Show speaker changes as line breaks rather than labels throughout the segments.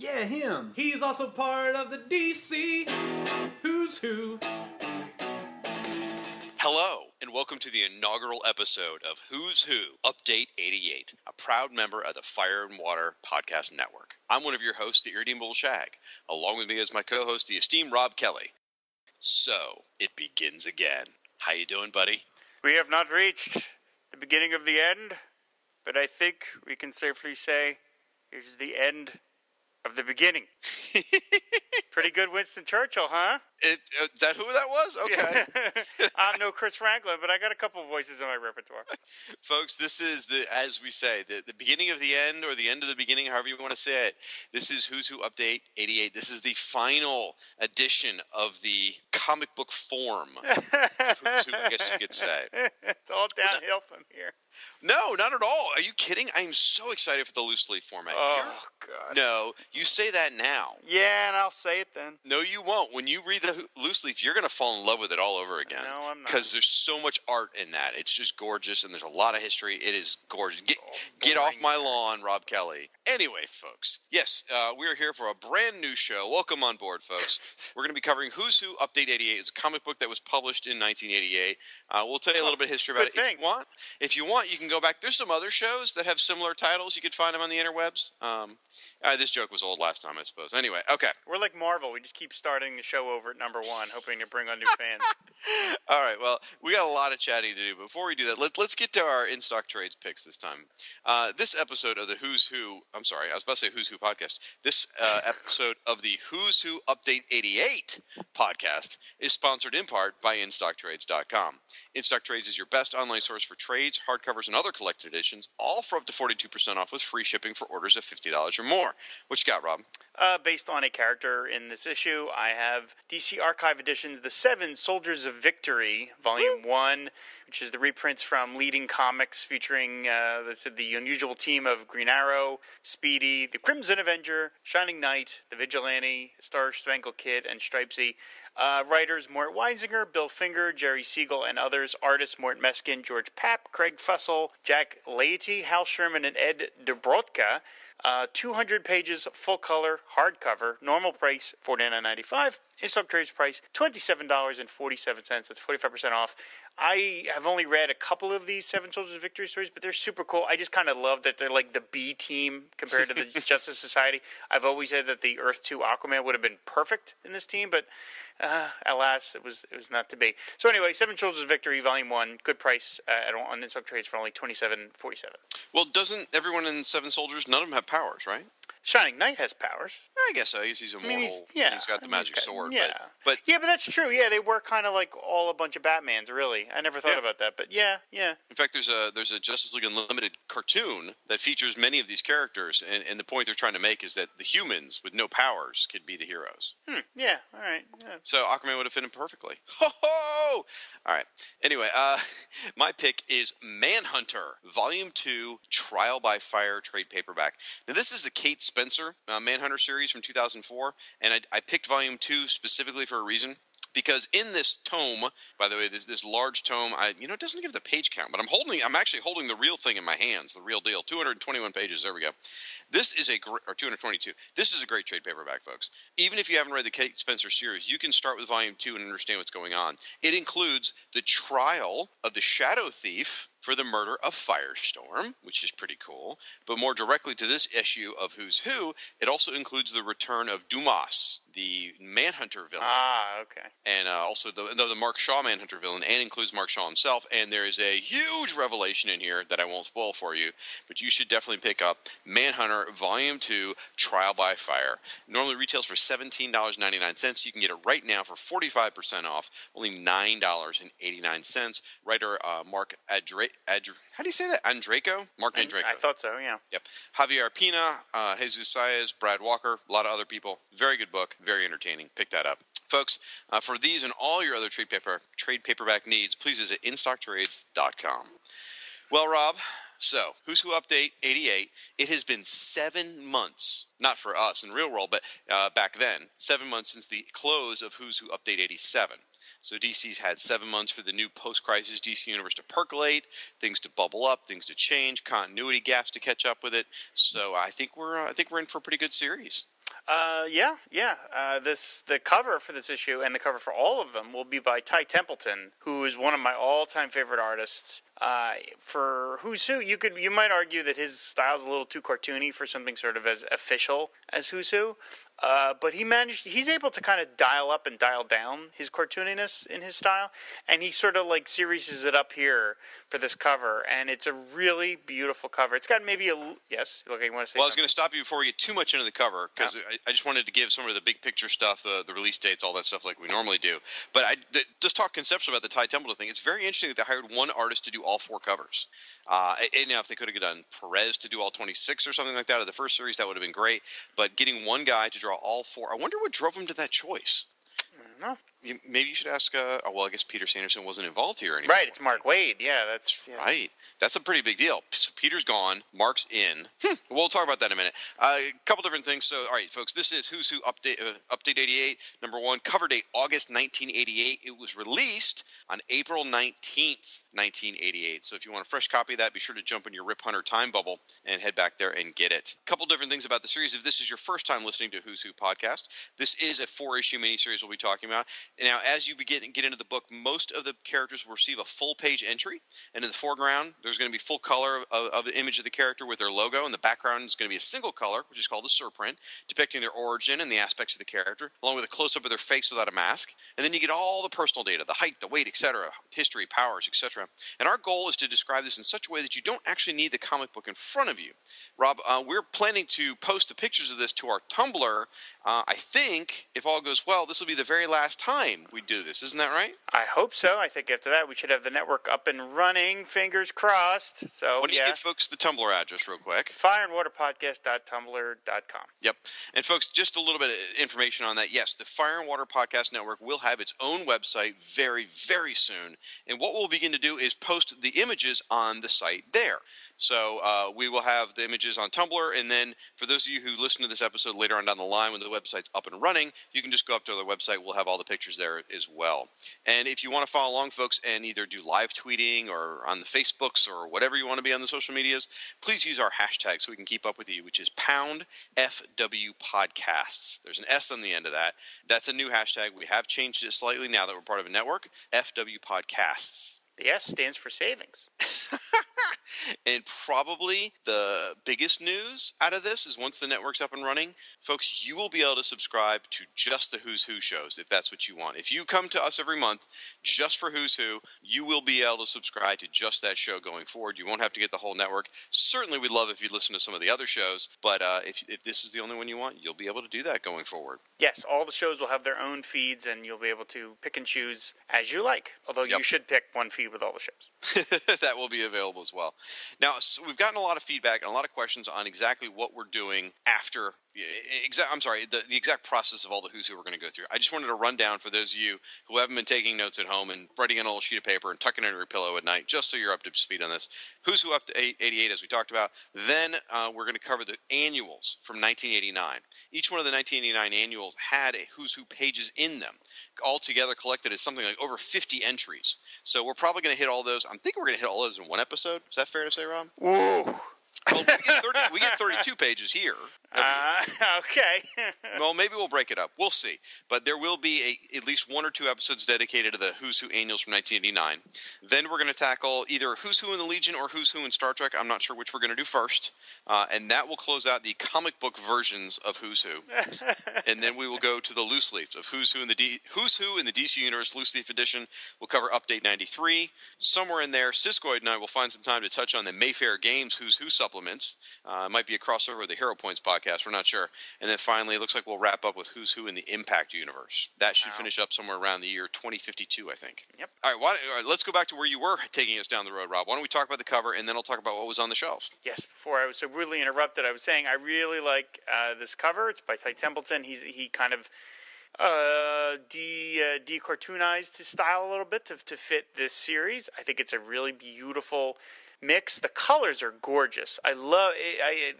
Yeah, him.
He's also part of the DC Who's Who.
Hello, and welcome to the inaugural episode of Who's Who Update 88, a proud member of the Fire and Water Podcast Network. I'm one of your hosts, the Irredeemable Shag. Along with me is my co-host, the esteemed Rob Kelly. So, it begins again. How you doing, buddy?
We have not reached the beginning of the end, but I think we can safely say it is the end of the beginning. Pretty good Winston Churchill, huh?
It, uh, is that who that was? Okay.
I'm no Chris Franklin, but I got a couple voices in my repertoire.
Folks, this is the, as we say, the, the beginning of the end or the end of the beginning, however you want to say it. This is Who's Who Update 88. This is the final edition of the comic book form. Who's Who, I guess you could say.
it's all downhill from here.
No, not at all. Are you kidding? I am so excited for the loose leaf format.
Oh,
You're-
God.
no, you say that now.
Yeah, and I'll say it then.
No, you won't. When you read the ho- loose leaf, you're going to fall in love with it all over again.
No, I'm not.
Because there's so much art in that. It's just gorgeous, and there's a lot of history. It is gorgeous. Get,
Oh,
get off my lawn, Rob Kelly. Anyway, folks, yes, uh, we are here for a brand new show. Welcome on board, folks. We're going to be covering Who's Who Update 88. It's a comic book that was published in 1988. Uh, we'll tell you a little bit of history about
good
it if you want. If you want, you can go back. There's some other shows that have similar titles. You could find them on the interwebs. Um, uh, this joke was old last time, I suppose. Anyway, okay.
We're like Marvel. We just keep starting the show over number one, hoping to bring on new fans.
All right. Well, we got a lot of chatting to do. Before we do that, let, let's get to our in stock trades picks this time. Uh, this episode of the Who's Who, I'm sorry, I was about to say Who's Who podcast. This uh, episode of the Who's Who Update 88 podcast is sponsored in part by InStockTrades.com. InStockTrades is your best online source for trades, hardcovers, and other collected editions, all for up to 42% off with free shipping for orders of $50 or more. What you got, Rob?
Uh, based on a character in this issue, I have DC Archive Editions The Seven Soldiers of Victory, Volume 1, which is the reprints from leading comics featuring uh, the, the unusual team of Green Arrow, Speedy, the Crimson Avenger, Shining Knight, the Vigilante, Star Spangled Kid, and Stripesy. Uh, writers Mort Weisinger, Bill Finger, Jerry Siegel, and others. Artists Mort Meskin, George Papp, Creig Flessel, Jack Lehti, Hal Sherman, and Ed Dobrotka. Uh, 200 pages, full color, hardcover, normal price $49.95. In stock trades price $27.47. That's 45% off. I have only read a couple of these Seven Soldiers of Victory stories, but they're super cool. I just kind of love that they're like the B team compared to the Justice Society. I've always said that the Earth 2 Aquaman would have been perfect in this team, but uh, alas, it was it was not to be. So anyway, Seven Soldiers of Victory, Volume One, good price uh, at- on in stock trades for only twenty seven forty seven.
Well, doesn't everyone in Seven Soldiers, none of them have powers, right?
Shining Knight has powers.
I guess so. I guess he's
I mean, he's, yeah,
he's got the magic
got-
sword.
Yeah,
But, but
yeah, but that's true. Yeah, they were kind of like all a bunch of Batmans. Really, I never thought
Yeah.
about that. But yeah, yeah,
in fact, there's a there's a Justice League Unlimited cartoon that features many of these characters, and, and the point they're trying to make is that the humans with no powers could be the heroes.
hmm, yeah. All right. Yeah.
So Aquaman would have fit in perfectly. Ho ho! All right. Anyway, uh, my pick is Manhunter, Volume Two, Trial by Fire trade paperback. Now, this is the Kate Spencer uh, Manhunter series from 2004, and I, I picked Volume Two specifically for a reason. Because in this tome, by the way, this this large tome, I you know it doesn't give the page count, but I'm holding, I'm actually holding the real thing in my hands, the real deal, 221 pages. There we go. This is a or 222. This is a great trade paperback, folks. Even if you haven't read the Kate Spencer series, you can start with volume two and understand what's going on. It includes the trial of the Shadow Thief for the murder of Firestorm, which is pretty cool. But more directly to this issue of Who's Who, it also includes the return of Dumas, the Manhunter villain.
Ah, okay.
and uh, also the, the the Mark Shaw Manhunter villain, and includes Mark Shaw himself. And there is a huge revelation in here that I won't spoil for you, but you should definitely pick up Manhunter Volume Two: Trial by Fire. Normally retails for seventeen dollars ninety nine cents. You can get it right now for forty five percent off, only nine dollars and eighty nine cents. Writer uh, Mark Adre, Adre, how do you say that? Andreyko, Mark Andreyko.
I thought so. Yeah.
Yep. Javier Pina, uh, Jesus Saez, Brad Walker, a lot of other people. Very good book, very entertaining. Pick that up. Folks, uh, for these and all your other trade paper trade paperback needs, please visit instocktrades.com. Well, Rob, so Who's Who Update 88, it has been seven months, not for us in real world, but uh, back then, seven months since the close of Who's Who Update 87. So DC's had seven months for the new post-crisis DC universe to percolate, things to bubble up, things to change, continuity gaps to catch up with it. So I think we're uh, I think we're in for a pretty good series.
Uh, yeah, yeah. Uh, this the cover for this issue and the cover for all of them will be by Ty Templeton, who is one of my all-time favorite artists. Uh, for Who's Who, you could you might argue that his style's a little too cartoony for something sort of as official as Who's Who. Uh, but he managed he's able to kind of dial up and dial down his cartooniness in his style and he sort of like series it up here for this cover and it's a really beautiful cover it's got maybe a yes look you want to say
Well, I was going to stop you before we get too much into the cover because
Yeah.
I, I just wanted to give some of the big picture stuff, the, the release dates, all that stuff, like we normally do. But I th- just talk conceptually about the Ty Templeton thing. It's very interesting that they hired one artist to do all four covers. Uh, and now, if they could have done Perez to do all 26 or something like that of the first series, that would have been great. But getting one guy to draw all four, I wonder what drove him to that choice.
Know.
You, maybe you should ask. Uh, oh, well, I guess Peter Sanderson wasn't involved here anymore.
right it's Mark Waid yeah that's yeah.
Right. That's a pretty big deal. So Peter's gone. Mark's in. Hmm. We'll talk about that in a minute. Uh, a couple different things. So, all right, folks, this is Who's Who Update uh, Update 88. Number one, cover date August 1988. It was released on April 19th, 1988. So, if you want a fresh copy of that, be sure to jump in your Rip Hunter time bubble and head back there and get it. A couple different things about the series. If this is your first time listening to Who's Who podcast, this is a four issue miniseries we'll be talking about. Now, as you begin get into the book, most of the characters will receive a full page entry, and in the foreground, there's going to be full color of, of the image of the character with their logo, and the background is going to be a single color, which is called a surprint, depicting their origin and the aspects of the character, along with a close up of their face without a mask. And then you get all the personal data, the height, the weight, etc., history, powers, etc. And our goal is to describe this in such a way that you don't actually need the comic book in front of you. Rob, uh, we're planning to post the pictures of this to our Tumblr. Uh, I think, if all goes well, this will be the very last time we do this. Isn't that right?
I hope so I think after that we should have the network up and running fingers crossed so
Why don't you give folks the Tumblr address real quick?
fireandwaterpodcast.tumblr.com
Yep. And folks, just a little bit of information on that. Yes, the Fire and Water Podcast Network will have its own website very, very soon. And what we'll begin to do is post the images on the site there. So uh, we will have the images on Tumblr, and then for those of you who listen to this episode later on down the line when the website's up and running, you can just go up to the website. We'll have all the pictures there as well. And if you want to follow along, folks, and either do live tweeting or on the Facebooks or whatever you want to be on the social medias, please use our hashtag so we can keep up with you, which is pound FW Podcasts. There's an S on the end of that. That's a new hashtag. We have changed it slightly now that we're part of a network. FW Podcasts.
The S stands for savings
And probably the biggest news out of this is once the network's up and running, folks, you will be able to subscribe to just the Who's Who shows if that's what you want. If you come to us every month just for Who's Who, you will be able to subscribe to just that show going forward. You won't have to get the whole network. Certainly, we'd love if you listen to some of the other shows, but uh, if, if this is the only one you want, you'll be able to do that going forward.
Yes, all the shows will have their own feeds, and you'll be able to pick and choose as you like. Although you should pick one feed with all the shows.
that will be available as well. Now, so we've gotten a lot of feedback and a lot of questions on exactly what we're doing after. Exact, I'm sorry, the, the exact process of all the who's who we're going to go through. I just wanted to run down for those of you who haven't been taking notes at home and writing on a little sheet of paper and tucking it under your pillow at night, just so you're up to speed on this. Who's who up to eight- 88, as we talked about. Then uh, we're going to cover the annuals from 1989. Each one of the 1989 annuals had a who's who pages in them. Altogether collected as something like over 50 entries. So we're probably going to hit all those. I'm thinking we're going to hit all those in one episode. Is that fair to say, Rob?
Ooh.
Well, we get, 30, we get 32 pages here.
Uh, okay.
well, maybe we'll break it up. We'll see. But there will be a, at least one or two episodes dedicated to the Who's Who annuals from 1989. Then we're going to tackle either Who's Who in the Legion or Who's Who in Star Trek. I'm not sure which we're going to do first. Uh, and that will close out the comic book versions of Who's Who. and then we will go to the loose leaf of Who's Who in the D- Who's Who in the DC Universe loose leaf edition. We'll cover Update 93. Somewhere in there, Siskoid and I will find some time to touch on the Mayfair Games Who's Who supplements. Uh, it might be a crossover with the Hero Points podcast. We're not sure. And then finally, it looks like we'll wrap up with Who's Who in the Impact universe. That should
Wow.
finish up somewhere around the year 2052, I think.
Yep.
All right, why, all right, let's go back to where you were taking us down the road, Rob. Why don't we talk about the cover, and then I'll talk about what was on the shelves.
Yes, before I was so rudely interrupted, I was saying I really like uh, this cover. It's by Ty Templeton. He's he kind of uh, de uh, de-cartoonized his style a little bit to to fit this series. I think it's a really beautiful mix. The colors are gorgeous. I love. I,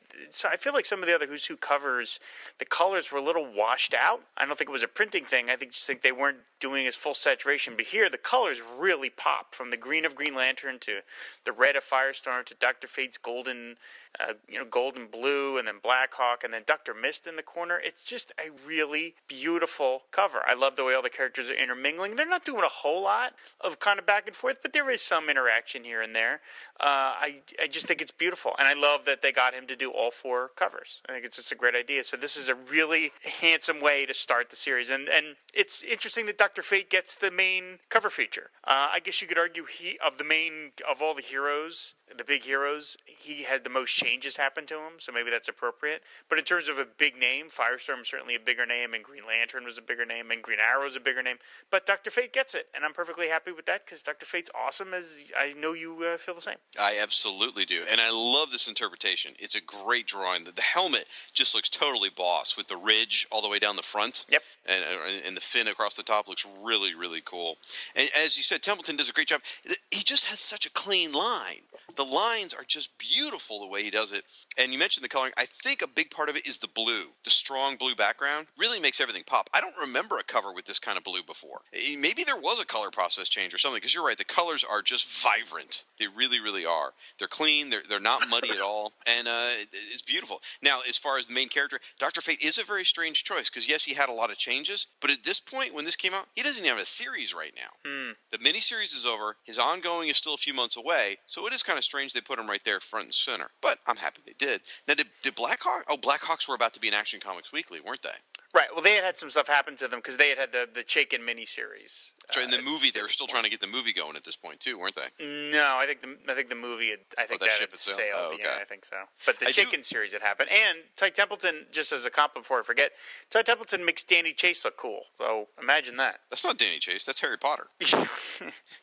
I I feel like some of the other Who's Who covers, the colors were a little washed out. I don't think it was a printing thing. I think just think they weren't doing as full saturation. But here, the colors really pop from the green of Green Lantern to the red of Firestorm to Doctor Fate's golden, uh, you know, golden blue, and then Blackhawk, and then Doctor Mist in the corner. It's just a really beautiful cover. I love the way all the characters are intermingling. They're not doing a whole lot of kind of back and forth, but there is some interaction here and there. Uh, I I just think it's beautiful, and I love that they got him to do all four covers. I think it's just a great idea. So this is a really handsome way to start the series, and and it's interesting that Doctor Fate gets the main cover feature. Uh, I guess you could argue he of the main of all the heroes, the big heroes, he had the most changes happen to him, so maybe that's appropriate. But in terms of a big name, Firestorm is certainly a bigger name, and Green Lantern was a bigger name, and Green Arrow is a bigger name. But Doctor Fate gets it, and I'm perfectly happy with that because Doctor Fate's awesome. As I know you uh, feel the same.
I absolutely do, and I love this interpretation. It's a great drawing. The, the helmet just looks totally boss with the ridge all the way down the front.
Yep.
And, uh, and the fin across the top looks really, really cool. And as you said, Templeton does a great job. He just has such a clean line. The lines are just beautiful the way he does it. And you mentioned the coloring. I think a big part of it is the blue. The strong blue background really makes everything pop. I don't remember a cover with this kind of blue before. Eh, Maybe there was a color process change or something, because you're right. The colors are just vibrant. They really, really are. They're clean. They're, they're not muddy at all. And uh, it- it's beautiful. Now, as far as the main character, Dr. Fate is a very strange choice, because yes, he had a lot of changes. But at this point, when this came out, he doesn't even have a series right now. The miniseries is over. His ongoing is still a few months away, so it is kind of strange they put him right there front and center. But I'm happy they did. Now, did, did Blackhawk? Oh, Blackhawks were about to be in Action Comics Weekly, weren't they?
Right. Well, they had had some stuff happen to them because they had had the the Chaykin miniseries.
So in the
Uh,
movie, they were still trying to get the movie going at this point too, weren't they?
No, I think the I think the movie. Had, I think
Oh, that
that,
ship
had
sailed? Oh,
Yeah. I think so. But the
I do-
Chaykin series had happened, and Ty Templeton, just as a comp before I forget, Ty Templeton makes Danny Chase look cool. So imagine that.
That's not Danny Chase. That's Harry Potter.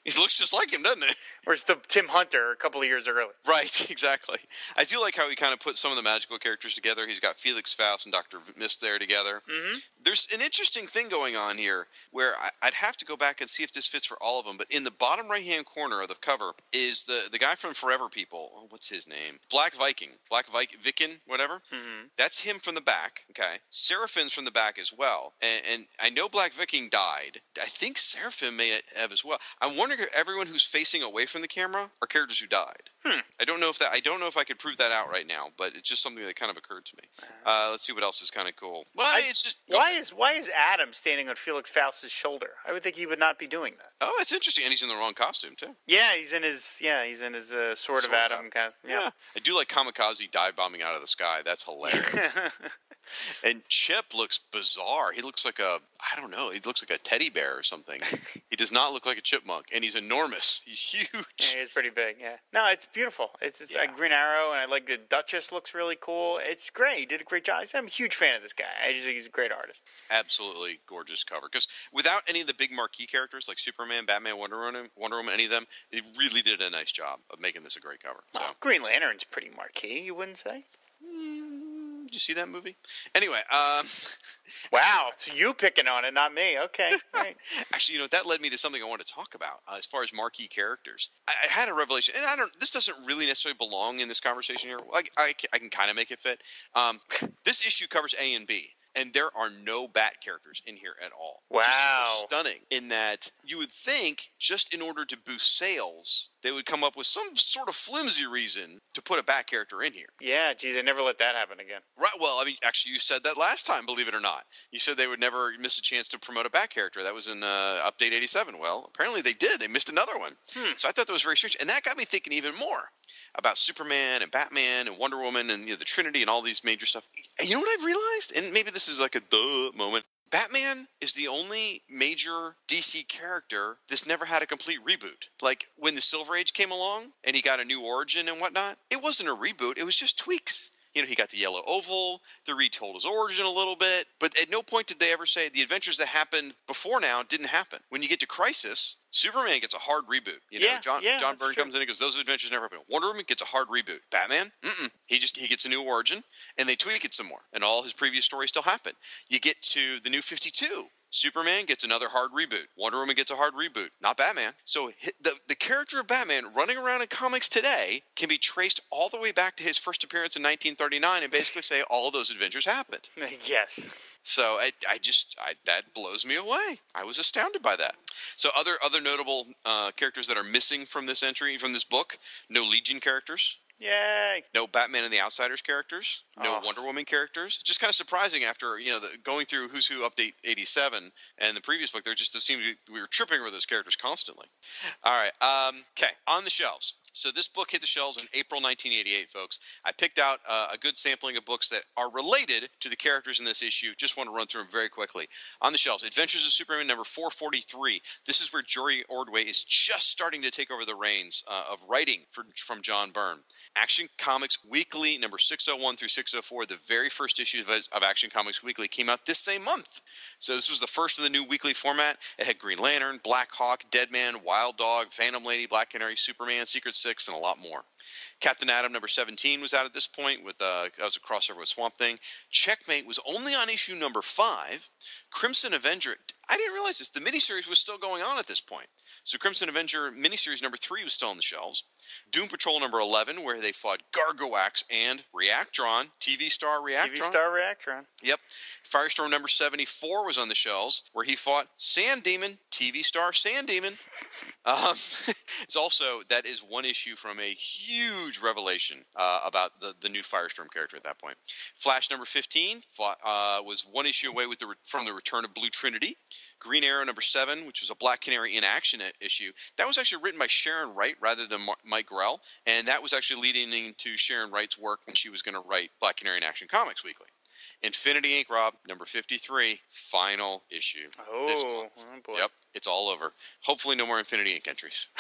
He looks just like him, doesn't he?
Where's the Tim Hunter a couple of years early?
Right, exactly. I do like how he kind of put some of the magical characters together. He's got Felix Faust and Doctor Mist there together. Mm-hmm. There's an interesting thing going on here where I'd have to go back and see if this fits for all of them. But in the bottom right hand corner of the cover is the the guy from Forever People. Oh, what's his name? Black Viking, Black Viking, Viking, whatever. Mm-hmm. That's him from the back. Okay, Seraphin's from the back as well. And, and I know Black Viking died. I think Seraphim may have as well. I'm wondering if everyone who's facing away from the camera are characters who died. I don't know if that. I don't know if I could prove that out right now, but it's just something that kind of occurred to me. Uh, let's see what else is kind of cool. Well,
I-
it's just
Why is why is Atom standing on Felix Faust's shoulder? I would think he would not be doing that.
Oh, it's interesting, and he's in the wrong costume too.
Yeah, he's in his yeah he's in his uh, Sword,
Sword
of Atom
Atom.
costume. Yeah.
I do like kamikaze dive bombing out of the sky. That's hilarious. and Chip looks bizarre. He looks like a I don't know. He looks like a teddy bear or something. he does not look like a chipmunk, and he's enormous. He's huge.
Yeah, it's pretty big. Yeah. No, it's beautiful. It's, it's
Yeah.
Green Arrow, and I like the Duchess. Looks really cool. It's great. He did a great job. I'm a huge fan of this guy. I just think he's a great artist.
absolutely gorgeous cover. Because without any of the big marquee characters like Superman, Batman, Wonder Woman, Wonder Woman, any of them, they really did a nice job of making this a great cover. So,
Well, Green Lantern's pretty marquee. You wouldn't say?
did you see that movie? Anyway, um,
Wow, it's you picking on it, not me. Okay, right.
Actually, you know that led me to something I want to talk about uh, as far as marquee characters. I, I had a revelation, and I don't. This doesn't really necessarily belong in this conversation here. I, I, I can kind of make it fit. Um, this issue covers A and B, and there are no Bat characters in here at all. which is sort of
Wow.
stunning! In that you would think, just in order to boost sales, they would come up with some sort of flimsy reason to put a Bat character in here.
Yeah, geez, I never let that happen again.
Right. Well, I mean, actually, you said that last time. Believe it or not, you said they would never miss a chance to promote a back character. That was in uh, Update '87. Well, apparently they did. They missed another one. So I thought that was very strange, and that got me thinking even more about Superman and Batman and Wonder Woman and you know, the Trinity and all these major stuff. And you know what I've realized? And maybe this is like a duh moment. Batman is the only major DC character that's never had a complete reboot. Like when the Silver Age came along and he got a new origin and whatnot, it wasn't a reboot, it was just tweaks. You know, he got the yellow oval, they retold his origin a little bit, but at no point did they ever say the adventures that happened before now didn't happen. When you get to Crisis, Superman gets a hard reboot. You know,
Yeah,
John
yeah,
John Byrne
true.
comes in and goes, "Those adventures never happened." Wonder Woman gets a hard reboot. Batman, mm-mm. he just he gets a new origin, and they tweak it some more, and all his previous stories still happen. You get to the new Fifty Two. Superman gets another hard reboot. Wonder Woman gets a hard reboot. Not Batman. So the the character of Batman running around in comics today can be traced all the way back to his first appearance in 1939, and basically say all of those adventures happened.
yes.
So I, I just I, that blows me away. I was astounded by that. So other other notable uh, characters that are missing from this entry from this book: no Legion characters,
Yay.
no Batman and the Outsiders characters, no
Oh.
Wonder Woman characters. Just kind of surprising after you know the, going through Who's Who update eighty seven and the previous book. There just seemed to be, we were tripping over those characters constantly. All right, um, okay, on the shelves. So this book hit the shelves in April 1988, folks. I picked out uh, a good sampling of books that are related to the characters in this issue. Just want to run through them very quickly. On the shelves, Adventures of Superman number 443. This is where Jerry Ordway is just starting to take over the reins uh, of writing for, from John Byrne. Action Comics Weekly number 601 through 604, the very first issue of, of Action Comics Weekly came out this same month. So this was the first of the new weekly format. It had Green Lantern, Black Hawk, Deadman, Wild Dog, Phantom Lady, Black Canary, Superman, Secret Six, and a lot more. Captain Atom number 17 was out at this point with uh, that was a crossover with Swamp Thing. Checkmate was only on issue number five. Crimson Avenger. I didn't realize this. The miniseries was still going on at this point. So Crimson Avenger miniseries number three was still on the shelves. Doom Patrol number 11, where they fought Garguax and Reactron, TV star Reactron.
TV Star Reactron.
Yep. Firestorm number 74 was on the shelves, where he fought Sand Demon, TV star Sand Demon. Um, it's also, that is one issue from a huge revelation uh, about the, the new Firestorm character at that point. Flash number 15 uh, was one issue away with the re- from the return of Blue Trinity. Green Arrow number 7, which was a Black Canary in action issue. That was actually written by Sharon Wright rather than Mike Grell, and that was actually leading into Sharon Wright's work when she was going to write Black Canary in Action Comics Weekly. Infinity Inc. Rob number fifty three, final issue. this
Oh,
month.
oh boy.
Yep, it's all over. Hopefully, no more Infinity Inc. entries.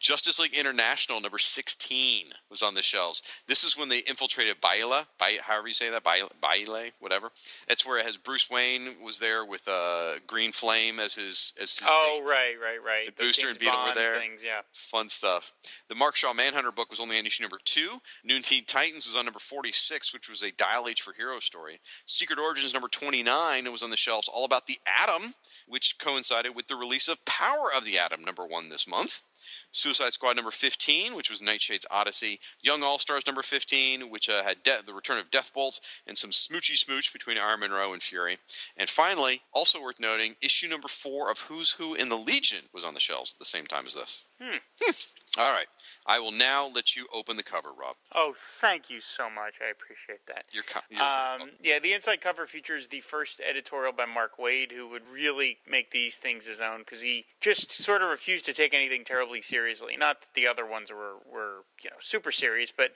Justice League International number sixteen was on the shelves. This is when they infiltrated Baila, Bai- however you say that, Baile, whatever. That's where it has Bruce Wayne was there with uh, Green Flame as his as his
Oh,
mate.
right, right, right.
The Booster
James
and Beetle were there.
Things, yeah.
Fun stuff. The Mark Shaw Manhunter book was only on issue number two. New Teen Titans was on number 46, which was a Dial H for Hero story. Secret Origins number 29 was on the shelves, all about the Atom, which coincided with the release of Power of the Atom, number one this month. Suicide Squad number 15, which was Nightshade's Odyssey. Young All Stars number 15, which uh, had de- the return of Deathbolt and some smoochy smooch between Iron Munro and Fury. And finally, also worth noting, issue number four of Who's Who in the Legion was on the shelves at the same time as this. Hmm. All right. I will now let you open the cover, Rob.
Oh, thank you so much. I appreciate that.
Your co-
Um, yeah, the inside cover features the first editorial by Mark Waid, who would really make these things his own because he just sort of refused to take anything terribly seriously. Not that the other ones were, were you know super serious, but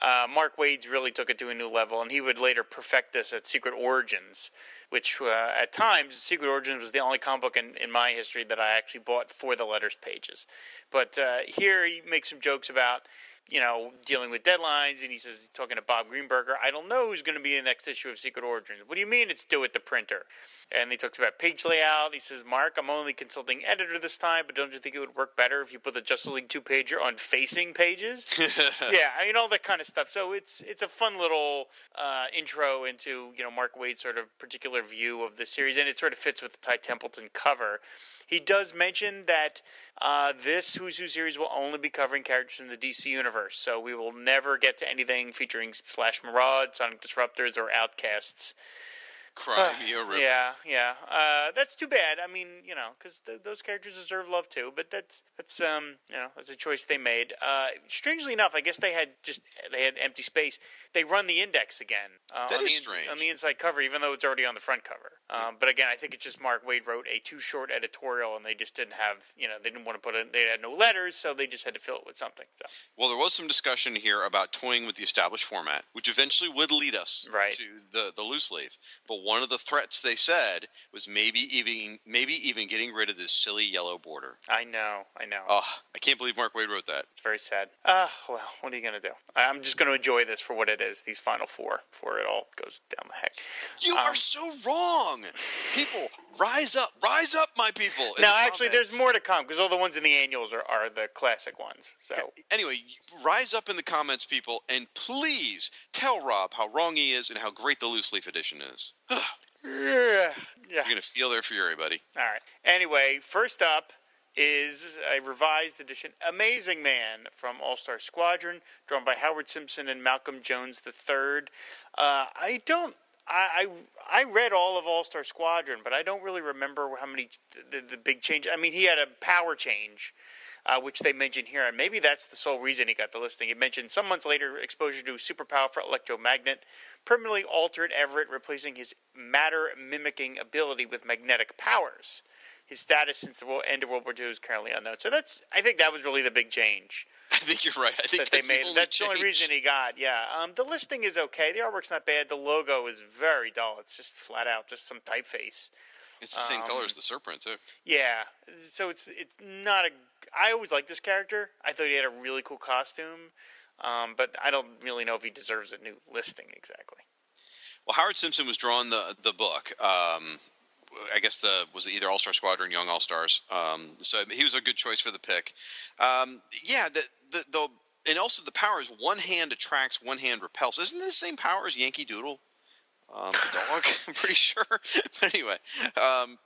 uh, Mark Waid's really took it to a new level, and he would later perfect this at Secret Origins, which uh, at times Secret Origins was the only comic book in, in my history that I actually bought for the letters pages. But uh, here he makes some jokes about you know, dealing with deadlines, and he says, talking to Bob Greenberger, I don't know who's going to be in the next issue of Secret Origins. What do you mean it's due at the printer? And he talks about page layout. He says, Mark, I'm only consulting editor this time, but don't you think it would work better if you put the Justice League two pager on facing pages? yeah, I mean all that kind of stuff. So it's it's a fun little uh, intro into you know Mark Waid's sort of particular view of the series, and it sort of fits with the Ty Templeton cover. He does mention that uh, this Who's Who series will only be covering characters from the DC universe, so we will never get to anything featuring Slash Maraud, Sonic Disruptors, or Outcasts.
Cry me a river.
Yeah, yeah. Uh, that's too bad. I mean, you know, because th- those characters deserve love too. But that's that's um, you know, that's a choice they made. Uh, strangely enough, I guess they had just they had empty space. They run the index again. Uh,
That
on
is
the
strange.
on the inside cover, even though it's already on the front cover. Um, but again, I think it's just Mark Waid wrote a too short editorial, and they just didn't have, you know, they didn't want to put it. They had no letters, so they just had to fill it with something. So.
Well, there was some discussion here about toying with the established format, which eventually would lead us
Right.
to the, the loose leaf. But one of the threats they said was maybe even maybe even getting rid of this silly yellow border.
I know, I know.
Oh, I can't believe Mark Waid wrote that.
It's very sad. Ah, well, what are you going to do? I'm just going to enjoy this for what it is, these final four, before it all goes down the heck.
You
Um,
are so wrong. People, rise up, rise up, my people. the
actually, there's more to come because all the ones in the annuals are, are the classic ones. So,
Anyway, rise up in the comments, people, and please tell Rob how wrong he is and how great the loose leaf edition is.
yeah.
You're gonna feel their fury, buddy.
All right. Anyway, first up is a revised edition, Amazing Man from All Star Squadron, drawn by Howard Simpson and Malcolm Jones III. Uh, I don't. I, I read all of All Star Squadron, but I don't really remember how many the, the big change. I mean, he had a power change, uh, which they mention here, and maybe that's the sole reason he got the listing. It mentioned some months later exposure to super powerful electromagnet permanently altered Everett, replacing his matter mimicking ability with magnetic powers. His status since the end of World War II is currently unknown. So that's I think that was really the big change
I think you're right. I think
that they
that's
made.
The only
that's the only reason he got. Yeah. Um, the listing is okay. The artwork's not bad. The logo is very dull. It's just flat out, just some typeface.
It's the same
um,
color as the Serpent too.
Yeah. So it's it's not a. I always liked this character. I thought he had a really cool costume, um, but I don't really know if he deserves a new listing exactly.
Well, Howard Simpson was drawing the the book. Um, I guess the was it either All Star Squadron, Young All Stars. Um, so he was a good choice for the pick. Um, yeah, the, the the and also the powers. One hand attracts, one hand repels. Isn't it the same power as Yankee Doodle? Um, the dog, I'm pretty sure. But anyway, um,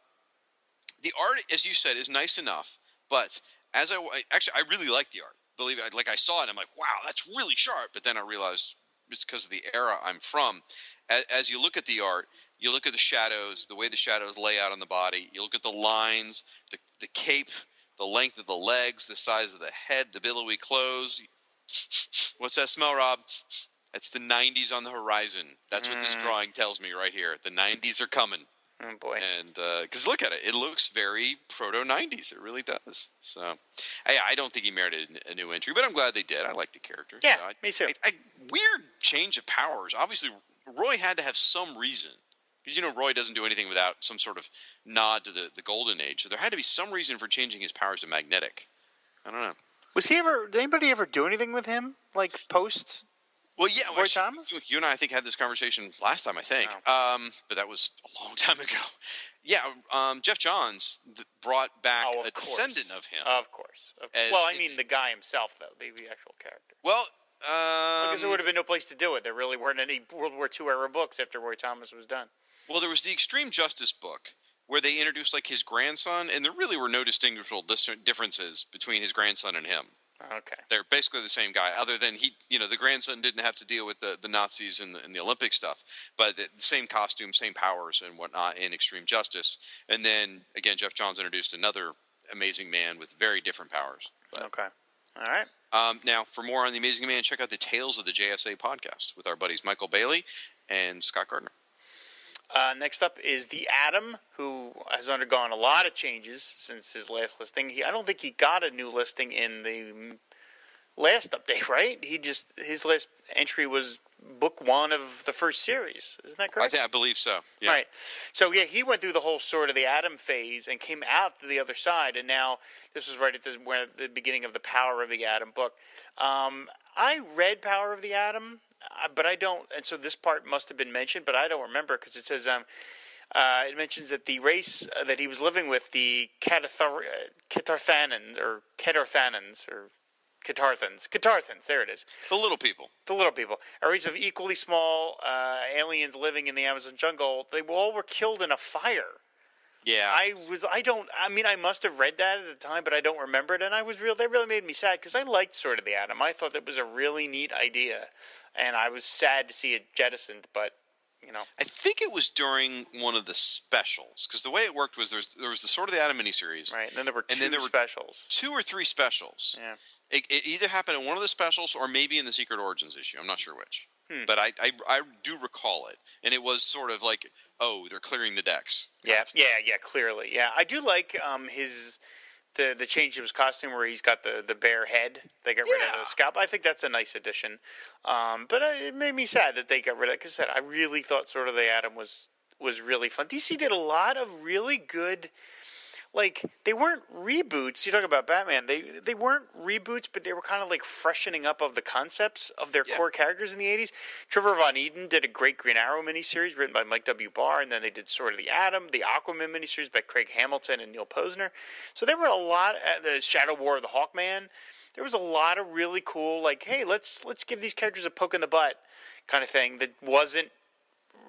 the art, as you said, is nice enough. But as I actually, I really like the art. Believe it, like I saw it, I'm like, wow, that's really sharp. But then I realized it's because of the era I'm from. As, as you look at the art, you look at the shadows, the way the shadows lay out on the body. You look at the lines, the the cape, the length of the legs, the size of the head, the billowy clothes. What's that smell, Rob? That's the 90s on the horizon. That's what this mm. drawing tells me right here. The 90s are coming.
Oh boy.
And uh, because look at it, it looks very proto '90s. It really does. So, I, I don't think he merited a new entry, but I'm glad they did. I like the character.
Yeah,
So I-
me too.
I, weird change of powers. Obviously, Roy had to have some reason because you know Roy doesn't do anything without some sort of nod to the, the golden age. So there had to be some reason for changing his powers to magnetic. I don't know.
Was he ever? Did anybody ever do anything with him? Like post?
Well, yeah,
Roy
actually,
Thomas?
You, you and I, I think, had this conversation last time. I think,
Oh.
um, but that was a long time ago. Yeah, um, Geoff Johns th- brought back
Oh,
a
course.
descendant of him.
Of course. Of-
As
well, I
it-
mean the guy himself, though, the, the actual character.
well,
Because there
um,
would have been no place to do it. There really weren't any World War II era books after Roy Thomas was done.
Well, there was the Extreme Justice book where they introduced like his grandson, and there really were no distinguishable dis- differences between his grandson and him.
Okay.
They're basically the same guy, other than he, you know, the grandson didn't have to deal with the, the Nazis and the, and the Olympic stuff, but the same costume, same powers and whatnot in Extreme Justice. And then again, Geoff Johns introduced another amazing man with very different powers. But,
Okay. All right.
um, now, for more on the Amazing Man, check out the Tales of the JSA podcast with our buddies Michael Bailey and Scott Gardner.
Uh, next up is the Atom, who has undergone a lot of changes since his last listing. He, I don't think he got a new listing in the last update, right? He just his last entry was book one of the first series. Isn't that
I,
correct?
think, I believe so. Yeah.
Right. So yeah, he went through the whole sort of the Atom phase and came out to the other side, and now this is right at the where the beginning of the Power of the Atom book. Um, I read Power of the Atom, but I don't. And so this part must have been mentioned, but I don't remember because it says um, uh, it mentions that the race uh, that he was living with, the Catathar- uh, Catarthanans or Catarthanans or Catarthans, Catarthans, there it is.
The little people.
The little people, a race of equally small uh, aliens living in the Amazon jungle. They all were killed in a fire.
Yeah.
I was I don't I mean I must have read that at the time, but I don't remember it, and I was real. That really made me sad because I liked sort of the Atom. I thought that was a really neat idea, and I was sad to see it jettisoned. But you know,
I think it was during one of the specials because the way it worked was there was, there was the Sword of the Atom miniseries,
right? And then there were two
And then there were-
specials.
two or three specials.
Yeah.
It, it either happened in one of the specials or maybe in the Secret Origins issue. I'm not sure which,
Hmm.
but I, I I do recall it, and it was sort of like, oh, they're clearing the decks.
Yeah, yeah, yeah. Clearly, yeah. I do like um his the the change of his costume where he's got the the bare head. They got rid of the scalp. I think that's a nice addition. Um, but I, it made me sad that they got rid of it. Because I said I really thought sort of the Atom was was really fun. DC did a lot of really good. Like they weren't reboots. You talk about Batman. They they weren't reboots, but they were kind of like freshening up of the concepts of their
Yeah.
core characters in the '80s. Trevor Von Eeden did a great Green Arrow miniseries written by Mike W. Barr, and then they did Sword of the Atom, the Aquaman miniseries by Craig Hamilton and Neal Pozner. So there were a lot. Uh, the Shadow War of the Hawkman. There was a lot of really cool, like, hey, let's let's give these characters a poke in the butt, kind of thing. That wasn't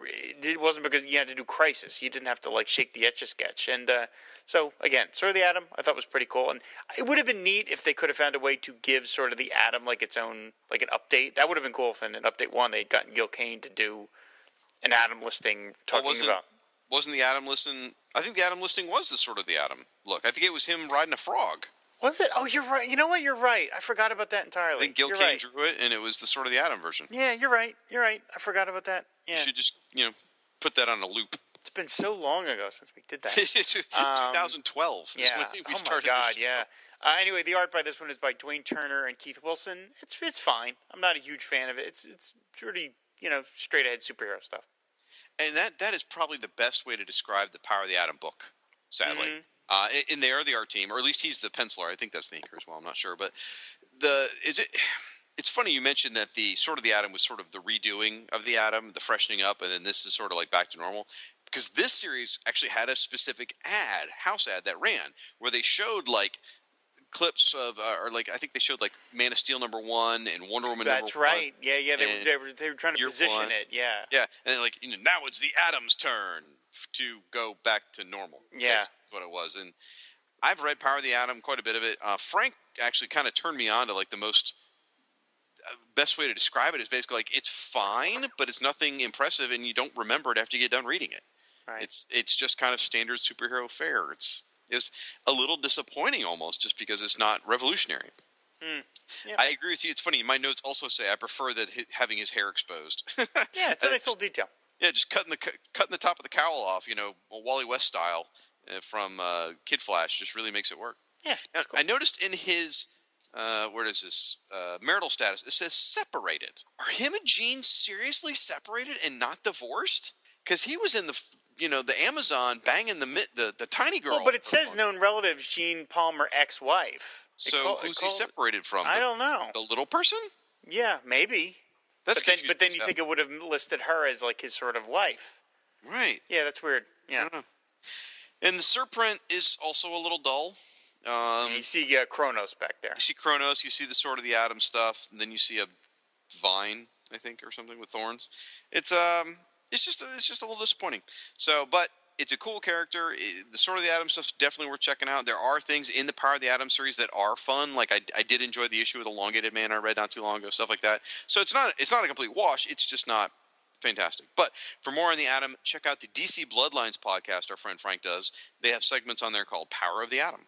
it wasn't because you had to do Crisis. You didn't have to like shake the etch a sketch. And uh, so again, sort of the Atom, I thought was pretty cool. And it would have been neat if they could have found a way to give sort of the Atom like its own like an update. That would have been cool if in an update one they had gotten Gil Kane to do an Atom listing talking
wasn't-
about.
Wasn't the Atom listing? I think the Atom listing was the sort of the Atom. Look, I think it was him riding a frog.
Was it? Oh, you're right. You know what? You're right. I forgot about that entirely.
I think Gil
you're
Kane
right.
drew it, and it was the sort of the Atom version.
Yeah, you're right. You're right. I forgot about that. Yeah,
You should just you know put that on a loop.
it's been so long ago since we did that.
2012 is
Yeah.
when we
oh my god. Yeah. Uh, anyway, the art by this one is by Dwayne Turner and Keith Wilson. It's it's fine. I'm not a huge fan of it. It's it's pretty you know straight ahead superhero stuff.
and that that is probably the best way to describe the Power of the Atom book. Sadly,
Mm-hmm.
Uh, and- they are the art team, or at least he's the penciler. I think that's the inker as well. I'm not sure, but the is it. It's funny you mentioned that the sort of the Atom was sort of the redoing of the Atom, the freshening up, and then this is sort of like back to normal. Because this series actually had a specific ad, house ad that ran, where they showed like clips of, uh, or like I think they showed like Man of Steel number one and Wonder Woman.
That's
number one.
right. Yeah, yeah. They, were, they were they were trying to position
one.
it. Yeah.
Yeah, and like you know, now it's the Atom's turn to go back to normal.
Yeah.
That's what it was. And I've read Power of the Atom quite a bit of it. Uh, Frank actually kind of turned me on to like the most uh, best way to describe it is basically like it's fine, but it's nothing impressive, and you don't remember it after you get done reading it.
Right.
It's it's just kind of standard superhero fare. It's it's a little disappointing almost just because it's not revolutionary.
Hmm. Yeah.
I agree with you. It's funny. My notes also say I prefer that having his hair exposed.
yeah, it's a nice little detail.
Yeah, just cutting the cutting the top of the cowl off, you know, Wally West style uh, from uh, Kid Flash, just really makes it work.
Yeah.
Now,
cool.
I noticed in his uh, where does this uh, marital status? It says separated. Are him and Jean seriously separated and not divorced? Because he was in the you know the Amazon banging the the the tiny girl.
Well, but it says known relative Jean Palmer ex-wife.
So
call-
who's he separated from?
I don't know.
The little person?
Yeah, maybe.
That's
but then, but then you think it would have listed her as like his sort of wife.
right?
Yeah, that's weird.
I
Yeah.
don't know. And the surprint is also a little dull. Um,
you see uh, Chronos back there.
You see Chronos, you see the Sword of the Atom stuff, and then you see a vine, I think, or something with thorns. It's um, it's just it's just a little disappointing. So, but it's a cool character. It, the Sword of the Atom stuff's definitely worth checking out. There are things in the Power of the Atom series that are fun. Like I, I did enjoy the issue with Elongated Man I read not too long ago, stuff like that. So it's not it's not a complete wash. It's just not fantastic. But for more on the Atom, check out the DC Bloodlines podcast our friend Frank does. They have segments on there called Power of the Atom.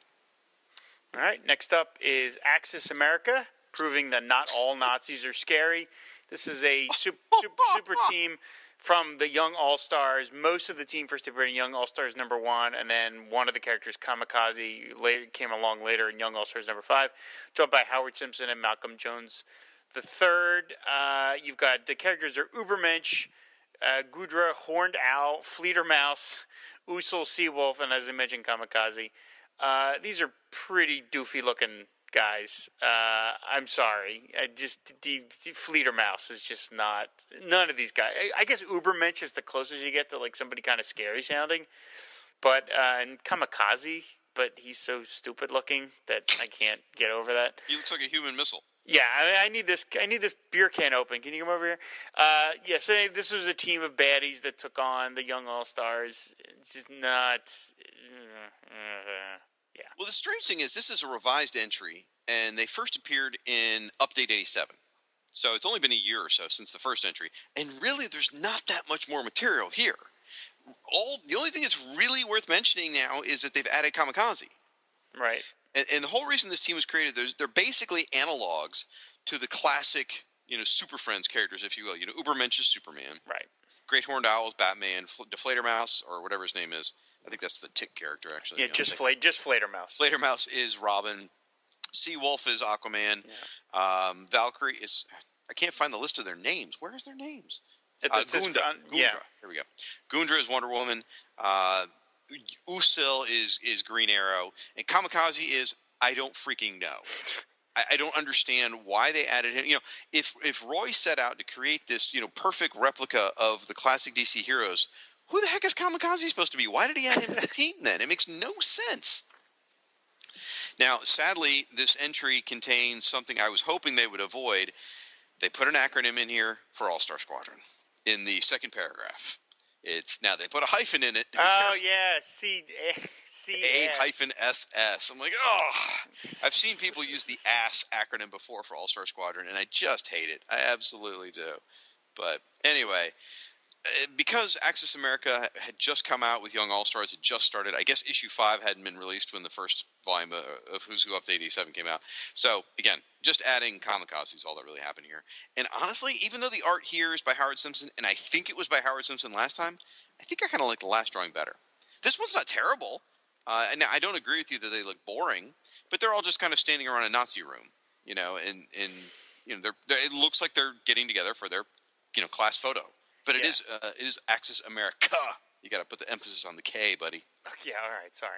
All right, next up is Axis Amerika, proving that not all Nazis are scary. This is a super, super, super team from the Young All Stars. Most of the team first appeared in Young All Stars number one, and then one of the characters, Kamikaze, later came along later in Young All Stars number five, joined by Howard Simpson and Malcolm Jones. The third, uh, you've got the characters are Ubermensch, uh, Gudra, Horned Owl, Fleeter Mouse, Usil Seawolf, and as I mentioned, Kamikaze. Uh, these are pretty doofy looking guys. Uh, I'm sorry. I just the, the Fledermaus is just not. None of these guys. I, I guess Ubermensch is the closest you get to like somebody kind of scary sounding. But uh, and Kamikaze, but he's so stupid looking that I can't get over that.
He looks like a human missile.
Yeah, I, I need this. I need this beer can open. Can you come over here? Uh, yeah, so this was a team of baddies that took on the young all stars. It's just not. Uh, yeah.
Well, the strange thing is, this is a revised entry, and they first appeared in Update 87. So it's only been a year or so since the first entry, and really, there's not that much more material here. All the only thing that's really worth mentioning now is that they've added Kamikaze,
Right.
and, and the whole reason this team was created, there's, they're basically analogs to the classic, you know, Super Friends characters, if you will. You know, Ubermensch is Superman,
Right.
Great Horned Owl is Batman, Fl- Deflator Mouse or whatever his name is. I think that's the Tick character, actually.
Yeah, just. Fla- just Fledermaus.
Flater Mouse is Robin. Sea Wolf is Aquaman. Um, Valkyrie is. I can't find the list of their names. Where is their names?
It
Uh,
on-
Gundra.
yeah.
Here we go. Gundra is Wonder Woman. Uh, Usil is is Green Arrow, and Kamikaze is I don't freaking know. I, I don't understand why they added him. You know, if if Roy set out to create this, you know, perfect replica of the classic DC heroes, who the heck is Kamikaze supposed to be? Why did he add him to the team then? It makes no sense. Now, sadly, this entry contains something I was hoping they would avoid. They put an acronym in here for All Star Squadron in the second paragraph. It's now they put a hyphen in it.
Oh yeah, C C
A
S.
hyphen SS. I'm like, oh, I've seen people use the ASS acronym before for All Star Squadron, and I just hate it. I absolutely do. But anyway, because Axis Amerika had just come out with Young All Stars, it just started. I guess issue five hadn't been released when the first volume of, of Who's Who Up to 87 came out. So again, just adding Kamikaze is all that really happened here. And honestly, even though the art here is by Howard Simpson, and I think it was by Howard Simpson last time, I think I kind of like the last drawing better. This one's not terrible. Uh, and I don't agree with you that they look boring, but they're all just kind of standing around a Nazi room, you know, and, and you know, they're, they're, it looks like they're getting together for their, you know, class photo. But it
Yeah.
is uh, it is Axis Amerika. You got to put the emphasis on the K, buddy.
Yeah, all right, sorry.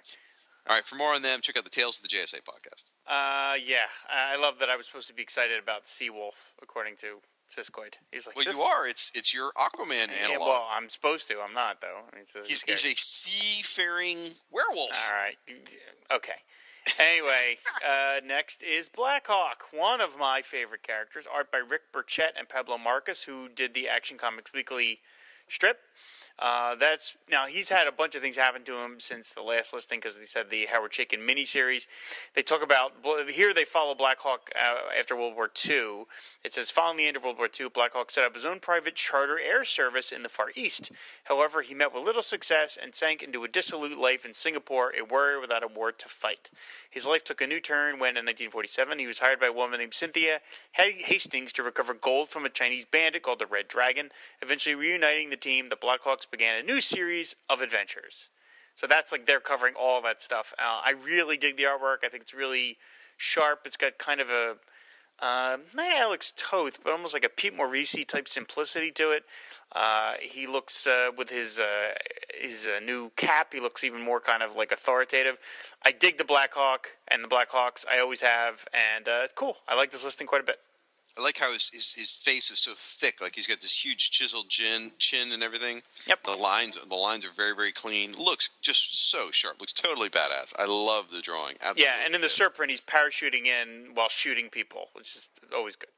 All right, for more on them, check out the Tales of the JSA podcast.
Uh, yeah, I love that I was supposed to be excited about Seawolf, according to Siskoid. He's like,
Well, you are. It's it's your Aquaman
Yeah,
analog.
well, I'm supposed to. I'm not though. I mean, so
he's, he's a seafaring werewolf.
All right. Okay. Anyway, uh, next is Blackhawk, one of my favorite characters, art by Rick Burchett and Pablo Marcos, who did the Action Comics Weekly strip. Uh, that's now he's had a bunch of things happen to him since the last listing because he said the Howard Chaykin miniseries. They talk about here they follow Black Hawk uh, after World War II. It says following the end of World War II, Black Hawk set up his own private charter air service in the Far East. However, he met with little success and sank into a dissolute life in Singapore, a warrior without a war to fight. His life took a new turn when, in 1947, he was hired by a woman named Cynthia Hastings to recover gold from a Chinese bandit called the Red Dragon. Eventually reuniting the team, the Blackhawks began a new series of adventures. So that's like they're covering all that stuff. Uh, I really dig the artwork. I think it's really sharp. It's got kind of a uh, not Alex Toth, but almost like a Pete Morisi type simplicity to it. Uh, he looks uh, with his uh, his uh, new cap. He looks even more kind of like authoritative. I dig the Black Hawk and the Black Hawks. I always have, and uh, it's cool. I like this listing quite a bit.
I like how his, his his face is so thick. Like he's got this huge chiseled chin, chin and everything.
Yep.
The lines the lines are very very clean. Looks just so sharp. Looks totally badass. I love the drawing. Absolutely.
Yeah, and in the surprint, he's parachuting in while shooting people, which is always good.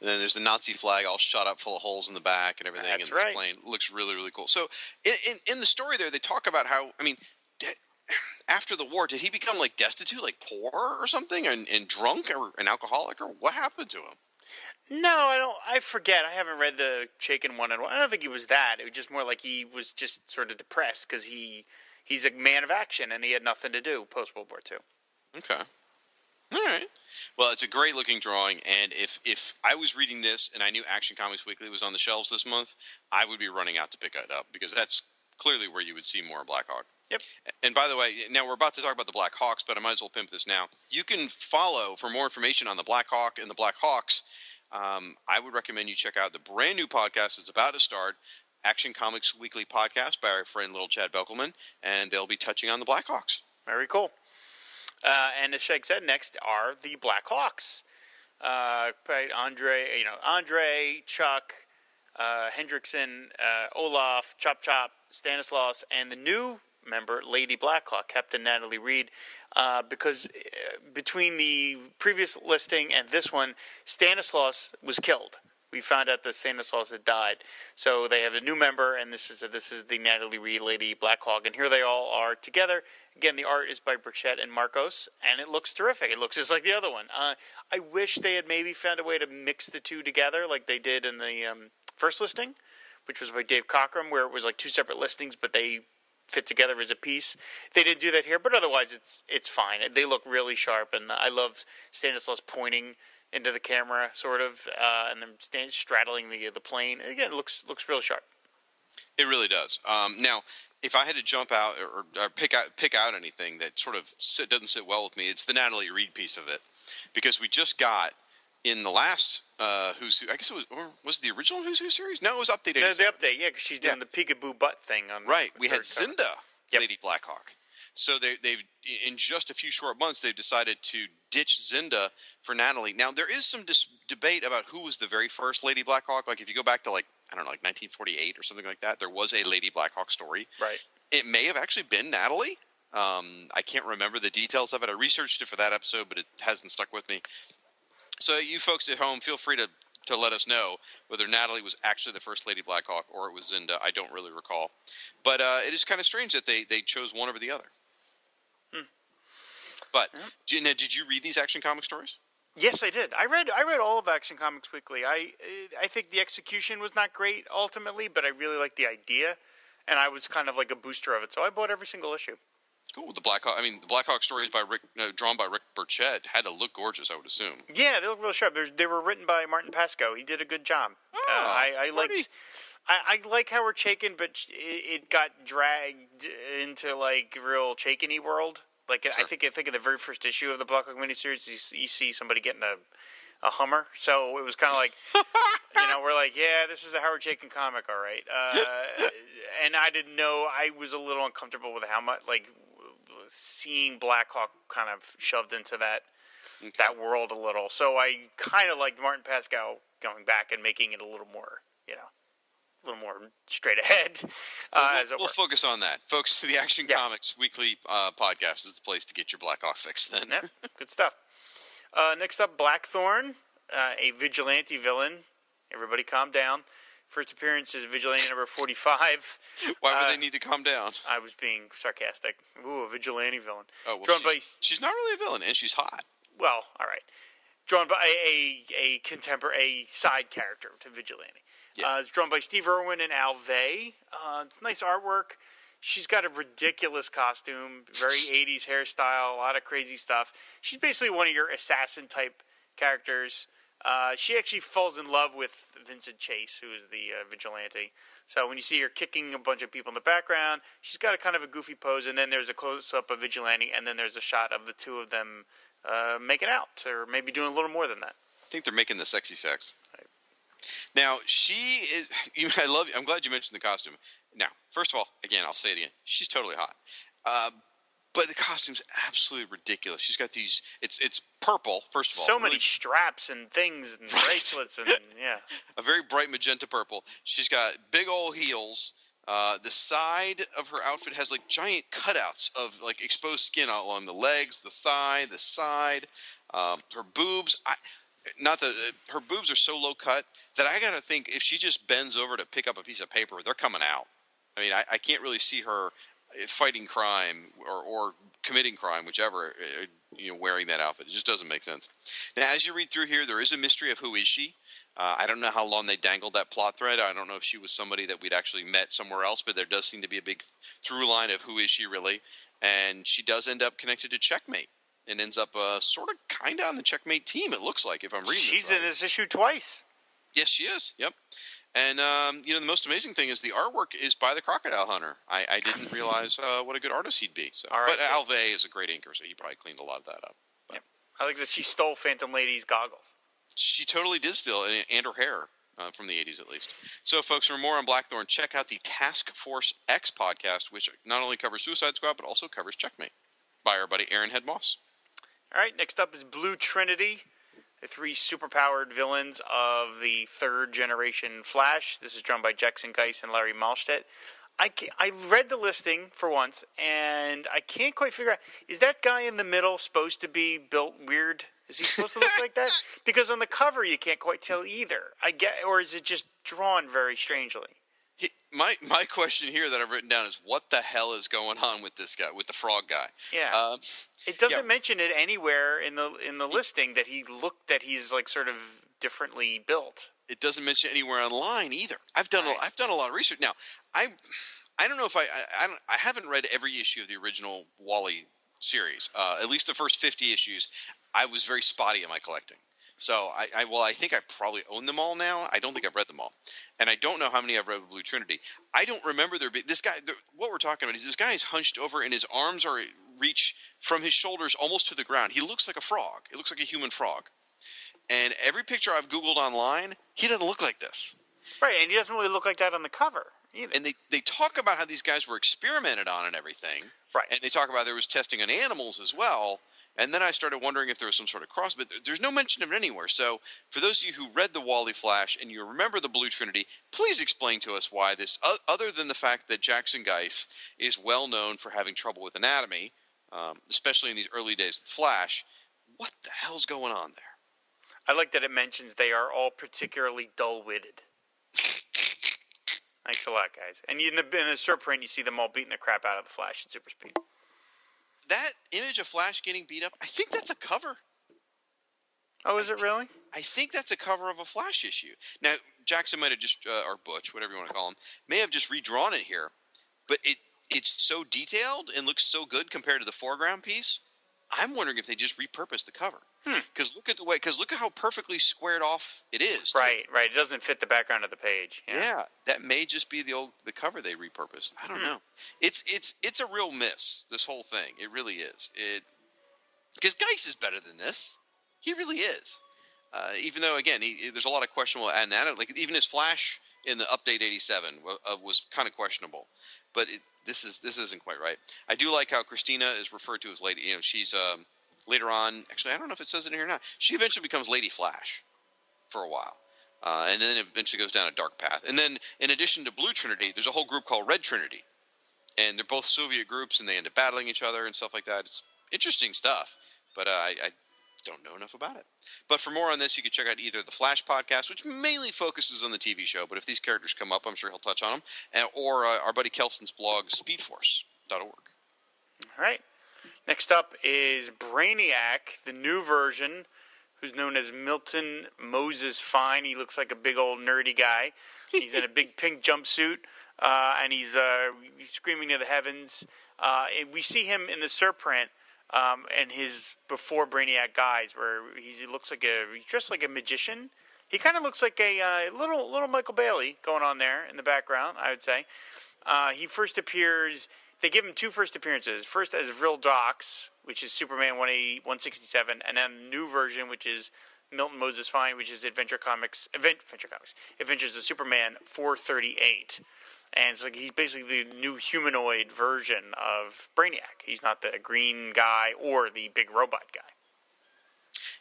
And then there's the Nazi flag all shot up full of holes in the back and everything.
That's
and
right.
plane looks really really cool. So in, in in the story there, they talk about how I mean. After the war, did he become like destitute, like poor or something, and, and drunk or an alcoholic, or what happened to him?
No, I don't. I forget. I haven't read the Chaykin one. And I don't think he was that. It was just more like he was just sort of depressed because he he's a man of action and he had nothing to do post World War II.
Okay. All right. Well, it's a great looking drawing, and if if I was reading this and I knew Action Comics Weekly was on the shelves this month, I would be running out to pick it up because that's clearly where you would see more Blackhawk.
Yep.
And by the way, now we're about to talk about the Black Hawks, but I might as well pimp this now. You can follow for more information on the Black Hawk and the Black Hawks. Um, I would recommend you check out the brand new podcast that's about to start, Action Comics Weekly podcast by our friend Little Chad Belkelman, and they'll be touching on the Blackhawks.
Very cool. Uh, and as Shag said, next are the Blackhawks. Uh, Andre, you know, Andre, Chuck, uh, Hendrickson, uh, Olaf, Chop Chop, Stanislaus, and the new member, Lady Blackhawk, Captain Natalie Reed. Uh, because uh, between the previous listing and this one, Stanislaus was killed. We found out that Stanislaus had died, so they have a new member, and this is a, this is the Natalie Reed Lady Blackhawk, and here they all are together. Again, the art is by Burchett and Marcos, and it looks terrific. It looks just like the other one. Uh, I wish they had maybe found a way to mix the two together, like they did in the um, first listing, which was by Dave Cockrum, where it was like two separate listings, but they fit together as a piece. They didn't do that here, but otherwise it's it's fine. They look really sharp, and I love Stanislaus pointing into the camera, sort of, uh, and then stand, straddling the the plane. Again, looks looks real sharp.
It really does. Um, now, if I had to jump out or, or pick out pick out anything that sort of sit, doesn't sit well with me, it's the Natalie Reed piece of it, because we just got in the last uh, Who's Who. I guess it was or was it the original Who's Who series? No, it was updated.
No, the update, yeah, because she's doing
Yeah.
the peekaboo butt thing on
Right. We had. Zinda,
Yep.
Lady Blackhawk. So they, they've in just a few short months they've decided to ditch Zinda for Natalie. Now there is some dis- debate about who was the very first Lady Blackhawk. Like if you go back to like I don't know, like 1948 or something like that, there was a Lady Blackhawk story.
Right.
It may have actually been Natalie. Um, I can't remember the details of it. I researched it for that episode, but it hasn't stuck with me. So you folks at home, feel free to to let us know whether Natalie was actually the first Lady Blackhawk or it was Zinda. I don't really recall, but uh, it is kind of strange that they they chose one over the other. But did, now, did you read these Action Comic stories?
Yes, I did. I read I read all of Action Comics Weekly. I I think the execution was not great ultimately, but I really liked the idea, and I was kind of like a booster of it. So I bought every single issue.
Cool. The Blackhawk. I mean, the Blackhawk stories by Rick, uh, drawn by Rick Burchett had to look gorgeous. I would assume.
Yeah, they look real sharp. They're, they were written by Martin Pasko. He did a good job. uh,
Oh,
I, I
Marty.
liked. I, I like Howard Chaykin, but it, it got dragged into like real Chaykin-y world. Like I think I think in the very first issue of the Blackhawk miniseries, you, you see somebody getting a a Hummer. So it was kind of like, you know, we're like, yeah, this is a Howard Chaykin comic, all right. Uh, and I didn't know. I was a little uncomfortable with how much like seeing Blackhawk kind of shoved into that that world a little. So I kind of liked Martin Pasko going back and making it a little more, you know, a little more straight ahead. Uh,
we'll, we'll focus on that, folks. The Action
Yeah.
Comics Weekly uh, podcast is the place to get your Blackhawk fix. Then.
Yeah, good stuff. Uh, next up, Blackthorn, uh, a vigilante villain. Everybody, calm down. First appearance is vigilante number forty-five.
Why would
Uh,
they need to calm down?
I was being sarcastic. Ooh, a vigilante villain.
Oh, well,
drawn
she's,
by
she's not really a villain, and she's hot.
well, all right. Drawn by a a contemporary a side character to Vigilante.
Yeah.
Uh, it's drawn by Steve Irwin and Al Vey. Uh, it's nice artwork. She's got a ridiculous costume, very 80s hairstyle, a lot of crazy stuff. She's basically one of your assassin type characters. Uh, she actually falls in love with Vincent Chase, who is the uh, vigilante. So when you see her kicking a bunch of people in the background, she's got a kind of a goofy pose, and then there's a close up of vigilante, and then there's a shot of the two of them uh, making out, or maybe doing a little more than that.
I think they're making the sexy sex. Now she is. You, I love. I'm glad you mentioned the costume. Now, first of all, again, I'll say it again. She's totally hot, uh, but the costume's absolutely ridiculous. She's got these. It's it's purple. First of all,
So many straps and things and
Right.
bracelets and yeah.
a very bright magenta purple. She's got big old heels. Uh, the side of her outfit has like giant cutouts of like exposed skin all along the legs, the thigh, the side. Um, her boobs, I, not the her boobs are so low cut that I gotta think if she just bends over to pick up a piece of paper, they're coming out. I mean, I, I can't really see her uh, fighting crime or, or committing crime, whichever, uh, you know, wearing that outfit. It just doesn't make sense. Now, as you read through here, there is a mystery of who is she. Uh, I don't know how long they dangled that plot thread. I don't know if she was somebody that we'd actually met somewhere else, but there does seem to be a big through line of who is she really. And she does end up connected to Checkmate and ends up uh, sort of kind of on the Checkmate team, it looks like, if I'm reading
She's
right.
in this issue twice.
Yes, she is. Yep. And um, you know the most amazing thing is the artwork is by the Crocodile Hunter. I, I didn't realize uh, what a good artist he'd be. So,
right,
but
good.
Al Vey is a great inker, so he probably cleaned a lot of that up.
Yep, I like that she stole Phantom Lady's goggles.
She totally did steal, and, and her hair uh, from the '80s at least. So, folks, for more on Blackthorn, check out the Task Force X podcast, which not only covers Suicide Squad but also covers Checkmate by our buddy Aaron Head Moss.
All right, next up is Blue Trinity, the three superpowered villains of the third generation Flash. This is drawn by Jackson Guice and Larry Mahlstedt. I, I read the listing for once, and I can't quite figure out is that guy in the middle supposed to be built weird? Is he supposed to look like that? Because on the cover you can't quite tell either. I get, or is it just drawn very strangely?
My my question here that I've written down is what the hell is going on with this guy, with the frog guy?
Yeah.
Um,
It doesn't
Yeah.
mention it anywhere in the in the listing that he looked that he's like sort of differently built.
it doesn't mention anywhere online either. I've done
Right.
a, I've done a lot of research. Now, I I don't know if I I, I, don't, I haven't read every issue of the original Wally series. Uh, at least the first fifty issues. I was very spotty in my collecting. So I, I well I think I probably own them all now. I don't think I've read them all, and I don't know how many I've read with Blue Trinity. I don't remember there being this guy. The, what we're talking about is this guy is hunched over and his arms are reach from his shoulders almost to the ground. He looks like a frog. It looks like a human frog. And every picture I've googled online, he doesn't look like this.
Right, and he doesn't really look like that on the cover either.
And they, they talk about how these guys were experimented on and everything.
Right.
And they talk about there was testing on animals as well. And then I started wondering if there was some sort of cross, but there's no mention of it anywhere. So, for those of you who read the Wally Flash and you remember the Blue Trinity, please explain to us why this, other than the fact that Jackson Guice is well known for having trouble with anatomy, um, especially in these early days of the Flash, what the hell's going on there?
I like that it mentions they are all particularly dull-witted. Thanks a lot, guys. And in the in the short print, you see them all beating the crap out of the Flash at super speed.
That image of Flash getting beat up, I think that's a cover.
Oh, is it really?
I think that's a cover of a Flash issue. Now, Jackson might have just, uh, or Butch, whatever you want to call him, may have just redrawn it here, but it it's so detailed and looks so good compared to the foreground piece. I'm wondering if they just repurposed the cover.
Hmm.
Because look at the way, because look at how perfectly squared off it is. too.
Right, right. It doesn't fit the background of the page.
Yeah. that may just be the old the cover they repurposed. I don't
Hmm.
know. It's it's it's a real miss. This whole thing, it really is. It because Guice is better than this. He really is. Uh, even though again, he, there's a lot of questionable and like even his Flash in the update '87 wa- uh, was kind of questionable, but it, this is this isn't quite right. I do like how Christina is referred to as Lady. You know, she's um, later on. Actually, I don't know if it says it in here or not. She eventually becomes Lady Flash for a while. Uh, and then eventually goes down a dark path. And then, in addition to Blue Trinity, there's a whole group called Red Trinity, and they're both Soviet groups, and they end up battling each other and stuff like that. It's interesting stuff, but uh, I, I don't know enough about it. But for more on this, you can check out either the Flash podcast, which mainly focuses on the TV show, but if these characters come up, I'm sure he'll touch on them, and, or uh, our buddy Kelson's blog, SpeedForce.org.
All right. Next up is Brainiac, the new version, who's known as Milton Moses Fine. He looks like a big old nerdy guy. He's in a big pink jumpsuit, uh, and he's uh, screaming to the heavens. Uh, and we see him in the surprint um, and his before Brainiac guys, where he's, he looks like a he's dressed like a magician. He kind of looks like a uh, little little Michael Bailey going on there in the background. I would say. Uh, he first appears. They give him two first appearances. First as Vril Dox, which is Superman 180, 167, and then the new version, which is Milton Moses Fine, which is Adventure Comics, Event, Adventure Comics, Adventures of Superman 438. And it's like he's basically the new humanoid version of Brainiac. He's not the green guy or the big robot guy.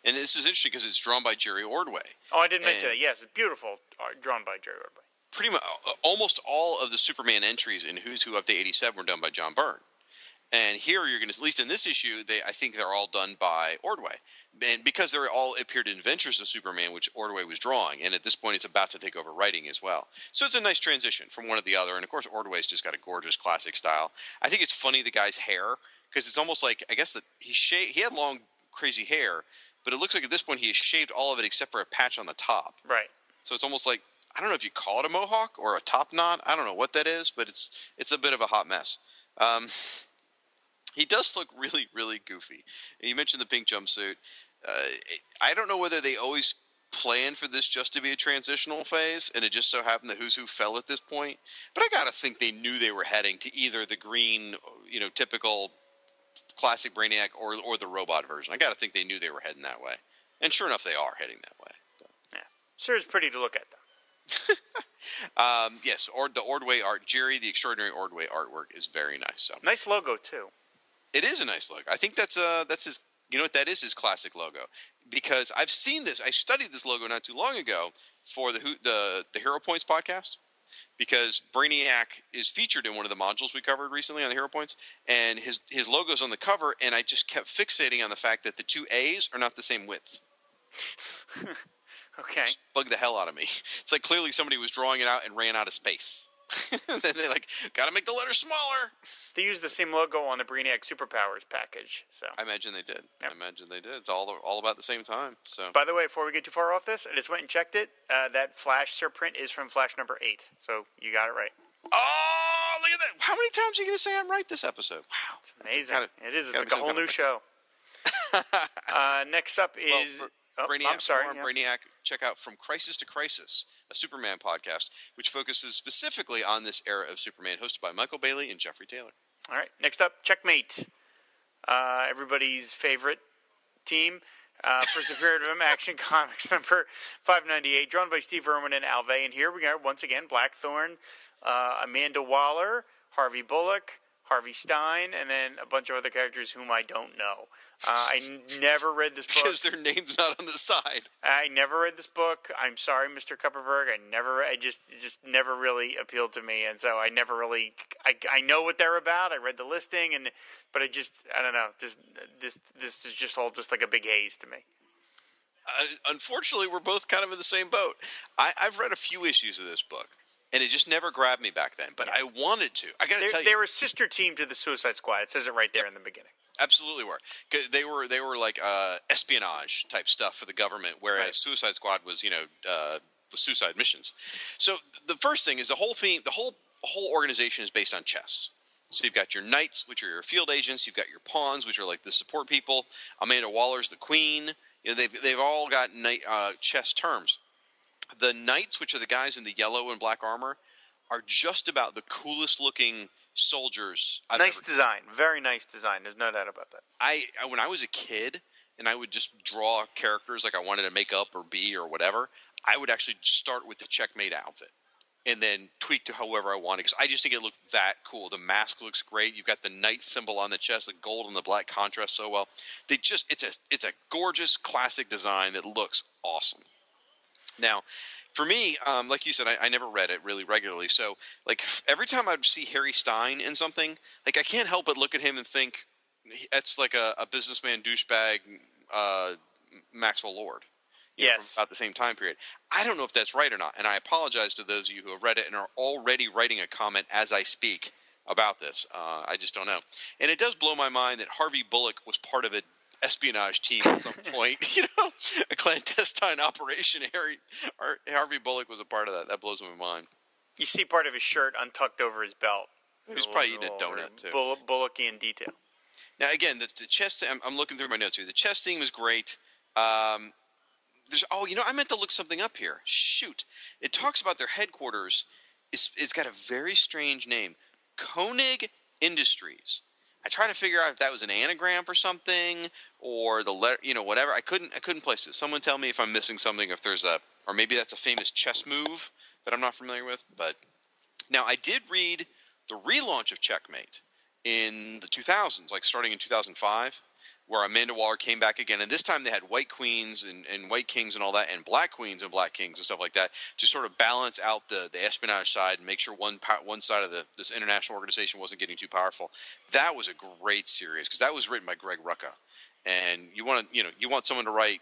And this is interesting because it's drawn by Jerry Ordway.
Oh, I didn't mention that. Yes, it's beautiful, uh, drawn by Jerry Ordway.
Pretty much almost all of the Superman entries in Who's Who Update 87 were done by John Byrne. And here you're going to, at least in this issue, they I think they're all done by Ordway. And because they're all appeared in Adventures of Superman, which Ordway was drawing, and at this point it's about to take over writing as well. So it's a nice transition from one to the other. And of course, Ordway's just got a gorgeous classic style. I think it's funny the guy's hair because it's almost like I guess that he shaved, he had long crazy hair, but it looks like at this point he has shaved all of it except for a patch on the top.
Right.
So it's almost like I don't know if you call it a mohawk or a top knot. I don't know what that is, but it's it's a bit of a hot mess. Um, he does look really really goofy. You mentioned the pink jumpsuit. Uh, I don't know whether they always planned for this just to be a transitional phase, and it just so happened that Who's Who fell at this point. But I gotta think they knew they were heading to either the green, you know, typical classic Brainiac, or or the robot version. I gotta think they knew they were heading that way, and sure enough, they are heading that way.
Yeah. Sure, is pretty to look at, though.
Um, yes, or the Ordway art, Jerry, the extraordinary Ordway artwork is very nice. So
Nice logo too.
it is a nice logo. I think that's uh that's his You know what that is? His classic logo. Because I've seen this. I studied this logo not too long ago for the the the Hero Points podcast. Because Brainiac is featured in one of the modules we covered recently on the Hero Points, and his his logo's on the cover, and I just kept fixating on the fact that the two A's are not the same width.
Okay.
Bug the hell out of me. It's like clearly somebody was drawing it out and ran out of space. then they're like, gotta make the letter smaller.
They used the same logo on the Brainiac Superpowers package. So,
I imagine they did.
Yep.
I imagine they did. It's all all about the same time. So
by the way, before we get too far off this, I just went and checked it. Uh, that Flash surprint is from Flash number eight. So you got it right.
Oh, look at that! How many times are you going to say I'm right this episode? Wow,
It's amazing.
gotta-
it is. It's like a whole new show. uh, next up
Well,
is.
for
oh,
Brainiac,
I'm sorry. yeah.
Brainiac, check out From Crisis to Crisis, a Superman podcast, which focuses specifically on this era of Superman, hosted by Michael Bailey and Jeffrey Taylor.
All right. Next up, Checkmate. Uh, everybody's favorite team. Uh, First appearance of Action Comics number 598, drawn by Steve Irwin and Alvey. And here we are once again Blackthorn, uh, Amanda Waller, Harvey Bullock, Harvey Stein, and then a bunch of other characters whom I don't know. Uh, I n- never read this book.
Because their name's not on the side.
I never read this book. I'm sorry, Mr. Kupperberg. I never, I just, just never really appealed to me, and so I never really, I, I know what they're about. I read the listing, and but I just, I don't know, just this, this is just all just like a big haze to me.
Uh, unfortunately, we're both kind of in the same boat. I, I've read a few issues of this book, and it just never grabbed me back then. But I wanted to. I got to tell you,
they're a sister team to the Suicide Squad. It says it right there in the beginning.
absolutely were. They were they were like uh, espionage type stuff for the government, whereas
Right.
Suicide Squad was you know uh, was suicide missions. So the first thing is the whole theme. The whole whole organization is based on chess. So you've got your knights, which are your field agents. You've got your pawns, which are like the support people. Amanda Waller's the queen. You know they've they've all got knight uh, chess terms. The knights, which are the guys in the yellow and black armor, are just about the coolest looking soldiers I've
nice design, very nice design. There's no doubt about that.
I I- when I was a kid and I would just draw characters like I wanted to make up or be or whatever, I would actually start with the checkmate outfit and then tweak to however I wanted because I just think it looks that cool. The mask looks great. You've got the knight symbol on the chest, the gold and the black contrast so well. They just it's a it's a gorgeous classic design that looks awesome. Now, for me, um, like you said, I, I never read it really regularly. So, like every time I'd see Harry Stein in something, like I can't help but look at him and think that's like a, a businessman douchebag, uh, Maxwell Lord. you know, from
Yes.
about the same time period. I don't know if that's right or not, and I apologize to those of you who have read it and are already writing a comment as I speak about this. Uh, I just don't know, and it does blow my mind that Harvey Bullock was part of an espionage team at some point. You know, a clandestine operation. Harry Harvey Bullock was a part of that. That blows my mind.
You see part of his shirt untucked over his belt.
He was probably eating a donut, too.
Bull- Bullockian detail.
Now, again, the, the chess. I'm, I'm looking through my notes here. The chess theme is great. Um, there's oh, you know, I meant to look something up here. Shoot, it talks about their headquarters. It's it's got a very strange name, Koenig Industries. I tried to figure out if that was an anagram for something or the letter, you know, whatever. I couldn't I couldn't place it. Someone tell me if I'm missing something. If there's a or maybe that's a famous chess move that I'm not familiar with. But now I did read the relaunch of Checkmate in the 2000s, like starting in 2005, where Amanda Waller came back again, and this time they had white queens and, and white kings and all that, and black queens and black kings and stuff like that to sort of balance out the, the espionage side and make sure one one side of the this international organization wasn't getting too powerful. That was a great series because that was written by Greg Rucka, and you want to you know you want someone to write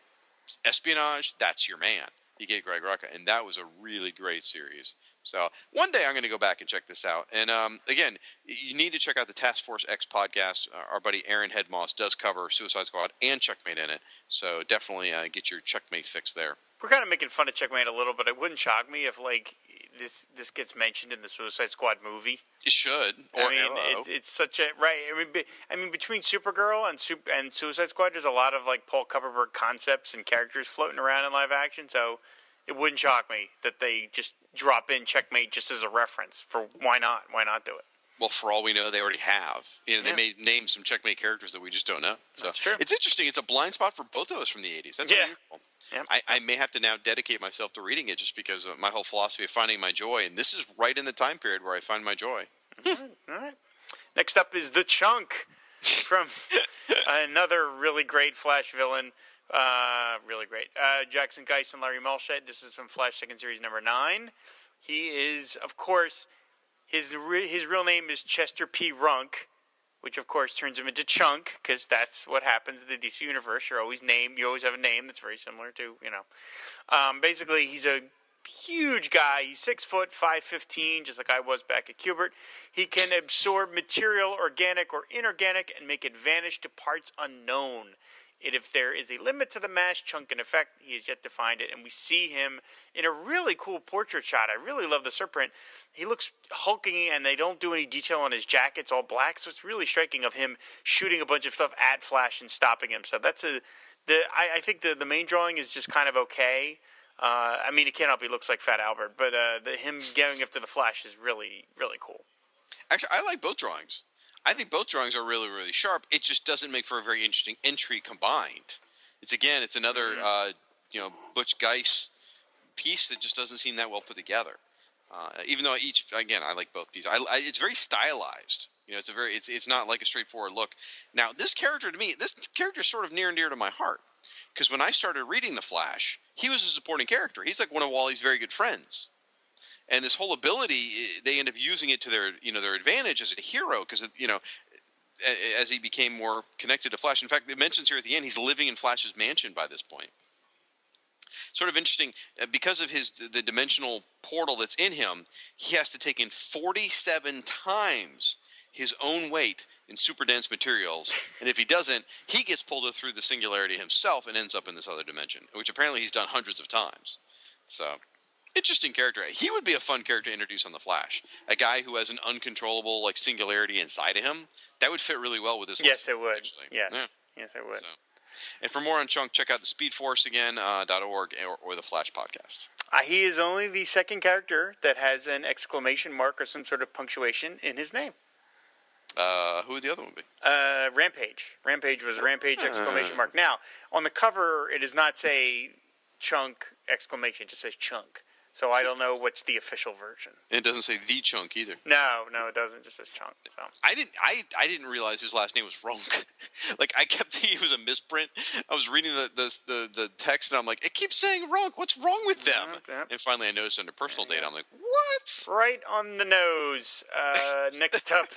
espionage, that's your man. You get Greg Rucka, and that was a really great series. So one day I'm going to go back and check this out. And um, again, you need to check out the Task Force X podcast. Uh, our buddy Aaron Headmoss does cover Suicide Squad and Checkmate in it, so definitely uh, get your Checkmate fix there.
We're kind of making fun of Checkmate a little, but it wouldn't shock me if like this this gets mentioned in the Suicide Squad movie.
It should. Or
I mean,
Arrow.
it's, it's such a right. I mean, be, I mean, between Supergirl and and Suicide Squad, there's a lot of like Paul Kupperberg concepts and characters floating around in live action. So it wouldn't shock me that they just drop in Checkmate just as a reference. For why not? Why not do it?
well, for all we know, they already have. You know, they
Yeah.
may name some Checkmate characters that we just don't know. So
That's true.
It's interesting. It's a blind spot for both of us from the '80s. That's
Yeah.
unusual.
Yeah.
I, I may have to now dedicate myself to reading it just because of my whole philosophy of finding my joy, and this is right in the time period where I find my joy.
All right. Next up is the Chunk from Another really great Flash villain. Uh, really great. Uh, Jackson Guice and Larry Mahlstedt. This is from Flash Second Series number nine. He is, of course, his re- his real name is Chester P. Runk, which of course turns him into Chunk because that's what happens in the DC universe. You're always named. You always have a name that's very similar to you know. Um, basically, he's a huge guy. He's six foot, five fifteen, just like I was back at Cubert. He can absorb material, organic or inorganic, and make it vanish to parts unknown. And if there is a limit to the mass chunk in effect, he has yet to find it. And we see him in a really cool portrait shot. I really love the surprint. He looks hulking, and they don't do any detail on his jacket. It's all black, so it's really striking of him shooting a bunch of stuff at Flash and stopping him. So that's a the I, I think the the main drawing is just kind of okay. Uh, I mean, it cannot be looks like Fat Albert, but uh, the, him going after the Flash is really really cool.
Actually, I like both drawings. I think both drawings are really, really sharp. It just doesn't make for a very interesting entry combined. It's again, it's another uh, you know Butch Guice piece that just doesn't seem that well put together. Uh, even though each, again, I like both pieces. I, I, it's very stylized. You know, it's a very, it's, it's not like a straightforward look. Now, this character to me, this character is sort of near and dear to my heart because when I started reading The Flash, he was a supporting character. He's like one of Wally's very good friends and this whole ability they end up using it to their you know their advantage as a hero because you know as he became more connected to Flash. In fact, it mentions here at the end he's living in Flash's mansion by this point. Sort of interesting uh, because of his the dimensional portal that's in him. He has to take in forty-seven times his own weight in super dense materials, and if he doesn't, he gets pulled through the singularity himself and ends up in this other dimension, which apparently he's done hundreds of times. So interesting character. He would be a fun character to introduce on the Flash. A guy who has an uncontrollable like singularity inside of him. That would fit really well with this.
Yes,
list,
it would.
Actually.
Yes,
Yeah.
yes, it would.
So. And for more on Chunk, check out the Speed Force again uh, .org or, or the Flash podcast.
Uh, he is only the second character that has an exclamation mark or some sort of punctuation in his name.
Uh, who would the other one be?
Uh, Rampage. Rampage was Rampage exclamation mark. Now on the cover, it does not say chunk exclamation; it just says chunk. So I don't know what's the official version.
And it doesn't say the Chunk either.
No, no, it doesn't. It just says chunk. So
I didn't. I, I didn't realize his last name was Runk. like I kept thinking it was a misprint. I was reading the, the the the text and I'm like, it keeps saying Runk. What's wrong with them?
Yeah, yeah.
And finally, I noticed under personal data. I'm like, what?
right on the nose. Uh, next up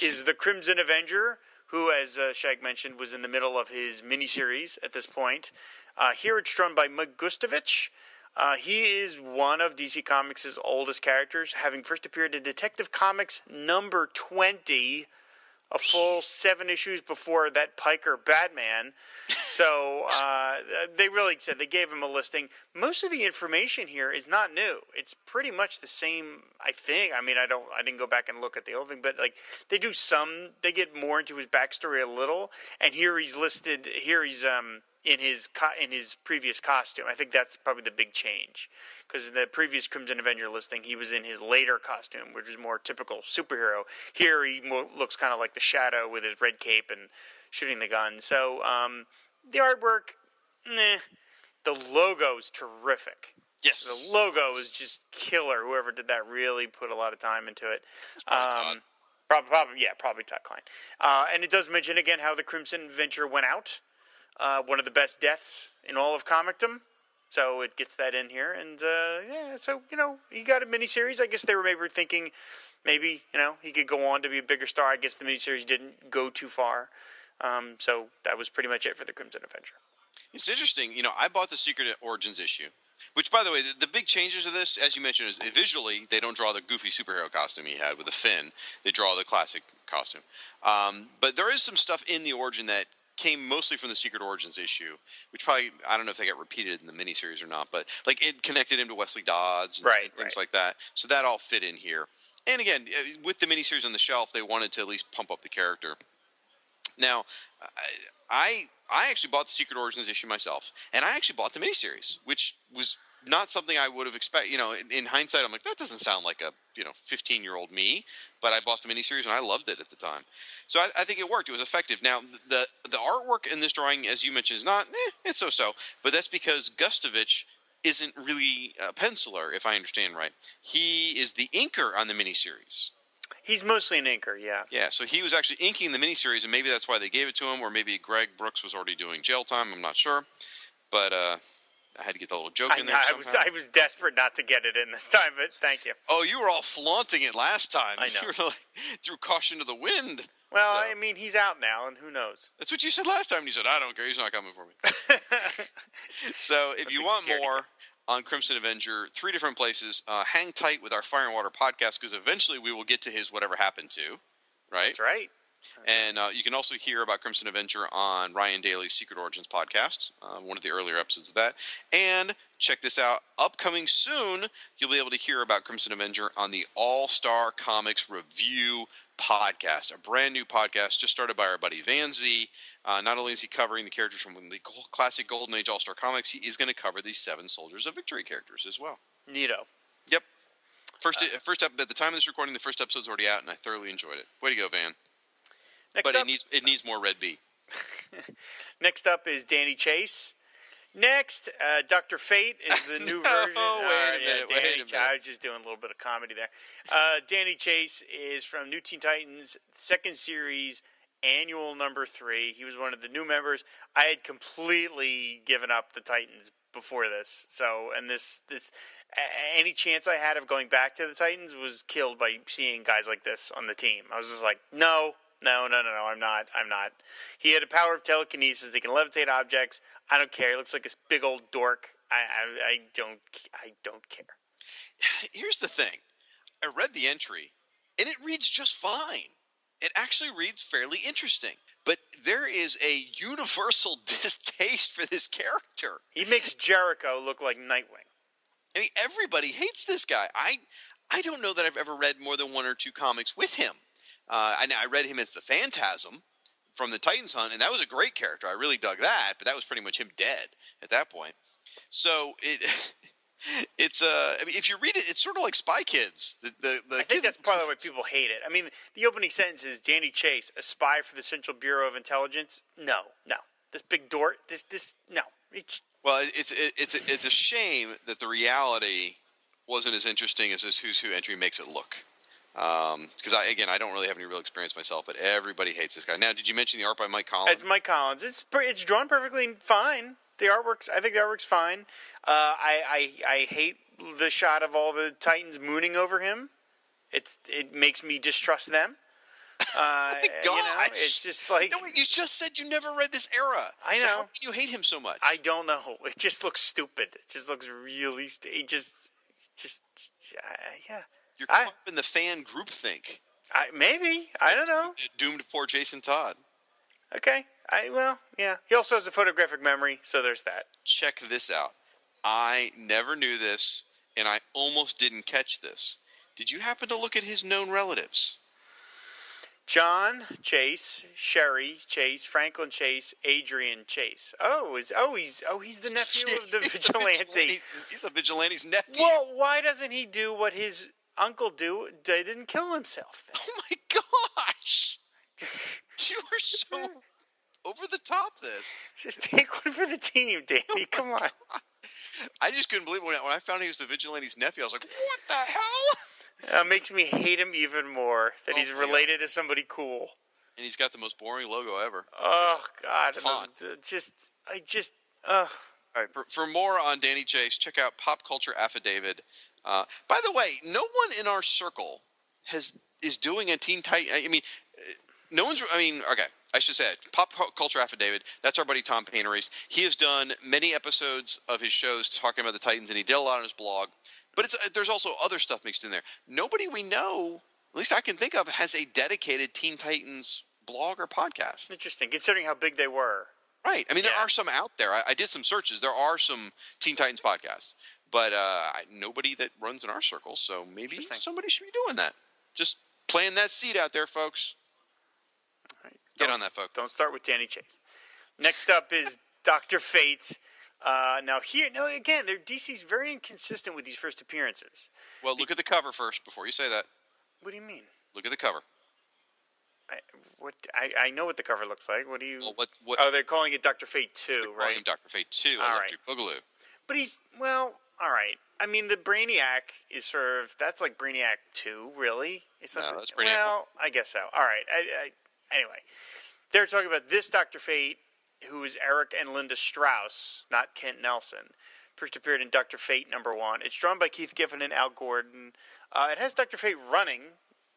is the Crimson Avenger, who, as uh, Shag mentioned, was in the middle of his miniseries at this point. Uh, here it's drawn by Mike Gustovich. Uh, he is one of DC Comics' oldest characters, having first appeared in Detective Comics number 20, a full seven issues before that Piker Batman. So uh, they really said they gave him a listing. Most of the information here is not new. It's pretty much the same. I think. I mean, I don't. I didn't go back and look at the old thing, but like they do some. They get more into his backstory a little. And here he's listed. Here he's um in his co- in his previous costume. I think that's probably the big change because in the previous Crimson Avenger listing, he was in his later costume, which is more typical superhero. Here, he looks kind of like the Shadow with his red cape and shooting the gun. So um, the artwork, meh. The logo is terrific.
Yes.
The logo is just killer. Whoever did that really put a lot of time into it.
probably.
Probably, probably, yeah, probably Todd Klein. Uh, and it does mention again how the Crimson Venture went out. Uh, one of the best deaths in all of comicdom. So it gets that in here, and uh, yeah. So you know, he got a miniseries. I guess they were maybe thinking, maybe you know, he could go on to be a bigger star. I guess the miniseries didn't go too far. Um, so that was pretty much it for the Crimson Avenger.
It's interesting. You know, I bought the Secret Origins issue, which, by the way, the, the big changes of this, as you mentioned, is visually they don't draw the goofy superhero costume he had with the fin. They draw the classic costume. Um, but there is some stuff in the origin that came mostly from the Secret Origins issue, which probably I don't know if they got repeated in the miniseries or not, but like it connected him to Wesley Dodds and
Right,
things
right.
like that. So that all fit in here. And again, uh, with the miniseries on the shelf, they wanted to at least pump up the character. Now, I I actually bought the Secret Origins issue myself, and I actually bought the miniseries, which was not something I would have expected. You know, in, in hindsight, I'm like, that doesn't sound like a you know 15 year old me, but I bought the miniseries and I loved it at the time. So I, I think it worked. It was effective. Now the the artwork in this drawing, as you mentioned, is not eh, it's so so, but that's because Gustovich isn't really a penciler, if I understand right. He is the inker on the miniseries.
He's mostly an inker, yeah.
Yeah, so he was actually inking the miniseries, and maybe that's why they gave it to him, or maybe Greg Brooks was already doing jail time. I'm not sure, but uh, I had to get the little joke
I,
in there.
I was. I was desperate not to get it in this time, but thank you.
Oh, you were all flaunting it last time.
I know.
You were like, threw caution to the wind.
Well,
So-
I mean, he's out now, and who knows?
That's what you said last time. You said, I don't care. He's not coming for me. so if you want more on Crimson Avenger, three different places. Uh, hang tight with our Fire and Water podcast because eventually we will get to his Whatever Happened to, right?
That's right.
And uh, you can also hear about Crimson Avenger on Ryan Daly's Secret Origins podcast, uh, one of the earlier episodes of that. And check this out upcoming soon, you'll be able to hear about Crimson Avenger on the All Star Comics Review podcast, a brand new podcast just started by our buddy Van Z. Uh, not only is he covering the characters from the classic Golden Age All Star comics, he is going to cover these seven Soldiers of Victory characters as well.
Neato.
Yep. First, first up at the time of this recording, the first episode's already out, and I thoroughly enjoyed it. Way to go, Van!
Next
But
up,
it needs it needs more Red Bee.
next up is Danny Chase. Next, uh, Doctor Fate is the new
No,
version.
wait a
Uh, yeah,
minute, wait
Danny,
a minute.
I was just doing a little bit of comedy there. Uh, Danny Chase is from New Teen Titans second series, annual number three. He was one of the new members. I had completely given up the Titans before this, so and this this any chance I had of going back to the Titans was killed by seeing guys like this on the team. I was just like, no, no, no, no, no, I'm not. I'm not. He had a power of telekinesis. He can levitate objects. I don't care. He looks like this big old dork. I, I, I don't. I don't care.
Here's the thing. I read the entry, and it reads just fine. It actually reads fairly interesting. But there is a universal distaste for this character.
He makes Jericho look like Nightwing.
I mean, everybody hates this guy. I, I don't know that I've ever read more than one or two comics with him. Uh, I, I read him as the Phantasm from the Titans Hunt, and that was a great character. I really dug that, but that was pretty much him dead at that point. So it, it's uh, I mean, if you read it, it's sort of like Spy Kids. The the, the
I think that's part of why people hate it. I mean, the opening sentence is Danny Chase, a spy for the Central Bureau of Intelligence. No, no, this big dork. This, this, no. It's
Well, it's it, it's a, it's a shame that the reality wasn't as interesting as this Who's Who entry makes it look. Because I again, I don't really have any real experience myself, but everybody hates this guy. Now, did you mention the art by Mike Collins?
It's Mike Collins. It's it's drawn perfectly fine. The artwork's I think the artwork's fine. Uh, I, I I hate the shot of all the Titans mooning over him. It's it makes me distrust them. Uh, you know, it's just like
no, wait, you just said you never read this era.
I
So how
know.
can you hate him so much?
I don't know. It just looks stupid. It just looks really. St- it just just uh, yeah.
You're
I-
caught up in the fan group think.
I, maybe I don't know.
Doomed poor Jason Todd.
Okay. I well yeah. He also has a photographic memory, so there's that.
Check this out. I never knew this, and I almost didn't catch this. Did you happen to look at his known relatives?
John Chase, Sherry Chase, Franklin Chase, Adrian Chase. Oh, is oh he's oh he's the nephew of the vigilante.
He's, he's the vigilante's nephew.
Well, why doesn't he do what his uncle do? They didn't kill himself. Then?
Oh my gosh! You are so over the top. This
Just take one for the team, Danny. Come on.
I just couldn't believe it when I, when I found he was the vigilante's nephew. I was like, "What the hell?"
Uh, makes me hate him even more that
Oh
he's
God.
related to somebody cool.
And he's got the most boring logo ever.
Oh God, those- uh, just I just uh
All right. For, for more on Danny Chase, check out Pop Culture Affidavit. Uh, by the way, no one in our circle has is doing a Teen Titan. I mean, uh, no one's. I mean, okay. I should say it. Pop Culture Affidavit. That's our buddy Tom Panarese. He has done many episodes of his shows talking about the Titans, and he did a lot on his blog. But it's, uh, there's also other stuff mixed in there. Nobody we know, at least I can think of, has a dedicated Teen Titans blog or podcast.
interesting considering how big they were.
Right. I mean, there are some out there. I, I did some searches. There are some Teen Titans podcasts, but uh, nobody that runs in our circle. So maybe somebody should be doing that. Just playing that seed out there, folks.
Right.
Get
Don't-
on that, folks.
Don't start with Danny Chase. Next up is Doctor Fate. Uh, now here, now again, they're DC's very inconsistent with these first appearances.
Well, look at the cover first before you say that.
What do you mean?
Look at the cover.
I, what I, I know what the cover looks like. What do you?
Well, what what?
oh, they're calling it Doctor Fate Two,
calling
right?
Doctor Fate Two,
All
Electric Boogaloo.
But he's well, all right. I mean, the Brainiac is sort of that's like Brainiac two, really. It's
No,
not.
that's Brainiac
well, I guess so. All right. I, I, anyway, they're talking about this Doctor Fate, who is Eric and Linda Strauss, not Kent Nelson. First appeared in Doctor Fate number one. It's drawn by Keith Giffen and Al Gordon. Uh, it has Doctor Fate running,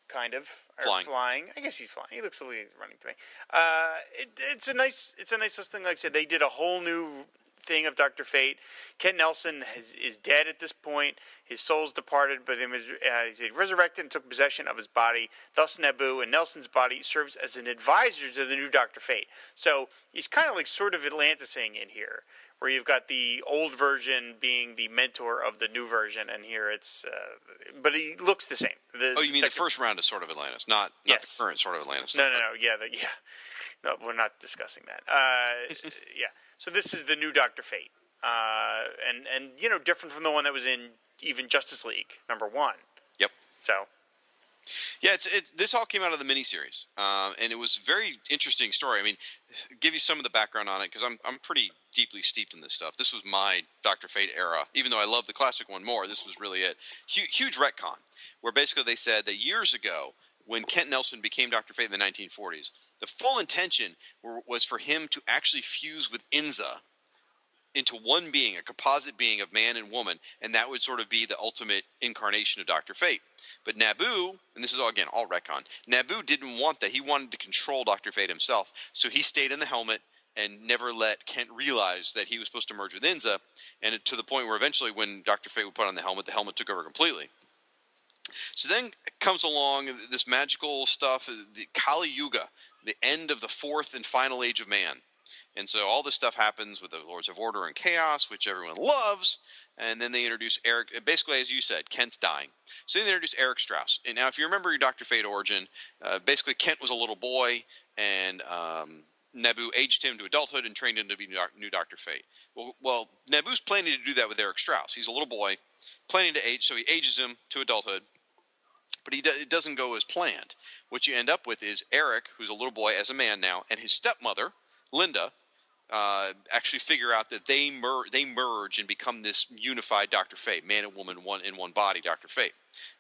kind of
Flying.
flying. I guess he's flying. He looks like he's running to me. Uh, it, it's a nice. It's a nice little thing. Like I said, they did a whole new thing of Doctor Fate. Kent Nelson has, is dead at this point. His soul's departed, but he was uh, resurrected and took possession of his body. Thus, Nabu and Nelson's body serves as an advisor to the new Doctor Fate. So he's kind of like sort of Atlantising in here, where you've got the old version being the mentor of the new version, and here it's, uh, but he looks the same. The,
Oh, you mean the first round is sort of Atlantis, not, not
Yes.
the current sort of Atlantis.
no, no, no. Yeah, the, yeah. No, we're not discussing that. Uh, yeah. So this is the new Doctor Fate, uh, and and you know different from the one that was in even Justice League number one.
Yep.
So
Yeah, it's, it's this all came out of the miniseries, um, and it was a very interesting story. I mean, give you some of the background on it because I'm I'm pretty deeply steeped in this stuff. This was my Doctor Fate era, even though I love the classic one more. This was really it. Huge, huge retcon, where basically they said that years ago, when Kent Nelson became Doctor Fate in the 1940s, the full intention were, was for him to actually fuse with Inza into one being, a composite being of man and woman, and that would sort of be the ultimate incarnation of Doctor Fate. But Nabu, and this is all again all retcon, Nabu didn't want that. He wanted to control Doctor Fate himself, so he stayed in the helmet and never let Kent realize that he was supposed to merge with Inza, and to the point where eventually, when Doctor Fate would put on the helmet, the helmet took over completely. So then comes along this magical stuff, the Kali Yuga, the end of the fourth and final age of man. And so all this stuff happens with the Lords of Order and Chaos, which everyone loves. And then they introduce Eric. Basically, as you said, Kent's dying. So they introduce Eric Strauss. And now, if you remember your Doctor Fate origin, uh, basically Kent was a little boy, and um, Nabu aged him to adulthood and trained him to be new Doctor Fate. Well, well, Nabu's planning to do that with Eric Strauss. He's a little boy, planning to age, so he ages him to adulthood but he it doesn't go as planned. What you end up with is Eric, who's a little boy as a man now, and his stepmother, Linda, uh, actually figure out that they mer- they merge and become this unified Doctor Fate, man and woman, one in one body, Doctor Fate,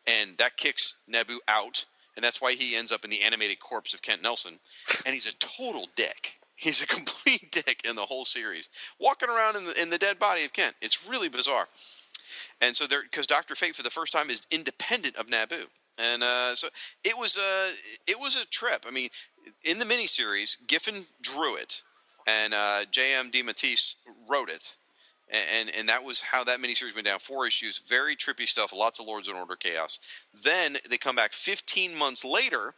and that kicks Nabu out, and that's why he ends up in the animated corpse of Kent Nelson, and he's a total dick. He's a complete dick in the whole series, walking around in the in the dead body of Kent. It's really bizarre. And so there, because Doctor Fate for the first time is independent of Nabu, and uh, so it was a it was a trip. I mean, in the miniseries, Giffen drew it, and uh, J.M. DeMatteis wrote it, and, and and that was how that miniseries went down. Four issues, very trippy stuff, lots of Lords and Order chaos. Then they come back 15 months later.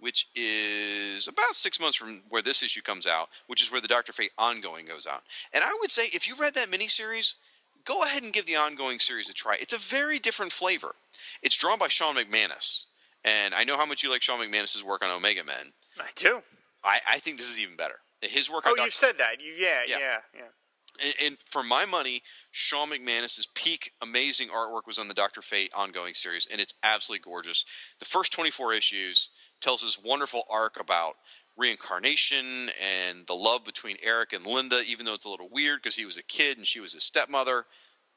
Which is about six months from where this issue comes out, which is where the Doctor Fate ongoing goes out. And I would say, if you read that miniseries, go ahead and give the ongoing series a try. It's a very different flavor. It's drawn by Shawn McManus, and I know how much you like Shawn McManus's work on Omega Men.
I do.
I, I think this is even better. His work
Oh, you've said that. You yeah
Yeah.
yeah yeah.
and, and for my money, Shawn McManus's peak amazing artwork was on the Doctor Fate ongoing series, and it's absolutely gorgeous. The first 24 issues tells this wonderful arc about reincarnation and the love between Eric and Linda, even though it's a little weird because he was a kid and she was his stepmother.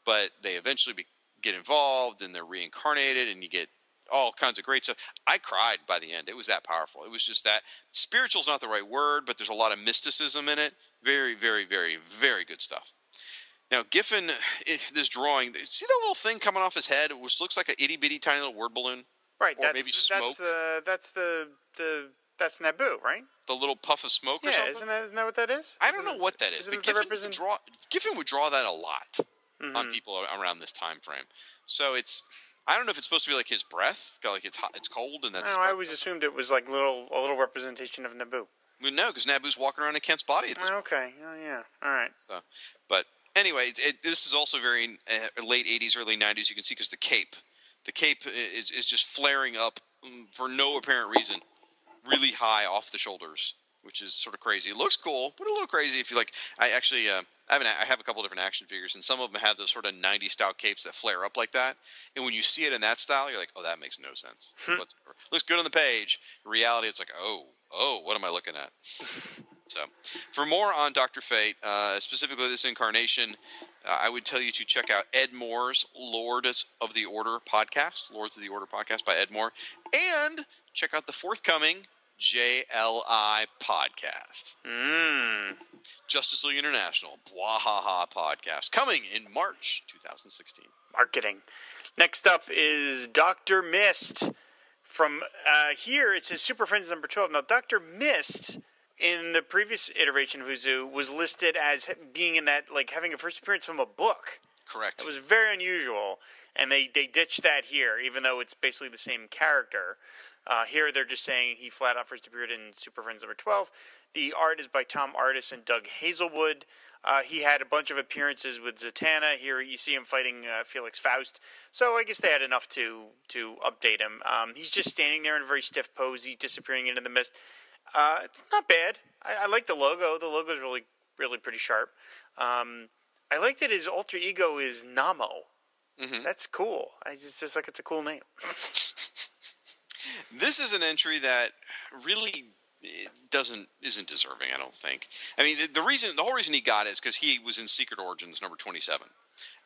But they eventually be, get involved and they're reincarnated, and you get all kinds of great stuff. I cried by the end. It was that powerful. It was just that spiritual is not the right word, but there's a lot of mysticism in it. Very, very, very, very good stuff. Now, Giffen, eh, this drawing, see that little thing coming off his head, which looks like an itty bitty tiny little word balloon?
Right.
Or
that's
maybe smoke.
That's the that's the the that's Nabu, right?
The little puff of smoke or
Yeah,
something?
isn't that, isn't that what that is?
I don't
Isn't
know what that is, but Giffen would,
represent-
draw, Giffen would draw that a lot
Mm-hmm.
on people around this time frame. So it's, I don't know if it's supposed to be like his breath, like it's hot, it's cold, and that's.
No, I always assumed it was like little a little representation of Nabu.
Well, no, because Nabu's walking around in Kent's body at this
Oh, okay. Oh yeah. All right.
So, but anyway, it, it, this is also very uh, late '80s, early '90s. You can see because the cape, the cape is is just flaring up mm, for no apparent reason, really high off the shoulders, which is sort of crazy. It looks cool, but a little crazy if you like. I actually. Uh, I have, an, I have a couple different action figures, and some of them have those sort of '90s style capes that flare up like that. And when you see it in that style, you're like, "Oh, that makes no sense." whatsoever. Looks good on the page. In reality, it's like, "Oh, oh, what am I looking at?" So, for more on Doctor Fate, uh, specifically this incarnation, uh, I would tell you to check out Ed Moore's Lords of the Order podcast, Lords of the Order podcast by Ed Moore, and check out the forthcoming JLI podcast.
Mm.
Justice League International, Bwahaha podcast, coming in March 2016.
Marketing. Next up is Doctor Mist. From uh, here, it says Super Friends number twelve. Now, Doctor Mist in the previous iteration of Who's Who was listed as being in that like having a first appearance from a book.
Correct.
It was very unusual, and they they ditched that here, even though it's basically the same character. Uh, here they're just saying he flat out first appeared in Super Friends number twelve. The art is by Tom Artis and Doug Hazelwood. Uh, he had a bunch of appearances with Zatanna. Here you see him fighting uh, Felix Faust. So I guess they had enough to to update him. Um, he's just standing there in a very stiff pose. He's disappearing into the mist. Uh, it's not bad. I, I like the logo. The logo is really really pretty sharp. Um, I like that his alter ego is Nommo.
Mhm.
That's cool. I just, just like it's a cool name.
This is an entry that really doesn't isn't deserving. I don't think. I mean, the, the reason, the whole reason he got it is because he was in Secret Origins number twenty-seven,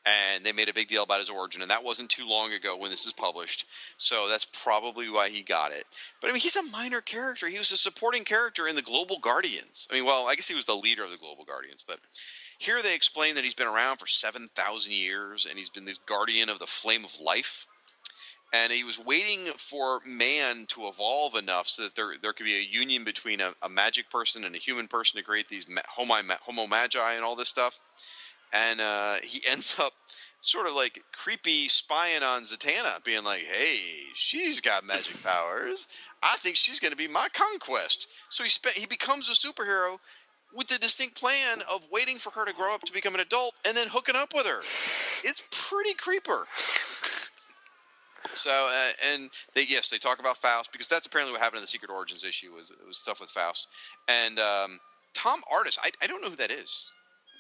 and they made a big deal about his origin, and that wasn't too long ago when this is published. So that's probably why he got it. But I mean, he's a minor character. He was a supporting character in the Global Guardians. I mean, well, I guess he was the leader of the Global Guardians, but. Here they explain that he's been around for 7,000 years and he's been this guardian of the flame of life and he was waiting for man to evolve enough so that there there could be a union between a, a magic person and a human person to create these homo, homo magi and all this stuff. And uh, he ends up sort of like creepy spying on Zatanna, being like, "Hey, she's got magic powers. I think she's going to be my conquest." So he spent he becomes a superhero with the distinct plan of waiting for her to grow up to become an adult and then hooking up with her. It's pretty creeper. So uh, and they yes they talk about Faust because that's apparently what happened in the Secret Origins issue was it was stuff with Faust and um, Tom Artis I, I don't know who that is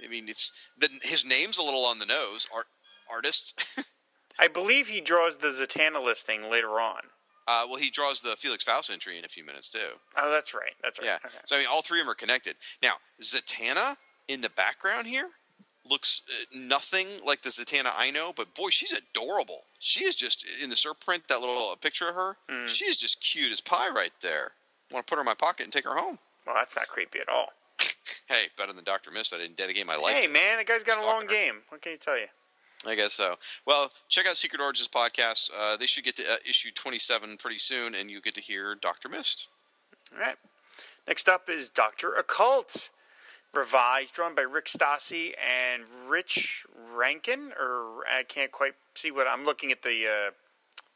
I mean it's the, his name's a little on the nose art artist
I believe he draws the Zatanna listing later on.
uh, well he draws the Felix Faust entry in a few minutes too
Oh, that's right. That's right.
yeah
Okay.
so I mean all three of them are connected now Zatanna in the background here looks uh, nothing like the Zatanna I know but boy she's adorable she is just in the surprint that little picture of her
Mm.
she is just cute as pie right there want to put her in my pocket and take her home
Well, that's not creepy at all.
Hey, better than Doctor Mist. I didn't dedicate my life.
hey, man, the guy's got a long
Stalker.
game. What can you tell you?
I guess so. Well, check out Secret Origins podcast. Uh, they should get to uh, issue twenty-seven pretty soon, and you get to hear Doctor Mist.
All right. Next up is Doctor Occult, revised, drawn by Rick Stassi and Rich Rankin, or I can't quite see what I'm looking at the uh,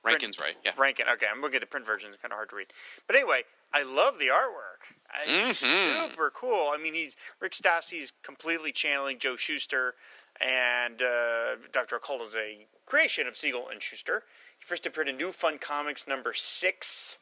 Rankin's right. Yeah.
Rankin. Okay, I'm looking at the print version. It's kind of hard to read. But anyway, I love the artwork. I,
Mhm.
Super cool. I mean, he's Rick Stassi is completely channeling Joe Shuster, and uh, Doctor Occult is a creation of Siegel and Shuster. He first appeared in New Fun Comics number six.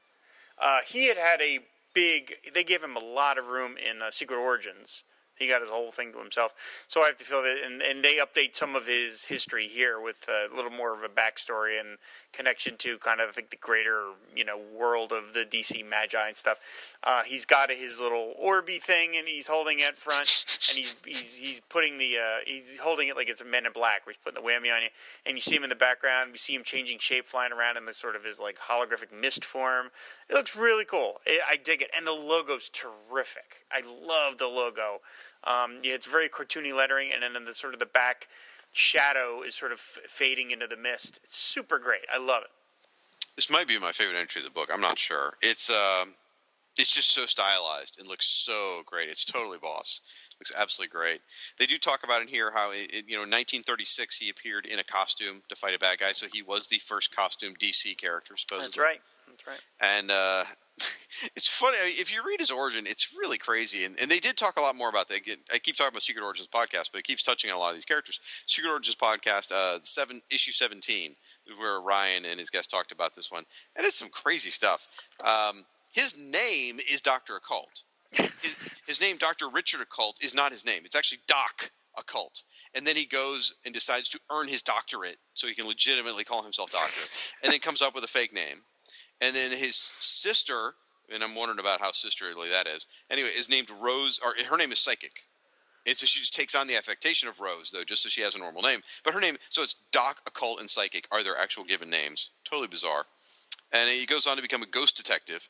Uh, he had had a big. They gave him a lot of room in uh, Secret Origins. He got his whole thing to himself. So I have to feel that, and, and they update some of his history here with a little more of a backstory and connection to kind of I think the greater you know world of the DC Magi and stuff. Uh, he's got his little Orby thing, and he's holding it front, and he's he's, he's putting the uh, he's holding it like it's a Men in Black, where he's putting the whammy on you, and you see him in the background. We see him changing shape, flying around in the sort of his like holographic mist form. It looks really cool. I I dig it, and the logo's terrific. I love the logo. Um, yeah, it's very cartoony lettering, and then the sort of the back shadow is sort of f- fading into the mist. It's super great. I love it.
This might be my favorite entry of the book. I'm not sure. It's um, it's just so stylized and looks so great. It's totally boss. Looks absolutely great. They do talk about in here how it, it, you know, 1936 he appeared in a costume to fight a bad guy, so he was the first costume DC character. Supposedly,
That's right. That's right.
and uh, it's funny I mean, if you read his origin it's really crazy and, and they did talk a lot more about that i keep talking about secret origins podcast but it keeps touching on a lot of these characters. Secret origins podcast uh, seven issue 17 where ryan and his guest talked about this one and it's some crazy stuff. Um, his name is dr occult. His, his name dr richard occult is not his name. It's actually doc occult and then he goes and decides to earn his doctorate so he can legitimately call himself doctor and then comes up with a fake name and then his sister, and I'm wondering about how sisterly that is. Anyway, is named Rose, or her name is Psychic. And so she just takes on the affectation of Rose, though, just so she has a normal name. But her name, so it's Doc, Occult, and Psychic are their actual given names. Totally bizarre. And he goes on to become a ghost detective.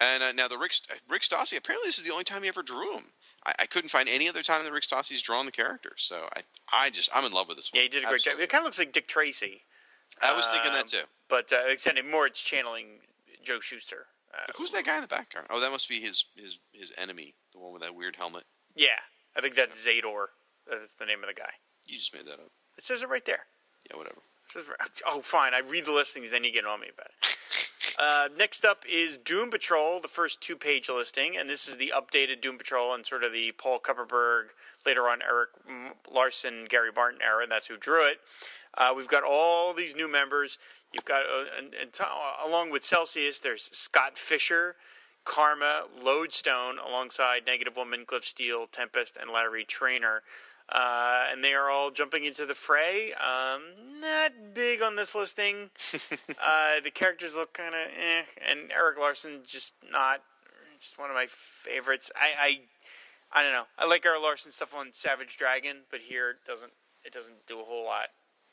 And uh, now the Rick, Rick Stassi, apparently this is the only time he ever drew him. I, I couldn't find any other time that Rick Stassi's drawn the character. So I, I just, I'm in love with this one.
Yeah, he did a great job. It kind of looks like Dick Tracy,
I was thinking
Um,
that too.
but uh, more it's channeling Joe Shuster. Uh,
Who's that guy in the background? Oh, that must be his his his enemy, the one with that weird helmet.
yeah, I think that's Zador. That's the name of the guy.
You just made that up.
It says it right there.
Yeah, whatever.
It says, oh, fine. I read the listings, then you get on me about it. Uh, next up is Doom Patrol, the first two-page listing, and this is the updated Doom Patrol and sort of the Paul Kupperberg, later on Erik Larsen, Gary Barton era, and that's who drew it. Uh, we've got all these new members. You've got, uh, and, and to, along with Celsius, there's Scott Fisher, Karma, Lodestone, alongside Negative Woman, Cliff Steele, Tempest, and Larry Trainer. Uh, and they are all jumping into the fray. Um, not big on this listing. uh, the characters look kind of eh, and Erik Larsen just not just one of my favorites. I, I I don't know. I like Erik Larsen stuff on Savage Dragon, but here it doesn't it doesn't do a whole lot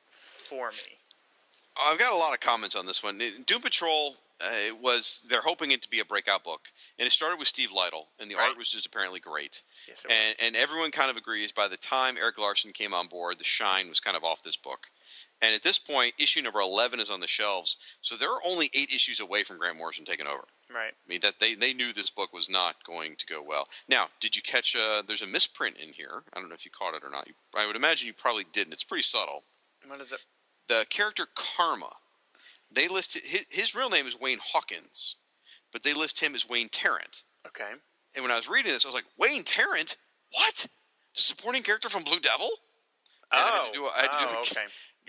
for me.
I've got a lot of comments on this one. Doom Patrol uh, was they're hoping it to be a breakout book, and it started with Steve Lightle, and the
Right.
art was just apparently great.
Yes,
and, and everyone kind of agrees. By the time Erik Larsen came on board, the shine was kind of off this book. And at this point, issue number eleven is on the shelves, so they're only eight issues away from Grant Morrison taking over.
Right.
I mean that they they knew this book was not going to go well. Now, did you catch? A, there's a misprint in here. I don't know if you caught it or not. You, I would imagine you probably didn't. It's pretty subtle.
What is it?
The character Karma, they listed his, his real name is Wayne Hawkins, but they list him as Wayne Tarrant.
Okay.
And when I was reading this, I was like, Wayne Tarrant? What? The supporting character from Blue Devil? And I had
Oh,
to do a- I had to do
oh, okay.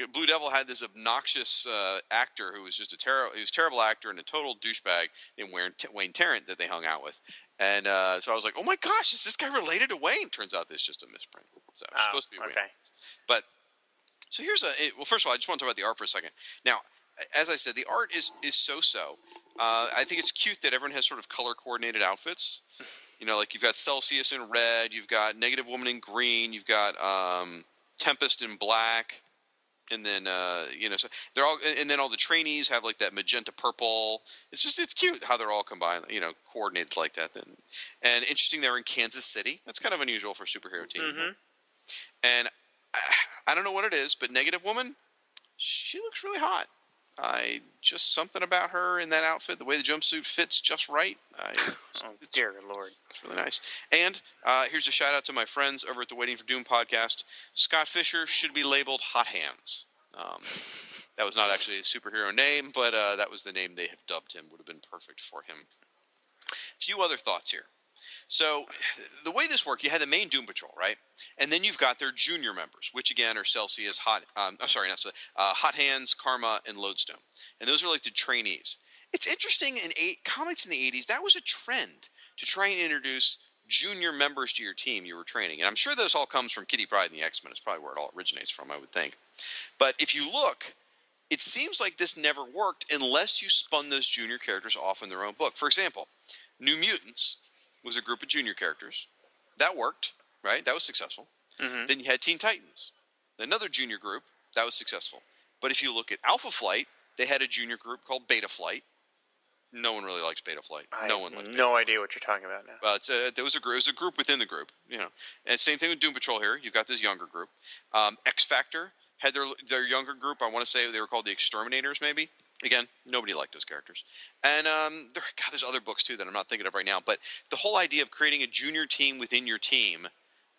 Blue Devil had this obnoxious uh, actor who was just a terrible, he was terrible actor and a total douchebag in Wayne, Wayne Tarrant that they hung out with. And uh, so I was like, oh my gosh, is this guy related to Wayne? Turns out this is just a misprint. So it's
Oh,
supposed to be Wayne.
okay.
But so here's a well. First of all, I just want to talk about the art for a second. Now, as I said, the art is is so so. Uh, I think it's cute that everyone has sort of color coordinated outfits. You know, like you've got Celsius in red, you've got Negative Woman in green, you've got um, Tempest in black, and then uh, you know, so they're all, and then all the trainees have like that magenta purple. It's just it's cute how they're all combined, you know, coordinated like that. Then, and interesting, they're in Kansas City. That's kind of unusual for a superhero team.
Mhm.
And I, don't know what it is, but Negative Woman, she looks really hot. I just something about her in that outfit, the way the jumpsuit fits just right. I,
Oh
it's,
dear lord.
it's really nice. And uh, here's a shout out to my friends over at the Waiting for Doom podcast. Scott Fisher should be labeled Hot Hands. Um, that was not actually a superhero name, but uh, that was the name they have dubbed him. Would have been perfect for him. A few other thoughts here. So, the way this worked, you had the main Doom Patrol, right? And then you've got their junior members, which again are Celsius, Hot, um, I'm sorry, not uh, Hot Hands, Karma, and Lodestone. And those are like the trainees. It's interesting in eight, comics in the 80s, that was a trend to try and introduce junior members to your team you were training. And I'm sure this all comes from Kitty Pryde and the X Men. It's probably where it all originates from, I would think. But if you look, it seems like this never worked unless you spun those junior characters off in their own book. For example, New Mutants was a group of junior characters. That worked, right? That was successful.
Mhm.
Then you had Teen Titans, another junior group that was successful. But if you look at Alpha Flight, they had a junior group called Beta Flight. No one really likes Beta Flight.
I
no one likes. Beta
no idea what you're talking about now.
uh, it's a, there was a group. It was a group within the group, you know. And same thing with Doom Patrol here. You've got this younger group. Um, X Factor had their their younger group. I want to say they were called the Exterminators, maybe. Again, nobody liked those characters. And um, there, God, there's other books too that I'm not thinking of right now. But the whole idea of creating a junior team within your team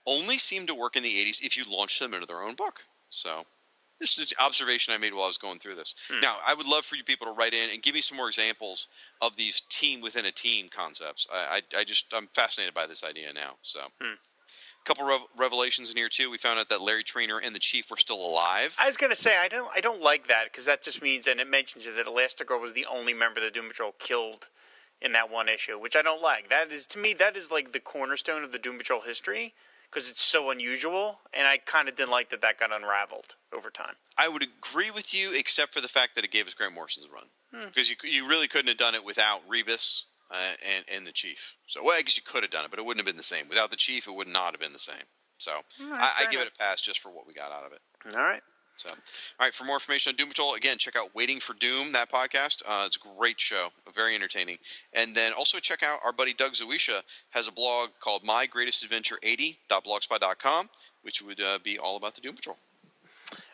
only seemed to work in the 80s if you launched them into their own book. So. This is an observation I made while I was going through this. Now, I would love for you people to write in and give me some more examples of these team within a team concepts. I, I, I just I'm fascinated by this idea now. So,
Hmm.
Couple rev- revelations in here too. We found out that Larry Trainer and the Chief were still alive.
I was gonna say I don't I don't like that because that just means and it mentions that Elastigirl was the only member of the Doom Patrol killed in that one issue, which I don't like. That is to me that is like the cornerstone of the Doom Patrol history because it's so unusual, and I kind of didn't like that that got unraveled over time.
I would agree with you, except for the fact that it gave us Grant Morrison's run hmm. because you you really couldn't have done it without Rebus uh, and and the Chief. So, well, I guess you could have done it, but it wouldn't have been the same. Without the Chief, it would not have been the same. So
right,
I, I give it a pass just for what we got out of it.
All right.
So, all right. For more information on Doom Patrol, again, check out Waiting for Doom, that podcast. Uh, it's a great show, very entertaining. And then also check out our buddy Doug Zawisza has a blog called My Greatest Adventure 80.blogspot.com, which would uh, be all about the Doom Patrol.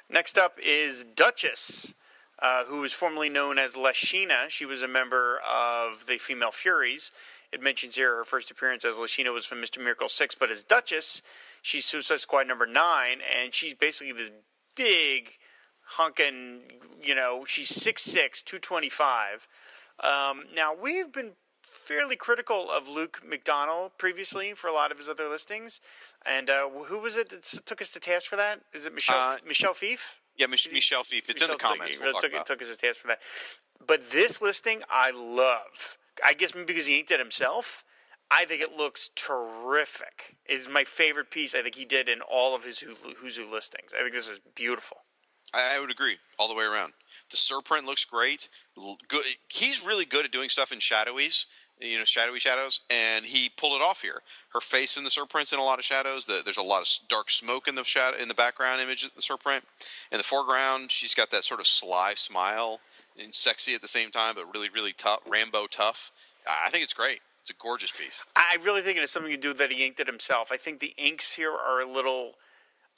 Next up is Duchess, uh, who was formerly known as Lashina. She was a member of the Female Furies. It mentions here her first appearance as Lashina was from Mr. Miracle 6, but as Duchess, she's Suicide Squad number 9, and she's basically this big, hunkin', you know, she's 6'6, 225. Um, now, we've been fairly critical of Luke McDonnell previously for a lot of his other listings. And uh, who was it that took us to task for that? Is it Michelle,
Uh,
Michelle Fief?
Yeah, Mich- Michelle Fief. It's in the
Michelle took-
comments.
it
We'll talk
took, took us a task for that. But this listing, I love. I guess maybe because he inked it himself. I think it looks terrific. It's my favorite piece. I think he did in all of his Who's Who listings. I think this is beautiful.
I, I would agree all the way around. The surprint looks great. Good. He's really good at doing stuff in shadowies, you know, shadowy shadows, and he pulled it off here. Her face in the surprint's in a lot of shadows. The, there's a lot of dark smoke in the shadow in the background image of the surprint. In the foreground, she's got that sort of sly smile and sexy at the same time, but really, really tough, Rambo tough. I think it's great. It's a gorgeous piece.
I really think it has something to do that he inked it himself. I think the inks here are a little,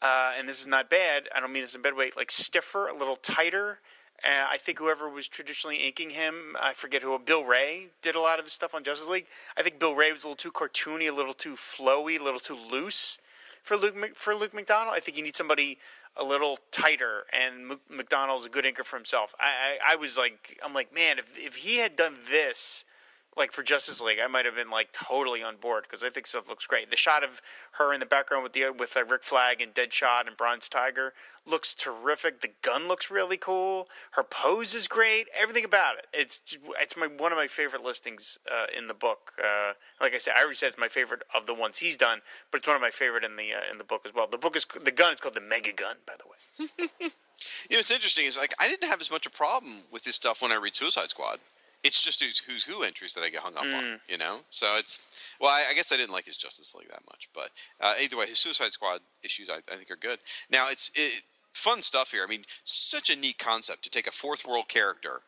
uh, and this is not bad. I don't mean this in a bad way. Like stiffer, a little tighter. Uh, I think whoever was traditionally inking him, I forget who, Bill Wray did a lot of his stuff on Justice League. I think Bill Wray was a little too cartoony, a little too flowy, a little too loose for Luke for Luke McDonnell. I think you need somebody a little tighter, and M- McDonnell's a good inker for himself. I, I, I was like, I'm like, man, if if he had done this like for Justice League, I might have been like totally on board because I think stuff looks great. The shot of her in the background with the with uh, Rick Flag and Deadshot and Bronze Tiger looks terrific. The gun looks really cool. Her pose is great. Everything about it. It's it's my one of my favorite listings uh, in the book. Uh, like I said, I already said it's my favorite of the ones he's done, but it's one of my favorite in the uh, in the book as well. The book is the gun is called the Mega Gun, by the way.
You know, what's interesting is like I didn't have as much of a problem with this stuff when I read Suicide Squad. It's just who's who's who entries that I get hung up on, you know. So it's well, I, I guess I didn't like his Justice League that much, but uh, either way, his Suicide Squad issues I, I think are good. Now it's it, fun stuff here. I mean, such a neat concept to take a fourth world character,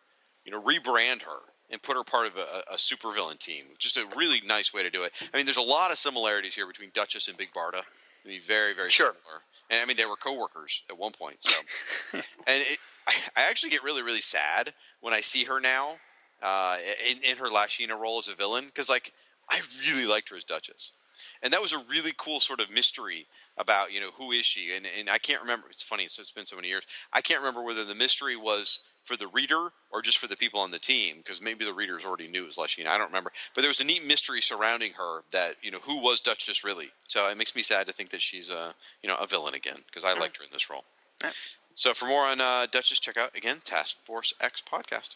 you know, rebrand her and put her part of a, a supervillain team. Just a really nice way to do it. I mean, there's a lot of similarities here between Duchess and Big Barda. I mean, very very
Sure.
similar. And I mean, they were coworkers at one point. So, and it, I, I actually get really, really sad when I see her now uh, in, in her Lashina role as a villain because, like, I really liked her as Duchess, and that was a really cool sort of mystery about you know who is she, and and I can't remember. It's funny, so it's been so many years. I can't remember whether the mystery was for the reader or just for the people on the team because maybe the readers already knew it was Lashina. I don't remember, but there was a neat mystery surrounding her that you know who was Duchess really. So it makes me sad to think that she's a you know a villain again because I liked her in this role. So for more on uh, Duchess, check out again Task Force X podcast.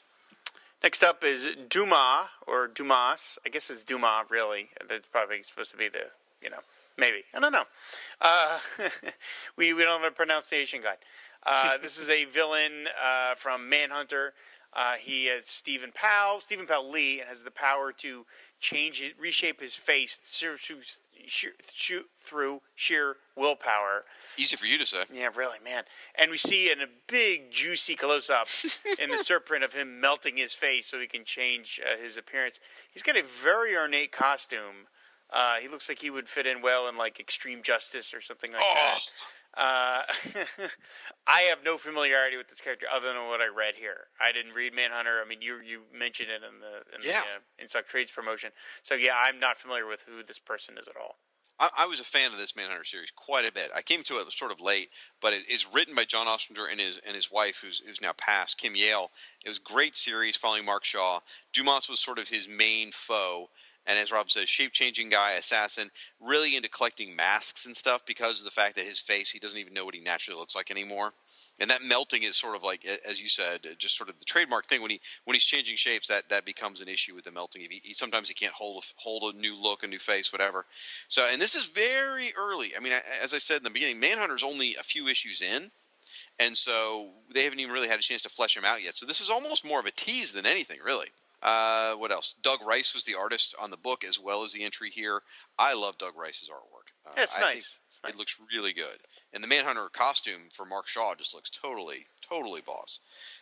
Next up is Duma or Dumas. I guess it's Duma, really. That's probably supposed to be the, you know, maybe. I don't know. Uh, we, we don't have a pronunciation guide. Uh, this is a villain uh, from Manhunter. Uh, he is Stephen Powell, Stephen Powell Lee, and has the power to change it, reshape his face sheer, through sheer willpower.
Easy for you to say.
Yeah, really, man. And we see in a big, juicy close up in the surprint of him melting his face so he can change uh, his appearance. He's got a very ornate costume. Uh, he looks like he would fit in well in like Extreme Justice or something like that. Uh, I have no familiarity with this character other than what I read here. I didn't read Manhunter. I mean, you you mentioned it in the in
Yeah.
the uh, Inside Trades promotion. So yeah, I'm not familiar with who this person is at all.
I, I was a fan of this Manhunter series quite a bit. I came to it sort of late, but it's written by John Ostrander and his and his wife, who's who's now passed, Kim Yale. It was a great series following Mark Shaw. Dumas was sort of his main foe, and as Rob says, shape changing guy, assassin, really into collecting masks and stuff because of the fact that his face he doesn't even know what he naturally looks like anymore. And that melting is sort of like, as you said, just sort of the trademark thing. When he when he's changing shapes, that, that becomes an issue with the melting. He, he, sometimes he can't hold a, hold a new look, a new face, whatever. So, and this is very early. I mean, as I said in the beginning, Manhunter's only a few issues in, and so they haven't even really had a chance to flesh him out yet. So this is almost more of a tease than anything, really. Uh, what else? Doug Rice was the artist on the book as well as the entry here. I love Doug Rice's artwork. Uh,
Yeah, it's nice. It's nice.
It looks really good, and the Manhunter costume for Mark Shaw just looks totally, totally boss.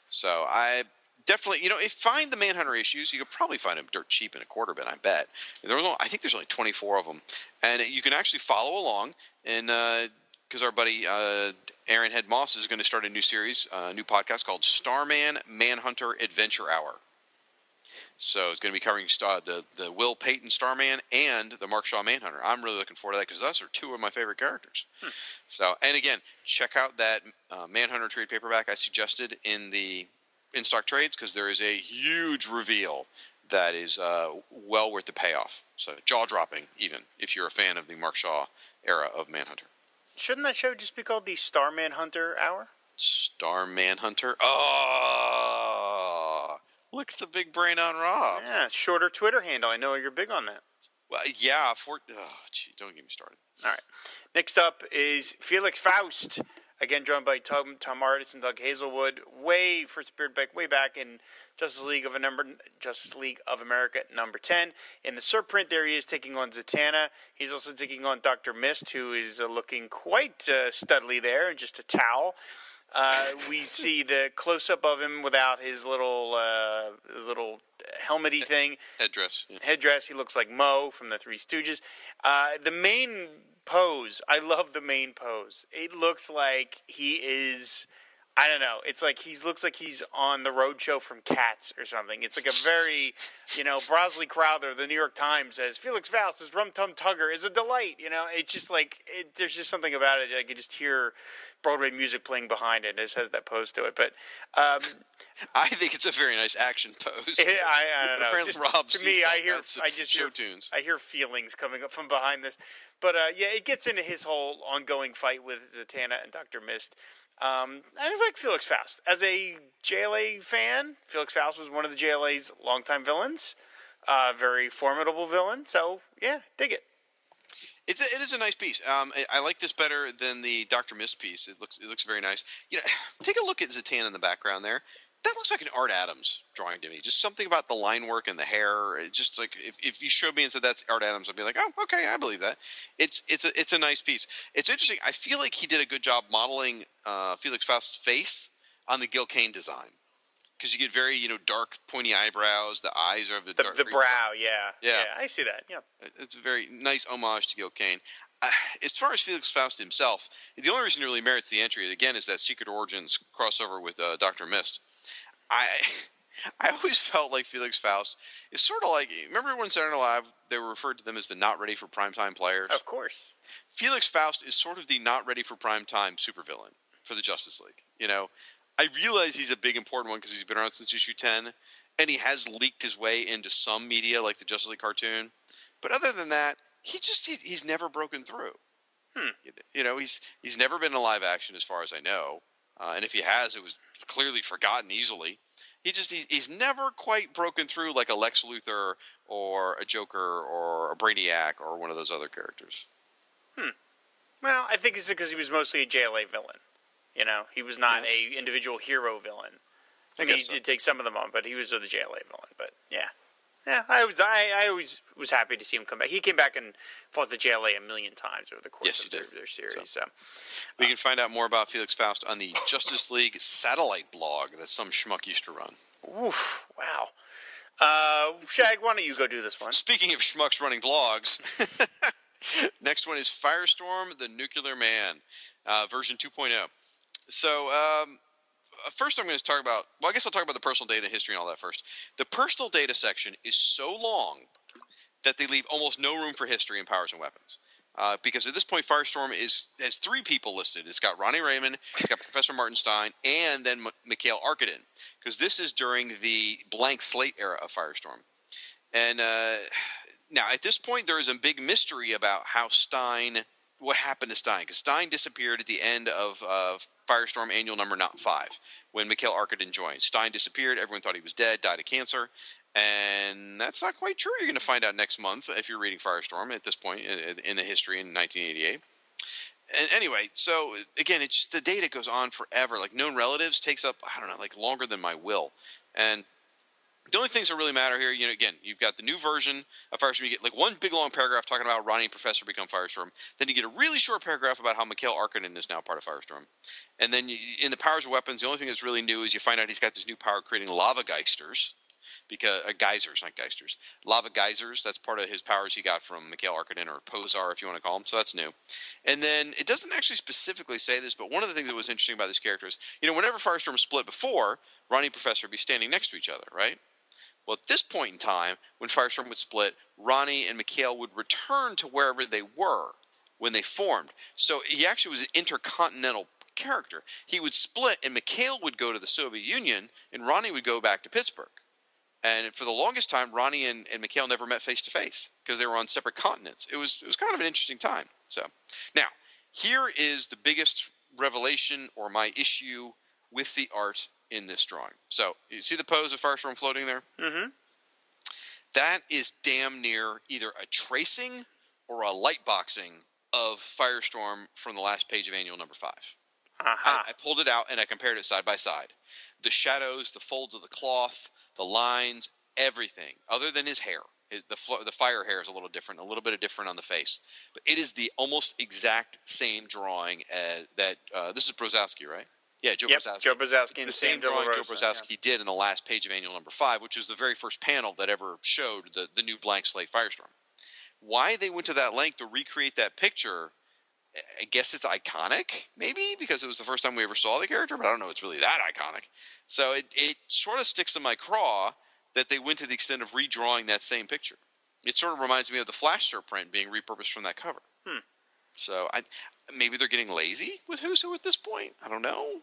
So I definitely, you know, if find the Manhunter issues, you could probably find them dirt cheap in a quarter bin. I bet. There was, only, I think there's only 24 of them, and you can actually follow along. And because our buddy uh, Aaron Head Moss is going to start a new series, uh, a new podcast called Starman Manhunter Adventure Hour. So it's going to be covering uh, the the Will Payton Starman and the Mark Shaw Manhunter. I'm really looking forward to that because those are two of my favorite characters. So, and again, check out that uh, Manhunter trade paperback I suggested in the in stock trades because there is a huge reveal that is uh, well worth the payoff. So jaw dropping, even if you're a fan of the Mark Shaw era of Manhunter.
Shouldn't that show just be called the Starman Hunter Hour?
Star Manhunter. Oh, look at the big brain on Rob.
Yeah, shorter Twitter handle. I know you're big on that.
Well, yeah. For oh, gee, don't get me started.
All right. Next up is Felix Faust. Again, drawn by Tom, Tom Artis and Doug Hazelwood. Way first appeared back way back in Justice League of a number Justice League of America number ten. In the surprint, there he is taking on Zatanna. He's also taking on Doctor Mist, who is uh, looking quite uh, studly there, and just a towel. Uh, we see the close up of him without his little uh, little helmety thing
Headdress. Yeah.
headdress. He looks like Moe from the Three Stooges. Uh, the main pose, I love the main pose. It looks like he is. I don't know. It's like he looks like he's on the road show from Cats or something. It's like a very, you know, Bosley Crowther, the New York Times says Felix Faust is Rum Tum Tugger is a delight. You know, it's just like it, there's just something about it. I could just hear Broadway music playing behind it. It has that pose to it. But um,
I think it's a very nice action pose.
I, I don't know.
Apparently,
Just-
Rob
to me, I hear, I just
show
hear,
tunes.
I hear feelings coming up from behind this. But uh, yeah, it gets into his whole ongoing fight with Zatanna and Doctor Mist. Um, I was like Felix Faust as a JLA fan. Felix Faust was one of the JLA's longtime villains, uh, very formidable villain. So yeah, dig it.
It's a, it is a nice piece. Um, I, I like this better than the Doctor Mist piece. It looks it looks very nice. You know, take a look at Zatanna in the background there. That looks like an Art Adams drawing to me. Just something about the line work and the hair. It's just like if, if you showed me and said that's Art Adams, I'd be like, oh, okay, I believe that. It's it's a it's a nice piece. It's interesting. I feel like he did a good job modeling uh, Felix Faust's face on the Gil Kane design because you get very you know dark pointy eyebrows. The eyes are the
The,
dark,
the brow, yeah.
Yeah.
I see that. Yeah,
it's a very nice homage to Gil Kane. Uh, as far as Felix Faust himself, the only reason he really merits the entry again is that Secret Origins crossover with uh, Doctor Mist. I I always felt like Felix Faust is sort of like remember when Saturday Night Live they were referred to them as the not ready for primetime players.
of course.
Felix Faust is sort of the not ready for primetime supervillain for the Justice League. You know, I realize he's a big important one because he's been around since issue ten, and he has leaked his way into some media like the Justice League cartoon. But other than that, he just he's never broken through.
Hmm.
You know, he's he's never been in live action as far as I know, uh, and if he has, it was clearly forgotten easily. He just he, he's never quite broken through like a Lex Luthor or a Joker or a Brainiac or one of those other characters. Hmm.
Well, I think it's because he was mostly a JLA villain. You know, he was not a individual hero villain.
I
I mean,
guess
he
so.
did take some of them on, but he was the JLA villain. But yeah, yeah, I was I, I always was happy to see him come back. He came back and fought the JLA a million times over the course
Yes,
of their, their series.
So.
So.
We can find out more about Felix Faust on the Justice League satellite blog that some schmuck used to run.
Oof, wow. Uh, Shag, why don't you go do this one?
Speaking of schmucks running blogs, next one is Firestorm, the Nuclear Man, uh, version 2.0. So, um, uh, first I'm going to talk about, well, I guess I'll talk about the personal data history and all that first. The personal data section is so long that they leave almost no room for history and Powers and Weapons. Uh, because at this point, Firestorm is has three people listed. It's got Ronnie Raymond, it's got Professor Martin Stein, and then M- Mikhail Arkadin. Because this is during the blank slate era of Firestorm. And uh, now, at this point, there is a big mystery about how Stein, what happened to Stein, because Stein disappeared at the end of uh, Firestorm Annual Number Not Five when Mikhail Arkadin joined. Stein disappeared. Everyone thought he was dead, died of cancer, and that's not quite true. You're going to find out next month if you're reading Firestorm at this point in, in the history in 1988. And anyway, so again, it's just the data goes on forever. Like known relatives takes up I don't know, like longer than my will, and The only things that really matter here, you know, again, you've got the new version of Firestorm. You get like one big long paragraph talking about Ronnie and Professor become Firestorm. Then you get a really short paragraph about how Mikhail Arkadin is now part of Firestorm. And then you, in the powers of weapons, the only thing that's really new is you find out he's got this new power creating lava geisters. Because uh, geysers, not geisters, lava geysers. That's part of his powers he got from Mikhail Arkadin or Pozhar, if you want to call him. So that's new. And then it doesn't actually specifically say this, but one of the things that was interesting about this character is, you know, whenever Firestorm split before, Ronnie and Professor would be standing next to each other, right? Well, at this point in time, when Firestorm would split, Ronnie and Mikhail would return to wherever they were when they formed. So he actually was an intercontinental character. He would split, and Mikhail would go to the Soviet Union, and Ronnie would go back to Pittsburgh. And for the longest time, Ronnie and, and Mikhail never met face to face because they were on separate continents. It was it was kind of an interesting time. So now here is the biggest revelation or my issue with the art in this drawing. So you see the pose of Firestorm floating there?
Mm-hmm.
That is damn near either a tracing or a light boxing of Firestorm from the last page of annual number five.
Aha.
I, I pulled it out and I compared it side by side. The shadows, the folds of the cloth, the lines, everything, other than his hair. His, the fl- the fire hair is a little different, a little bit of different on the face, but it is the almost exact same drawing as that. Uh, this is Brozowski, right? Yeah, Joe
Yep,
Brozowski.
Joe Brozowski and
the same
Sam
drawing Joe
Rosa,
Brozowski did in the last page of annual number five, which was the very first panel that ever showed the, the new blank slate Firestorm. Why they went to that length to recreate that picture, I guess it's iconic, maybe because it was the first time we ever saw the character, but I don't know if it's really that iconic. So it, it sort of sticks in my craw that they went to the extent of redrawing that same picture. It sort of reminds me of the Flash print being repurposed from that cover.
Hmm.
So I maybe they're getting lazy with Who's Who at this point. I don't know.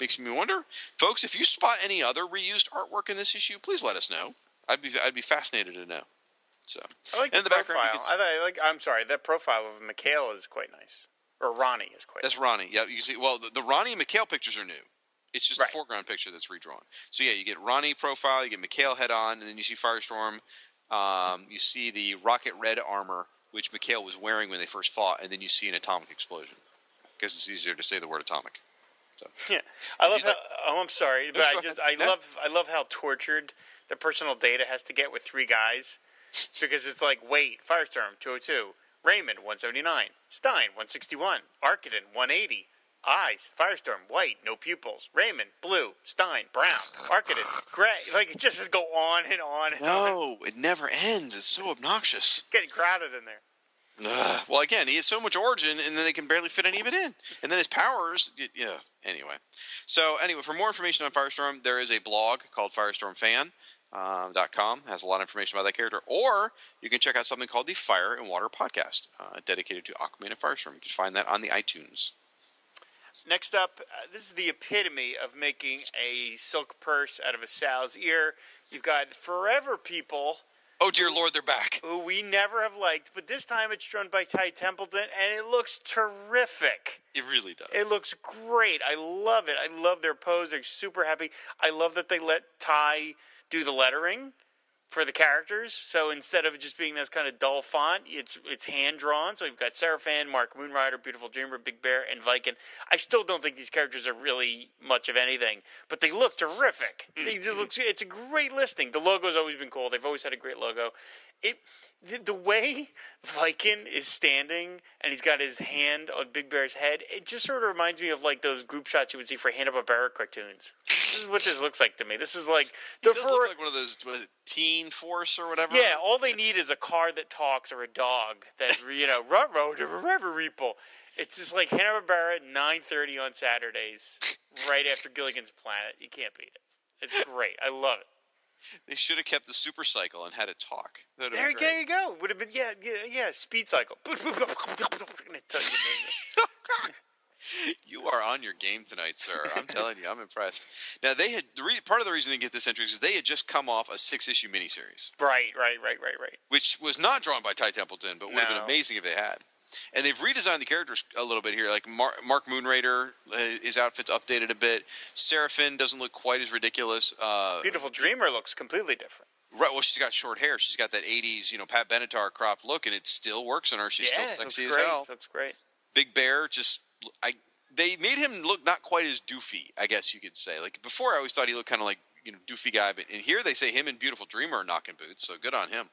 Makes me wonder, folks. If you spot any other reused artwork in this issue, please let us know. I'd be I'd be fascinated to know. So
I like
And in
the,
the background,
profile.
see-
I like. I'm sorry. That profile of Mikhail is quite nice, or Ronnie is quite.
that's
nice.
Ronnie. Yeah, you can see. Well, the, the Ronnie and Mikhail pictures are new. It's just
Right.
a foreground picture that's redrawn. So yeah, you get Ronnie profile, you get Mikhail head on, and then you see Firestorm. Um, you see the rocket red armor, which Mikhail was wearing when they first fought, and then you see an atomic explosion. I Guess it's easier to say the word atomic. So
Yeah, I love how.
like-
Oh, I'm sorry, but I just
ahead.
I
No.
love I love how tortured the personal data has to get with three guys, because it's like wait, Firestorm 202, Raymond 179, Stein 161, Arkadin 180. Eyes, Firestorm, white, no pupils. Raymond, blue. Stein, brown. Arkadin, gray. Like, it just go on and on and on.
no, it never ends. It's so obnoxious.
Getting crowded in there.
Ugh. Well, again, he has so much origin, and then they can barely fit any of it in. And then his powers, yeah. Anyway, so anyway, for more information on Firestorm, there is a blog called FirestormFan. Um, has a lot of information about that character, or you can check out something called the Fire and Water Podcast, uh, dedicated to Aquaman and Firestorm. You can find that on the iTunes.
Next up, uh, this is the epitome of making a silk purse out of a sow's ear. You've got Forever People,
Oh dear Lord, they're back.
who we never have liked, but this time it's drawn by Ty Templeton, and it looks terrific.
It really does.
It looks great. I love it. I love their pose. They're super happy. I love that they let Ty do the lettering for the characters. So instead of just being this kind of dull font, it's it's hand drawn. So we've got Serifan, Mark Moonrider, Beautiful Dreamer, Big Bear, and Viking. I still don't think these characters are really much of anything, but they look terrific. They just mm-hmm. look. It's a great listing. The logo's always been cool. They've always had a great logo. It the, the way Viking is standing and he's got his hand on Big Bear's head, it just sort of reminds me of like those group shots you would see for Hanna Barbera cartoons. This is what this looks like to me. This is like the
It does
for-
look like one of those what is it, Teen Force or whatever.
yeah, all they need is a car that talks or a dog that you know, run road to River Reaple. It's just like Hanna Barbera, nine thirty on Saturdays, right after Gilligan's Planet. You can't beat it. It's great. I love it.
They should have kept the super cycle and had it talk. That'd
There, there you go. Would have been yeah, yeah, yeah. Speed cycle. And it tells you the name.
You are on your game tonight, sir. I'm telling you, I'm impressed. Now they had the re- part of the reason they get this entry is they had just come off a six issue miniseries,
right, right, right, right, right.
which was not drawn by Ty Templeton, but would have been amazing if they had. And they've redesigned the characters a little bit here. Like Mar- Mark Moonrider, uh, his outfit's updated a bit. Serifan doesn't look quite as ridiculous. Uh,
Beautiful Dreamer looks completely different.
right, well, she's got short hair. She's got that '80s, you know, Pat Benatar cropped look, and it still works on her. She's
yeah,
still sexy as hell.
Looks great.
Big Bear just I they made him look not quite as doofy, I guess you could say. Like before I always thought he looked kind of like you know doofy guy. But in here they say him and Beautiful Dreamer are knocking boots, so good on him.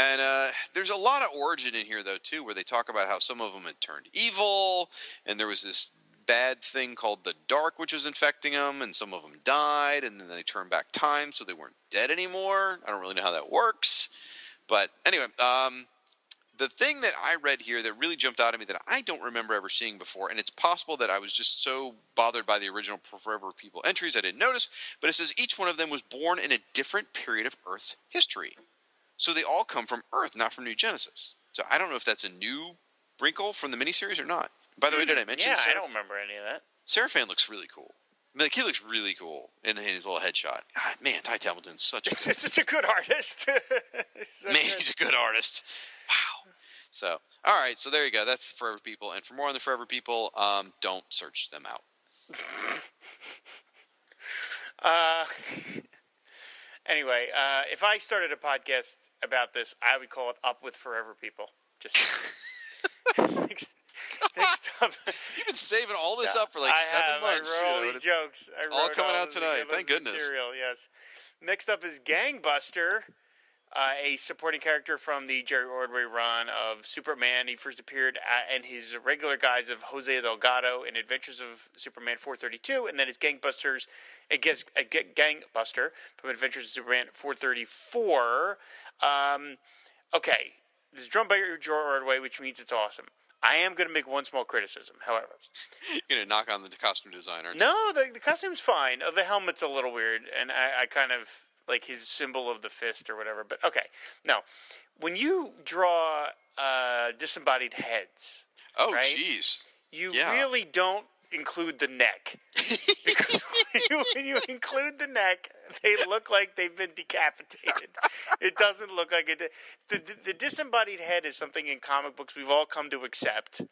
And uh, there's a lot of origin in here though too, where they talk about how some of them had turned evil, and there was this bad thing called the dark, which was infecting them, and some of them died, and then they turned back time, so they weren't dead anymore. I don't really know how that works, but anyway, um, the thing that I read here that really jumped out at me that I don't remember ever seeing before, and it's possible that I was just so bothered by the original Forever People entries I didn't notice, but it says each one of them was born in a different period of Earth's history. So they all come from Earth, not from New Genesis. So I don't know if that's a new wrinkle from the miniseries or not. By the way, did I mention
yeah, I don't remember any of that.
Serifan looks really cool. I mean, like, he looks really cool in his little headshot. God, man, Ty Templeton's such a
He's such a good artist.
Man, he's a good artist. Wow. So, all right. So there you go. That's the Forever People. And for more on the Forever People, um, don't search them out.
Uh, anyway, uh, if I started a podcast about this, I would call it "Up with Forever People." Just next, next up,
You've been saving all this
Yeah,
up for like
I
seven
have.
months.
I wrote
you
all
know,
jokes. I
all
wrote
coming
all
out tonight. Thank goodness.
Material, yes. Next up is Gangbuster, uh, a supporting character from the Jerry Ordway run of Superman. He first appeared at, in his regular guise of Jose Delgado in Adventures of Superman 432, and then it's Gangbusters. It gets a Gangbuster from Adventures of Superman 434. Um, okay, this is drawn by Jerry Ordway, which means it's awesome. I am going to make one small criticism, however.
You're gonna knock on the costume designer.
No, the, the costume's fine. Uh, The helmet's a little weird, and I, I kind of like his symbol of the fist or whatever. But okay, no. When you draw uh, disembodied heads,
Oh,
right?
jeez.
you
Yeah.
really don't include the neck. because when you, when you include the neck, they look like they've been decapitated. It doesn't look like it. The, the, the disembodied head is something in comic books we've all come to accept.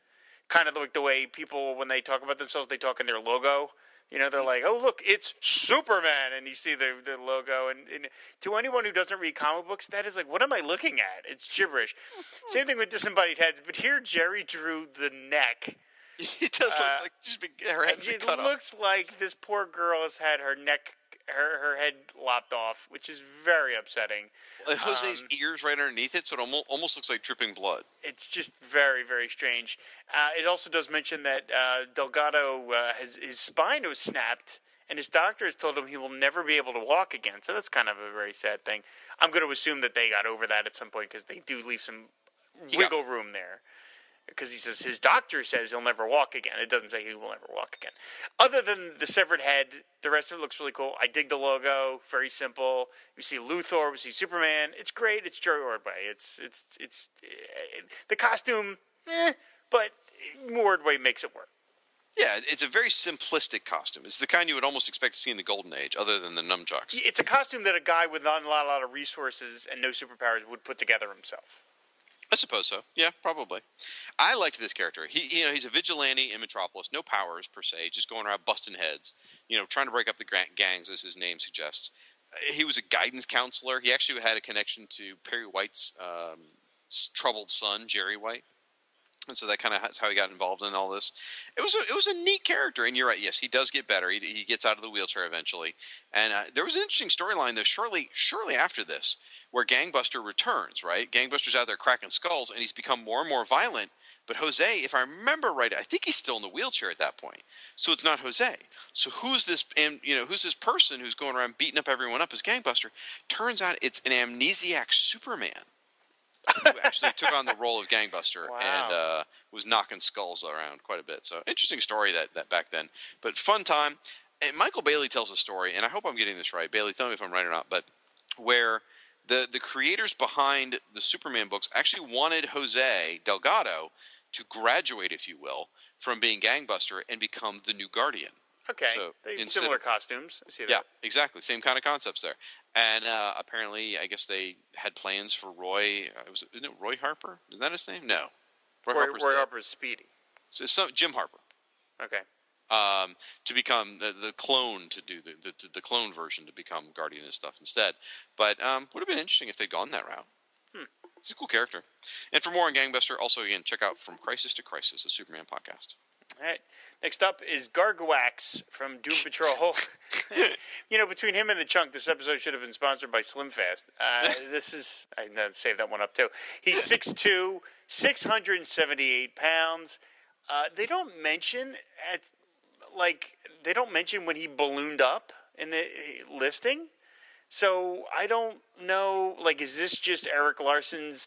Kind of like the way people, when they talk about themselves, they talk in their logo. You know, they're like, "Oh, look, it's Superman," and you see the the logo. And, and to anyone who doesn't read comic books, that is like, "What am I looking at?" It's gibberish. Same thing with disembodied heads. But here, Jerry drew the neck.
It does look
Uh,
like just been, her head's been
It
cut off.
looks like this poor girl has had her neck, her her head lopped off, which is very upsetting.
Uh, Jose's
um,
ears right underneath it, so it almost, almost looks like dripping blood.
It's just very very strange. Uh, it also does mention that uh, Delgado uh, has his spine was snapped. And his doctor has told him he will never be able to walk again. So that's kind of a very sad thing. I'm going to assume that they got over that at some point because they do leave some
He got-
wiggle room there. Because he says his doctor says he'll never walk again. It doesn't say he will never walk again. Other than the severed head, the rest of it looks really cool. I dig the logo, very simple. We see Luthor, we see Superman. It's great. It's Jerry Ordway. It's it's it's eh, the costume, eh, but Ordway makes it work.
Yeah, it's a very simplistic costume. It's the kind you would almost expect to see in the Golden Age, other than the nunchucks.
It's a costume that a guy with not a lot, a lot of resources and no superpowers would put together himself.
I suppose so. Yeah, probably. I liked this character. He, you know, he's a vigilante in Metropolis, no powers per se, just going around busting heads. You know, trying to break up the gangs, as his name suggests. Uh, He was a guidance counselor. He actually had a connection to Perry White's um, troubled son, Jerry White. And so that kind of how he got involved in all this. It was a, it was a neat character, and you're right. Yes, he does get better. He, he gets out of the wheelchair eventually, and uh, there was an interesting storyline though. Shortly, shortly after this, where Gangbuster returns. Right, Gangbuster's out there cracking skulls, and he's become more and more violent. But Jose, if I remember right, I think he's still in the wheelchair at that point. So it's not Jose. So who's this? And you know, who's this person who's going around beating up everyone up as Gangbuster? Turns out it's an amnesiac Superman who actually took on the role of Gangbuster
Wow.
and uh, was knocking skulls around quite a bit. So interesting story that, that back then, but fun time. And Michael Bailey tells a story, and I hope I'm getting this right. Bailey, tell me if I'm right or not. But where the the creators behind the Superman books actually wanted Jose Delgado to graduate, if you will, from being Gangbuster and become the new Guardian.
Okay,
So,
they similar
of-
costumes. I see that.
Yeah, exactly. Same kind of concepts there. And uh, apparently, I guess they had plans for Roy. Uh, was it, isn't it Roy Harper? Is that his name? No. Roy,
Roy,
Harper's
Roy Harper's Speedy.
so it's some, Jim Harper.
Okay.
Um, to become the, the clone to do the, the the clone version to become Guardian and stuff instead. But um, would have been interesting if they'd gone that route. He's a cool character. And for more on Gangbuster, also again check out From Crisis to Crisis, a Superman podcast.
All right. Next up is Garguax from Doom Patrol. you know, between him and the Chunk, this episode should have been sponsored by Slim Fast. Uh, this is I can save that one up too. He's 6'2", 678 pounds. Uh, they don't mention at like they don't mention when he ballooned up in the listing. So I don't know. Like, is this just Erik Larsen's?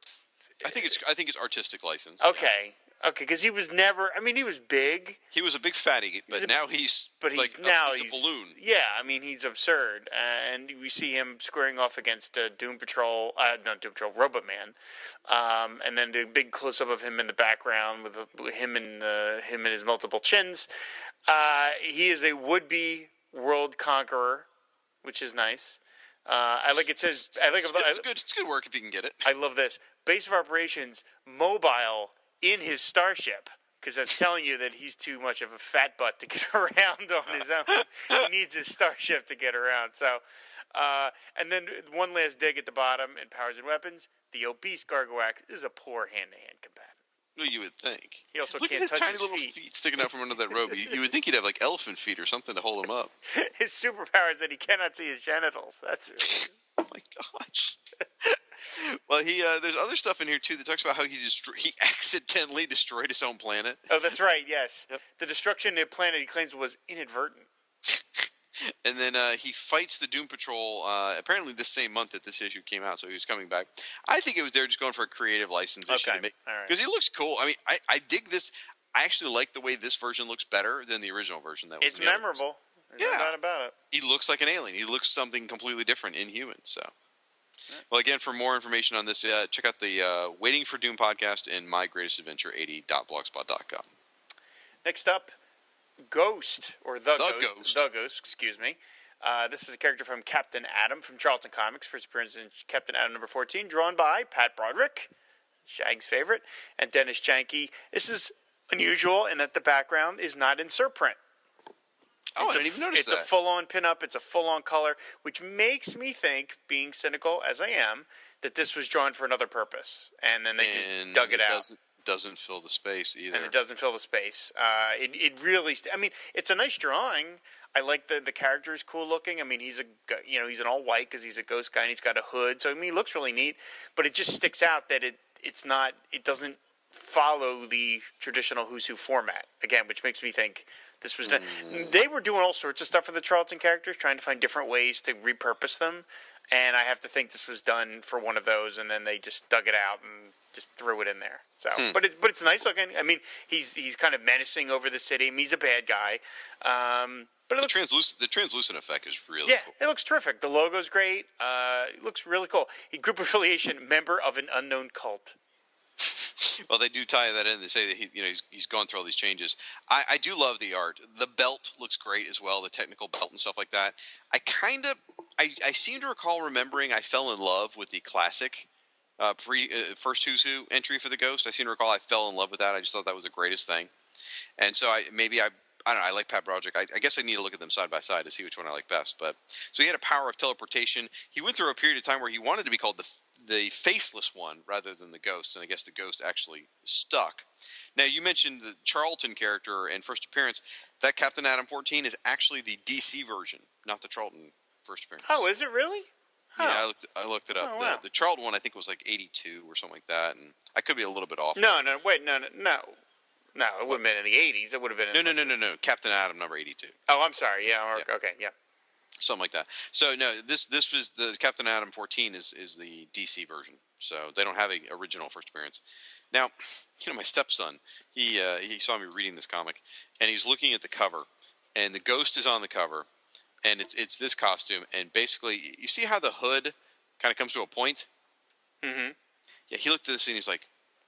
I think it's I think it's artistic license.
Okay, okay, because he was never. I mean, he was big,
He was a big fatty, but
He's a-
now he's
but he's
like a-
now
he's, a balloon.
Yeah, I mean, he's absurd, and we see him squaring off against uh, Doom Patrol, uh, not Doom Patrol, Robot Man, um, and then the big close up of him in the background with, with him and uh, him and his multiple chins. Uh, he is a would be world conqueror, which is nice. Uh, I like it says. I like.
It's good, it's good. It's good work if you can get it.
I love this. Base of operations mobile in his starship because that's telling you that he's too much of a fat butt to get around on his own. he needs his starship to get around. So, uh, and then one last dig at the bottom in powers and weapons. The obese Garguax is a poor hand-to-hand combatant.
Well, you would think.
He also
Look
can't
at his
touch
tiny
his
little
feet.
feet. sticking out from under that robe. You, you would think he'd have like elephant feet or something to hold him up.
His superpower is that he cannot see his genitals. That's
Oh my gosh. well, he uh, there's other stuff in here too that talks about how he destro- he accidentally destroyed his own planet.
oh, that's right. Yes, the destruction of the planet he claims was inadvertent.
And then uh, he fights the Doom Patrol uh, apparently the same month that this issue came out, so he was coming back. I think it was they're just going for a creative license issue
Okay,
to make
all right.
because he looks cool. I mean, I, I dig this. I actually like the way this version looks better than the original version. That was
It's
in the other books.
memorable.
Yeah.
no about it.
He looks like an alien. He looks something completely different in human. So, well, again, for more information on this, uh, check out the uh, Waiting for Doom podcast and My Greatest Adventure 80.blogspot.com.
Next up, Ghost or the,
The
Ghost,
Ghost.
the Ghost. Excuse me. Uh, this is a character from Captain Atom from Charlton Comics. First appearance in Captain Atom number fourteen, drawn by Pat Broderick, Shag's favorite, and Dennis Janke. This is unusual in that the background is not in surprint.
Oh, I
It's a
didn't even notice
it's
that.
a full-on pinup. It's a full-on color, which makes me think, being cynical as I am, that this was drawn for another purpose, and then they
and
just dug it, out.
Doesn't, doesn't fill the space either.
and it doesn't fill the space. Uh, it it really. St- I mean, it's a nice drawing. I like the the character is cool looking. I mean, he's a you know he's an all white because he's a ghost guy and he's got a hood. So I mean, he looks really neat. But it just sticks out that it it's not. It doesn't follow the traditional Who's Who format again, which makes me think. This was done. They were doing all sorts of stuff for the Charlton characters, trying to find different ways to repurpose them, and I have to think this was done for one of those, and then they just dug it out and just threw it in there. So, but it, but it's nice looking. I mean, he's he's kind of menacing over the city. I mean, he's a bad guy, um, but it
the
looks
translucent the translucent effect is really
yeah,
cool.
it looks terrific. The logo's great. Uh, it looks really cool. A group affiliation member of an unknown cult.
Well, they do tie that in. They say that he, you know, he's, he's gone through all these changes. I, I do love the art. The belt looks great as well. The technical belt and stuff like that. I kind of, I, I seem to recall remembering I fell in love with the classic uh, pre uh, first Who's Who entry for the Ghost. I seem to recall I fell in love with that. I just thought that was the greatest thing. And so I maybe I. I don't know. I like Pat Broderick. I, I guess I need to look at them side by side to see which one I like best. But so he had a power of teleportation. He went through a period of time where he wanted to be called the the faceless one rather than the ghost, and I guess the ghost actually stuck. Now you mentioned the Charlton character and first appearance. That Captain Atom 14 is actually the DC version, not the Charlton first appearance.
Oh, is it really?
yeah, I
Oh.
looked, I looked it up.
Oh,
the,
wow.
the Charlton one I think was like 82 or something like that, and I could be a little bit off.
No, no, wait, no, no, no. No, it wouldn't have been in the '80s. It would have been.
No, no, no, no, no. Captain Atom number 82.
Oh, I'm sorry. Yeah. Or,
Yeah.
Okay. Yeah.
something like that. So no, this this was the Captain Atom 14 is is the DC version. So they don't have a original first appearance. Now, you know, my stepson, he uh, he saw me reading this comic, and he's looking at the cover, and the ghost is on the cover, and it's it's this costume, and basically, you see how the hood kind of comes to a point.
Mm-hmm.
Yeah, he looked at this and he's like,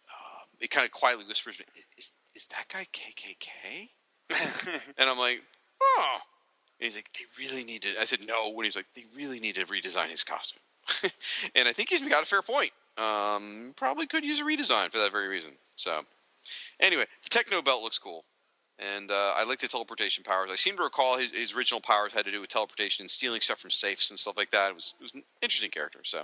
uh, he kind of quietly whispers, me, "Is is that guy KKK?" and I'm like, oh. And he's like, they really need to. I said, no. When he's like, they really need to redesign his costume. and I think he's got a fair point. Um, probably could use a redesign for that very reason. So, anyway, the Techno Belt looks cool. And uh, I like the teleportation powers. I seem to recall his, his original powers had to do with teleportation and stealing stuff from safes and stuff like that. It was, it was an interesting character. So,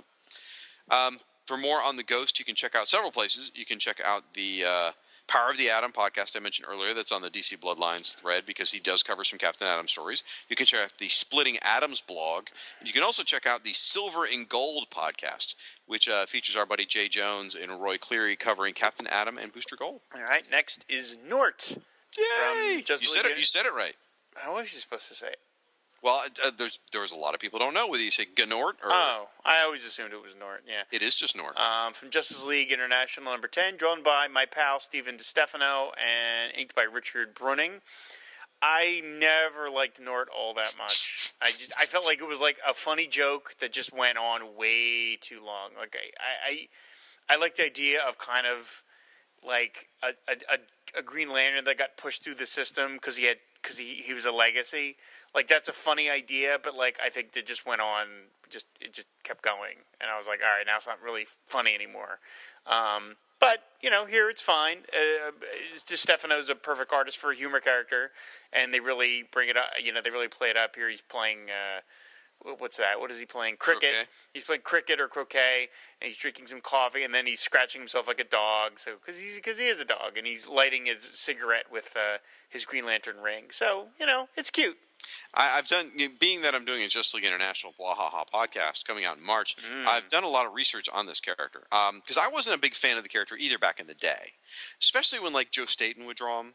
um, For more on the Ghost, you can check out several places. You can check out the uh, Power of the Atom podcast I mentioned earlier. That's on the DC Bloodlines thread because he does cover some Captain Atom stories. You can check out the Splitting Atoms blog. You can also check out the Silver and Gold podcast, which uh, features our buddy Jay Jones and Roy Cleary covering Captain Atom and Booster Gold.
All right, next is Nort.
Yay! You said it. You said it right.
How was you supposed to say it?
Well, uh, there's there was a lot of people don't know whether you say Gnort or
Oh, I always assumed it was Nort. Yeah.
it is just Nort.
Um, from Justice League International number 10, drawn by my pal Stephen DeStefano and inked by Richard Bruning. I never liked Nort all that much. I just I felt like it was like a funny joke that just went on way too long. Like I I, I, I like the idea of kind of like a, a, a, a Green Lantern that got pushed through the system because he had because he, he was a legacy. Like that's a funny idea, but like I think it just went on, just it just kept going, and I was like, all right, now it's not really funny anymore. Um, but you know, here it's fine. Uh, Stefano's a perfect artist for a humor character, and they really bring it up. You know, they really play it up here. He's playing. Uh, what's that? What is he playing? Cricket.
Croquet.
He's playing cricket or croquet, and he's drinking some coffee, and then he's scratching himself like a dog. So because he's because he is a dog, and he's lighting his cigarette with uh, his Green Lantern ring. So you know, it's cute.
I, I've done, being that I'm doing a Just League International Bwahaha podcast coming out in March, I've done a lot of research on this character. Because I wasn't a big fan of the character either back in the day, especially when like Joe Staton would draw him.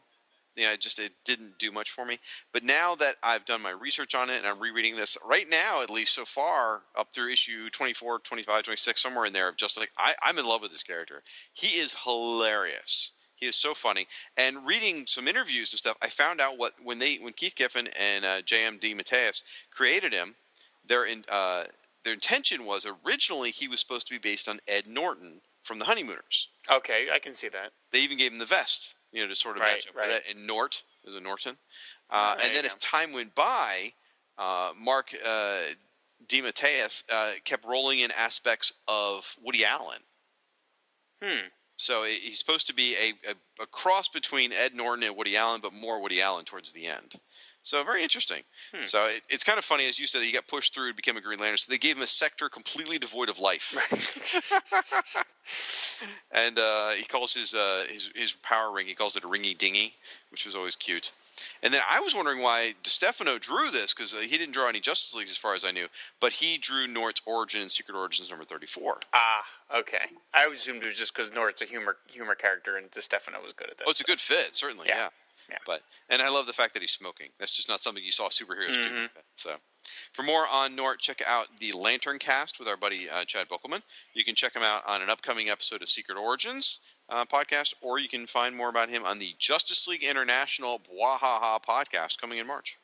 Yeah, it just it didn't do much for me. But now that I've done my research on it and I'm rereading this right now, at least so far, up through issue 24, 25, 26, somewhere in there, of just like I, I'm in love with this character. He is hilarious. He is so funny. And reading some interviews and stuff, I found out what when they when Keith Giffen and uh, J.M. DeMatteis created him, their in, uh, their intention was originally he was supposed to be based on Ed Norton from the Honeymooners.
Okay, I can see that.
They even gave him the vest, you know, to sort of
Right,
match up
right.
with that. And Nort is a Norton. Uh,
There
and then as time went by, uh, Mark uh, DeMatteis uh, kept rolling in aspects of Woody Allen.
Hmm.
So he's supposed to be a, a, a cross between Ed Norton and Woody Allen, but more Woody Allen towards the end. So very interesting.
Hmm.
So it, it's kind of funny, as you said, that he got pushed through and became a Green Lantern. So they gave him a sector completely devoid of life, and uh, he calls his, uh, his his power ring. He calls it a ringy dingy, which was always cute. And then I was wondering why DeStefano drew this because uh, he didn't draw any Justice Leagues as far as I knew, but he drew Nort's origin in Secret Origins number thirty-four.
Ah, okay. I assumed it was just because Nort's a humor humor character and DeStefano was good at that.
Oh, it's a good fit, certainly.
Yeah.
Yeah.
Yeah.
But and I love the fact that he's smoking. That's just not something you saw superheroes
Mm-hmm.
do. So, for more on Nort, check out the Lantern Cast with our buddy uh, Chad Bokelman. You can check him out on an upcoming episode of Secret Origins uh, podcast, or you can find more about him on the Justice League International Bwahaha podcast coming in March.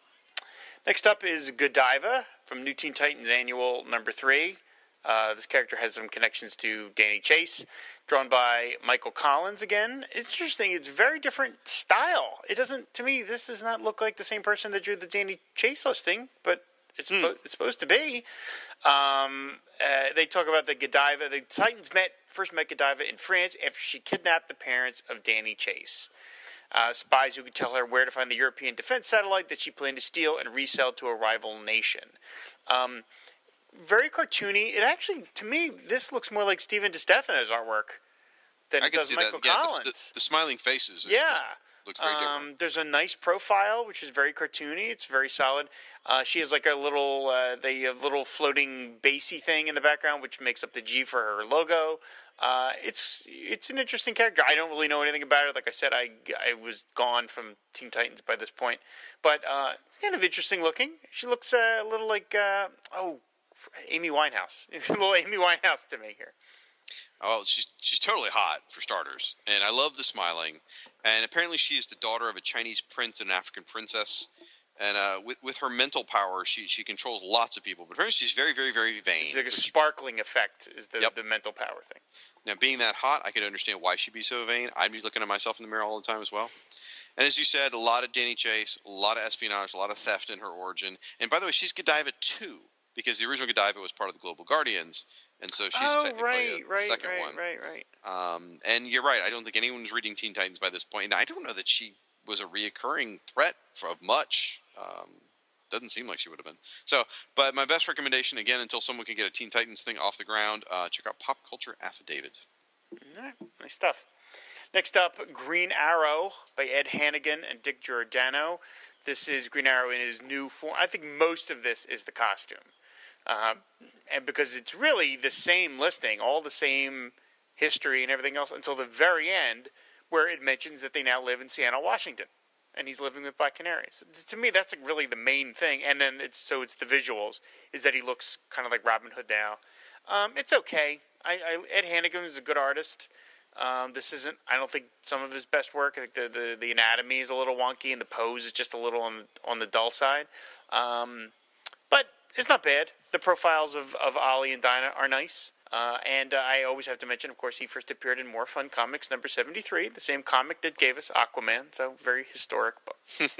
Next up is Godiva from New Teen Titans Annual number three. Uh, this character has some connections to Danny Chase, drawn by Michael Collins again. It's interesting. It's very different style. It doesn't, to me, this does not look like the same person that drew the Danny Chase listing, but it's, suppo- it's supposed to be. Um, uh, they talk about the Godiva. The Titans met first met Godiva in France after she kidnapped the parents of Danny Chase. Uh, spies who could tell her where to find the European defense satellite that she planned to steal and resell to a rival nation. Um, very cartoony. It actually, to me, this looks more like Stephen DeStefano's artwork than
I
it does Michael
that. Yeah, the-
Collins.
the, the smiling faces.
Yeah.
looks very different.
Um, there's a nice profile, which is very cartoony. It's very solid. Uh, she has like a little, uh, the a little floating bassy thing in the background, which makes up the G for her logo. Uh, it's it's an interesting character. I don't really know anything about her. Like I said, I, I was gone from Teen Titans by this point, but uh, it's kind of interesting looking. She looks uh, a little like uh, oh, Amy Winehouse, a little Amy Winehouse to me here.
Oh, she's she's totally hot for starters, and I love the smiling. And apparently, she is the daughter of a Chinese prince and an African princess. And uh, with with her mental power, she she controls lots of people. But apparently, she's very very very vain.
It's like a sparkling effect is the
Yep.
the mental power thing.
now, being that hot, I could understand why she'd be so vain. I'd be looking at myself in the mirror all the time as well. And as you said, a lot of Danny Chase, a lot of espionage, a lot of theft in her origin. And by the way, she's Godiva too, because the original Godiva was part of the Global Guardians, and so she's
oh,
technically
right,
a,
right,
second
right,
one.
right, right.
Um, and you're right. I don't think anyone's reading Teen Titans by this point. And I don't know that she was a reoccurring threat for, of much. Um, doesn't seem like she would have been. So, but my best recommendation again, until someone can get a Teen Titans thing off the ground, uh, check out Pop Culture Affidavit.
Right, nice stuff. Next up, Green Arrow by Ed Hannigan and Dick Giordano. This is Green Arrow in his new form. I think most of this is the costume, uh, and because it's really the same listing, all the same history and everything else until the very end, where it mentions that they now live in Seattle, Washington, and he's living with Black Canaries. To me, that's really the main thing. And then it's so it's the visuals is that he looks kind of like Robin Hood now. Um, it's okay. I, I, Ed Hannigan is a good artist. Um, this isn't. I don't think some of his best work. I think the, the, the anatomy is a little wonky and the pose is just a little on on the dull side. Um, but it's not bad. The profiles of, of Ollie and Dinah are nice. Uh, and uh, I always have to mention, of course, he first appeared in More Fun Comics number 73, the same comic that gave us Aquaman. So, very historic book.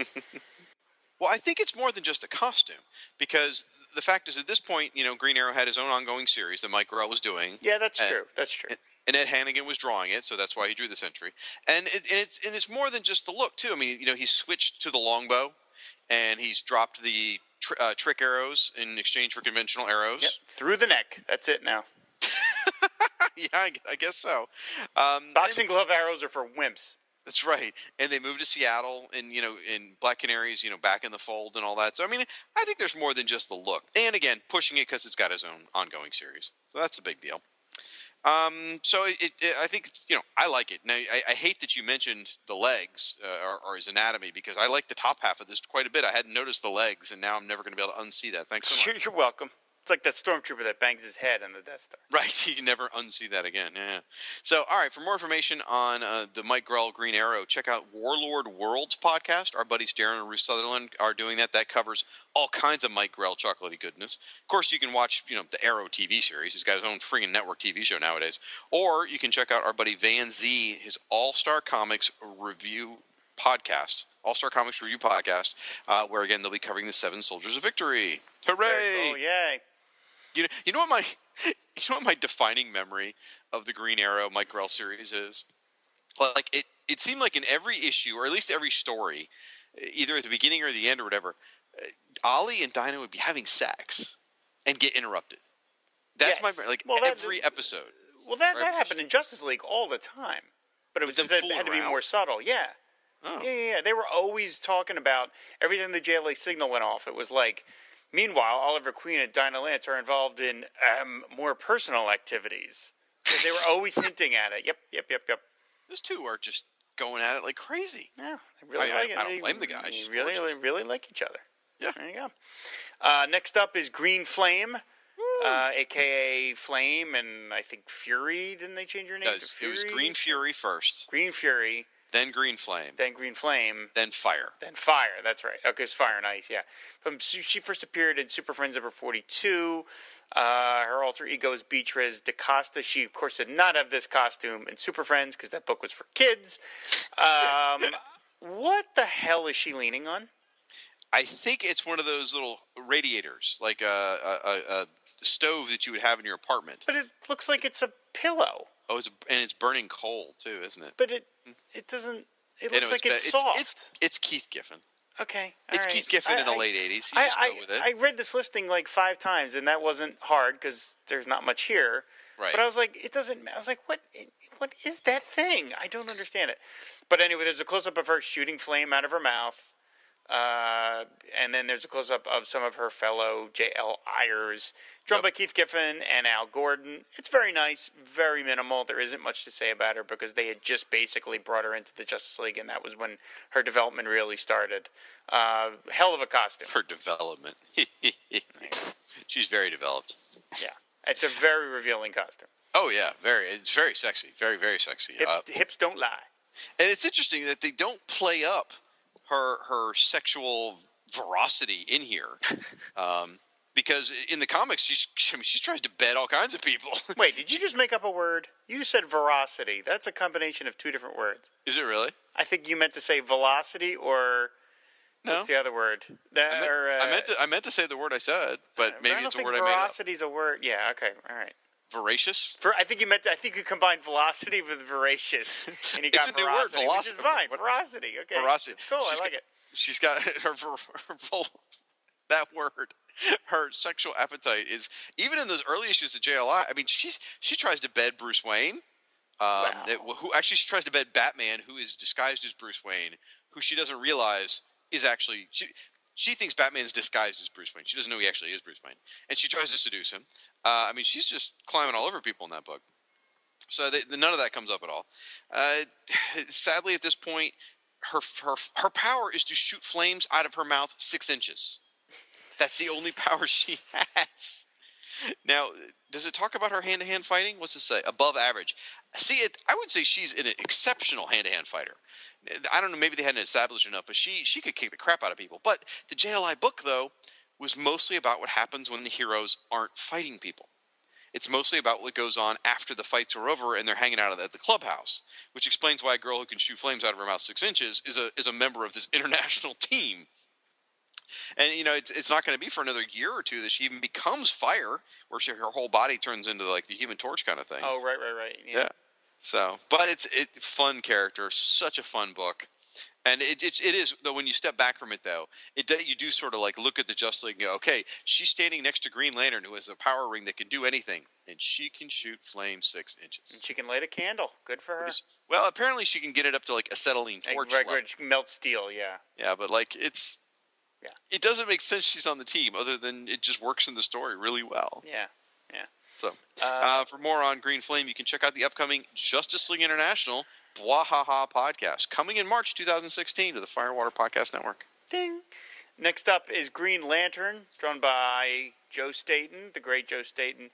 Well, I think it's more than just a costume because the fact is, at this point, you know, Green Arrow had his own ongoing series that Mike Grell was doing.
Yeah, that's
And-
true. That's true.
and Ed Hannigan was drawing it, so that's why he drew this entry. And, it, and it's and it's more than just the look too. I mean, you know, he switched to the longbow, and he's dropped the tr- uh, trick arrows in exchange for conventional arrows.
Yep. Through the neck. That's it now.
yeah, I, I guess so. Um,
Boxing glove arrows are for wimps.
That's right. And they moved to Seattle and, you know, in Black Canaries, you know, back in the fold and all that. So, I mean, I think there's more than just the look. And again, pushing it because it's got his own ongoing series. So that's a big deal. Um, so it, it, I think, you know, I like it. Now, I, I hate that you mentioned the legs uh, or, or his anatomy because I like the top half of this quite a bit. I hadn't noticed the legs, and now I'm never going to be able to unsee that. Thanks so much.
You're, you're welcome. It's like that stormtrooper that bangs his head on the Death Star.
Right, you can never unsee that again. Yeah. So, all right, for more information on uh, the Mike Grell Green Arrow, check out Warlord Worlds podcast. Our buddies Darren and Ruth Sutherland are doing that. That covers all kinds of Mike Grell chocolatey goodness. Of course, you can watch you know the Arrow TV series. He's got his own freaking network TV show nowadays. Or you can check out our buddy Van Z, his All Star Comics review podcast. All Star Comics Review Podcast, uh, where again they'll be covering the Seven Soldiers of Victory. Hooray!
Oh, yay.
You know, you know what my, you know what my defining memory of the Green Arrow Mike Grell series is. Like it, it seemed like in every issue, or at least every story, either at the beginning or the end or whatever, uh, Ollie and Dinah would be having sex and get interrupted. That's
Yes.
my like
Well, that-
every episode.
Well, that, that happened in Justice League all the time. But it was that
fooling
had to be
around?
more subtle. Yeah.
Oh.
Yeah, yeah, yeah. They were always talking about every time the JLA signal went off. It was like, meanwhile, Oliver Queen and Dinah Lance are involved in um, more personal activities. They- were always hinting at it. Yep, yep, yep, yep.
Those two are just going at it like crazy.
Yeah, they really
I- I-
like it.
I don't
They
blame the guy.
they
She's
really, really like each other.
Yeah.
There you go. Uh, next up is Green Flame, uh, aka Flame, and I think Fury. Didn't they change your name?
It was Green Fury first,
Green Fury,
then Green Flame,
then Green Flame,
then Fire.
then Fire. That's right. Okay, it's Fire and Ice. Yeah. From she first appeared in Super Friends number forty-two. Uh, her alter ego is Beatriz DaCosta. She, of course, did not have this costume in Super Friends because that book was for kids. Um, what the hell is she leaning on?
I think it's one of those little radiators, like a, a, a, stove that you would have in your apartment.
But it looks like it's a pillow.
Oh, it's and it's burning coal too, isn't it?
But it Mm-hmm. it doesn't. It looks like it's,
be-
soft.
It's, it's Keith Giffen.
okay. all
It's
right.
Keith Giffen in the
I-
late '80s. You
I, I,
go with it.
I read this listing like five times, and that wasn't hard because there's not much here.
Right.
But I was like, it doesn't. I was like, what? What is that thing? I don't understand it. But anyway, there's a close up of her shooting flame out of her mouth, uh, and then there's a close up of some of her fellow J.L. Ayers, drawn
Yep.
by Keith Giffen and Al Gordon. It's very nice, very minimal. There isn't much to say about her because they had just basically brought her into the Justice League, and that was when her development really started. Uh, hell of a costume.
Her development. She's very developed.
Yeah, it's a very revealing costume.
Oh yeah, very. It's very sexy. Very very sexy.
Hips,
Uh,
hips don't lie.
and it's interesting that they don't play up her her sexual veracity in here, um, because in the comics she's I mean, she tries to bed all kinds of people.
Wait, did you just make up a word? You just said veracity. That's a combination of two different words.
Is it really?
I think you meant to say velocity or
No.
what's the other word? That,
I meant,
or, uh,
I meant to I meant to say the word I said, but maybe
I don't
it's a
think
word I made up.
Veracity's a word. Yeah. Okay. All right.
Voracious.
For, I think you meant. I think you combined velocity with voracious, and you
It's
got
a new word,
veracity, which is
velocity.
fine.
What-
Veracity. Okay.
Veracity.
It's cool.
She's
I like
got-
it.
She's got her, her, her, that word. Her sexual appetite is even in those early issues of JLI. I mean, she's she tries to bed Bruce Wayne. Um,
Wow.
that, who actually she tries to bed Batman, who is disguised as Bruce Wayne, who she doesn't realize is actually she. She thinks Batman's disguised as Bruce Wayne. She doesn't know he actually is Bruce Wayne, and she tries to seduce him. Uh, I mean, she's just climbing all over people in that book. So they, none of that comes up at all. Uh, sadly, at this point, her her her power is to shoot flames out of her mouth six inches. That's the only power she has. Now, does it talk about her hand to hand fighting? What's it say? Above average. See, it, I would say she's an exceptional hand to hand fighter. I don't know, maybe they hadn't established enough, but she she could kick the crap out of people. But the JLI book, though, was mostly about what happens when the heroes aren't fighting people. It's mostly about what goes on after the fights are over and they're hanging out at the clubhouse, which explains why a girl who can shoot flames out of her mouth six inches is a is a member of this international team. And you know, it's it's not going to be for another year or two that she even becomes fire, where she, her whole body turns into like the Human Torch kind of thing.
Oh, right, right, right.
Yeah. So, but it's it fun character, such a fun book, and it it's, it is though when you step back from it though, it you do sort of like look at the Justice League and go, okay, she's standing next to Green Lantern who has a power ring that can do anything, and she can shoot flame six inches.
And she can light a candle. Good for her.
Well, apparently she can get it up to like acetylene
Like,
torch.
right,
level.
right, she can melt steel. Yeah.
Yeah, but like it's.
Yeah.
It doesn't make sense she's on the team, other than it just works in the story really well.
Yeah, yeah.
So,
Uh,
uh, for more on Green Flame, you can check out the upcoming Justice League International Bwahaha podcast coming in March 2016 to the Firewater Podcast Network.
Ding. Next up is Green Lantern, drawn by Joe Staton, the great Joe Staton.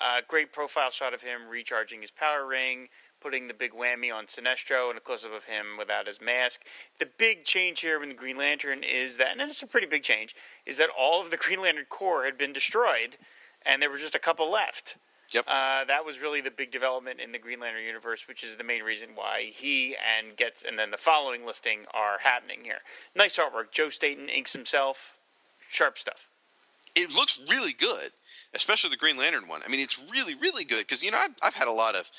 Uh, great profile shot of him recharging his power ring, putting the big whammy on Sinestro, and a close up of him without his mask. The big change here in the Green Lantern is that, and it's a pretty big change, is that all of the Green Lantern Corps had been destroyed, and there were just a couple left.
Yep.
Uh, that was really the big development in the Green Lantern universe, which is the main reason why he and gets and then the following listing are happening here. Nice artwork. Joe Staton inks himself. Sharp stuff.
It looks really good, especially the Green Lantern one. I mean, it's really, really good because, you know, I've, I've had a lot of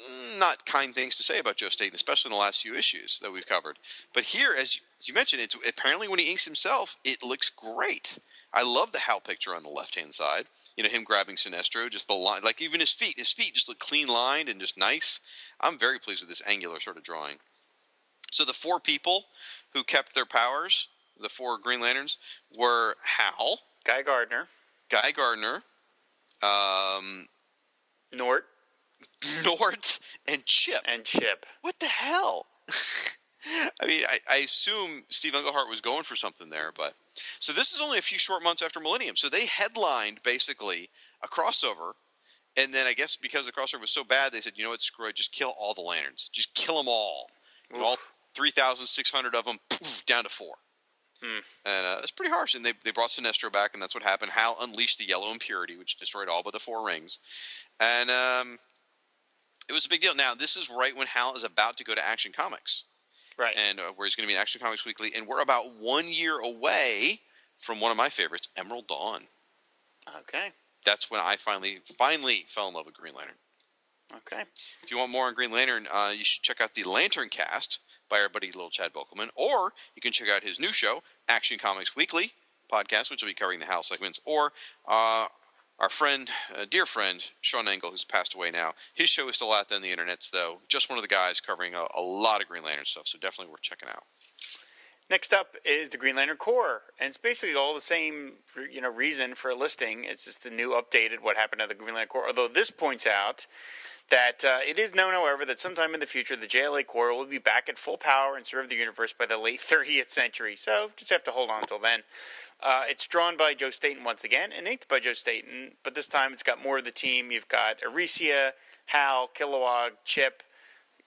mm, not kind things to say about Joe Staton, especially in the last few issues that we've covered. But here, as you, as you mentioned, it's apparently when he inks himself, it looks great. I love the Hal picture on the left hand side. You know, him grabbing Sinestro, just the line, like even his feet. His feet just look clean lined and just nice. I'm very pleased with this angular sort of drawing. So the four people who kept their powers, the four Green Lanterns, were Hal,
Guy Gardner,
Guy Gardner, um,
Nort,
Nort, and Chip.
and Chip.
What the hell? I mean, I, I assume Steve Englehart was going for something there, but so this is only a few short months after Millennium. So they headlined basically a crossover, and then I guess because the crossover was so bad, they said, you know what, screw it, just kill all the lanterns, just kill them all, and all three thousand six hundred of them poof, down to four.
Hmm.
And uh, it's pretty harsh. And they, they brought Sinestro back, and that's what happened. Hal unleashed the yellow impurity, which destroyed all but the four rings. And um, it was a big deal. Now, this is right when Hal is about to go to Action Comics,
Right.
and uh, where he's going to be in Action Comics Weekly. And we're about one year away from one of my favorites, Emerald Dawn.
okay.
That's when I finally, finally fell in love with Green Lantern.
Okay.
If you want more on Green Lantern, uh, you should check out the Lantern Cast by our buddy Little Chad Bokelman, or you can check out his new show, Action Comics Weekly podcast, which will be covering the Hal segments, or uh, our friend, uh, dear friend, Sean Engel, who's passed away now. His show is still out there on the internet, though. Just one of the guys covering a, a lot of Green Lantern stuff, so definitely worth checking out.
Next up is the Green Lantern Corps, and it's basically all the same, you know, reason for a listing. It's just the new updated what happened to the Green Lantern Corps. Although this points out that uh, it is known, however, that sometime in the future the JLA Corps will be back at full power and serve the universe by the late 30th century. So just have to hold on until then. Uh, it's drawn by Joe Staton once again, and inked by Joe Staton, but this time it's got more of the team. You've got Arisia, Hal, Kilowog, Chip,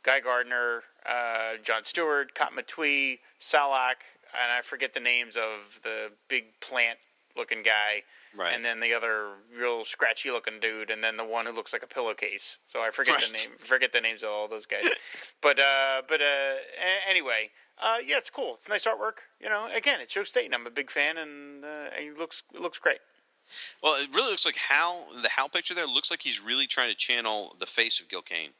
Guy Gardner, uh, John Stewart, Katma Tui, Salak, and I forget the names of the big plant looking guy.
Right.
And then the other real scratchy looking dude, and then the one who looks like a pillowcase. So I forget
Right.
the name, forget the names of all those guys. but uh, but uh, anyway, uh, yeah, it's cool. It's nice artwork. You know, again, it's Joe Staton. I'm a big fan, and uh, he looks it looks great.
Well, it really looks like Hal, the Hal picture there looks like he's really trying to channel the face of Gil Kane.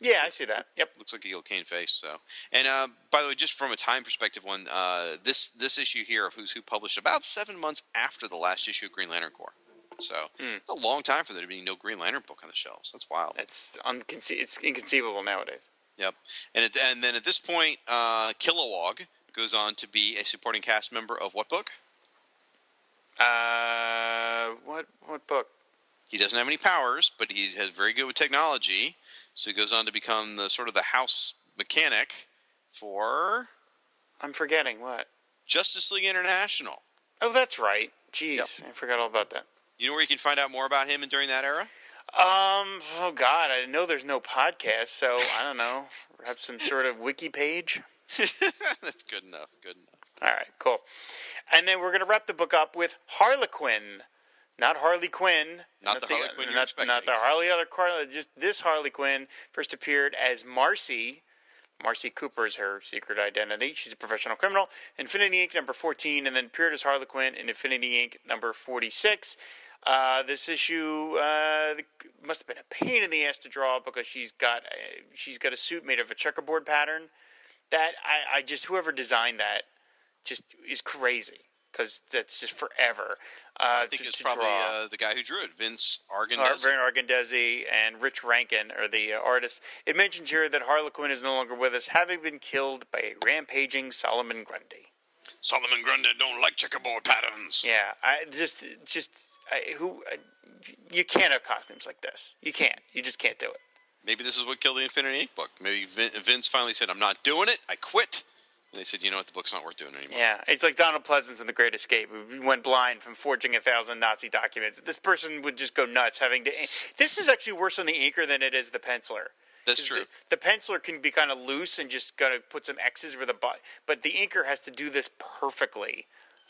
Yeah, I see that. Yep.
looks like a Gil Kane face. So, and uh, by the way, just from a time perspective, one uh, this this issue here of Who's Who published about seven months after the last issue of Green Lantern Corps. So it's a long time for there to be no Green Lantern book on the shelves. That's wild.
It's unconce- it's inconceivable nowadays.
Yep. And it, and then at this point, uh, Kilowog goes on to be a supporting cast member of what book?
Uh, what what book?
He doesn't have any powers, but he has very good with technology. So he goes on to become the sort of the house mechanic for
I'm forgetting what.
Justice League International.
Oh, that's right. Jeez, I forgot all about that.
You know where you can find out more about him and during that era?
Um. Oh God, I know there's no podcast, so I don't know. Perhaps some sort of wiki page.
That's good enough. Good enough.
All right, cool. And then we're gonna wrap the book up with Harlequin, not Harley Quinn,
Not the Harley Quinn
not, not the Harley other Car- just this Harley Quinn first appeared as Marcy. Marcy Cooper is her secret identity. She's a professional criminal. Infinity Inc. number 14, and then appeared as Harley Quinn in Infinity Inc. number 46. Uh, this issue uh, must have been a pain in the ass to draw because she's got a, she's got a suit made of a checkerboard pattern. That I, I just whoever designed that just is crazy because that's just forever. Uh,
I think
to,
it's
to
probably uh, the guy who drew it, Vince
Ar-
Argandez.
Vern Argandesi and Rich Rankin are the uh, artists. It mentions here that Harlequin is no longer with us, having been killed by a rampaging Solomon Grundy.
Solomon Grundy don't like checkerboard patterns.
Yeah, I just, just I, who I, you can't have costumes like this. You can't. You just can't do it.
Maybe this is what killed the Infinity Inc. book. Maybe Vin- Vince finally said, "I'm not doing it. I quit." And they said, "You know what? The book's not worth doing anymore."
Yeah, it's like Donald Pleasence in The Great Escape. who went blind from forging a thousand Nazi documents. This person would just go nuts having to. This is actually worse on the inker than it is the penciler.
That's true.
The, the penciler can be kind of loose and just gotta put some X's where the but, but the inker has to do this perfectly.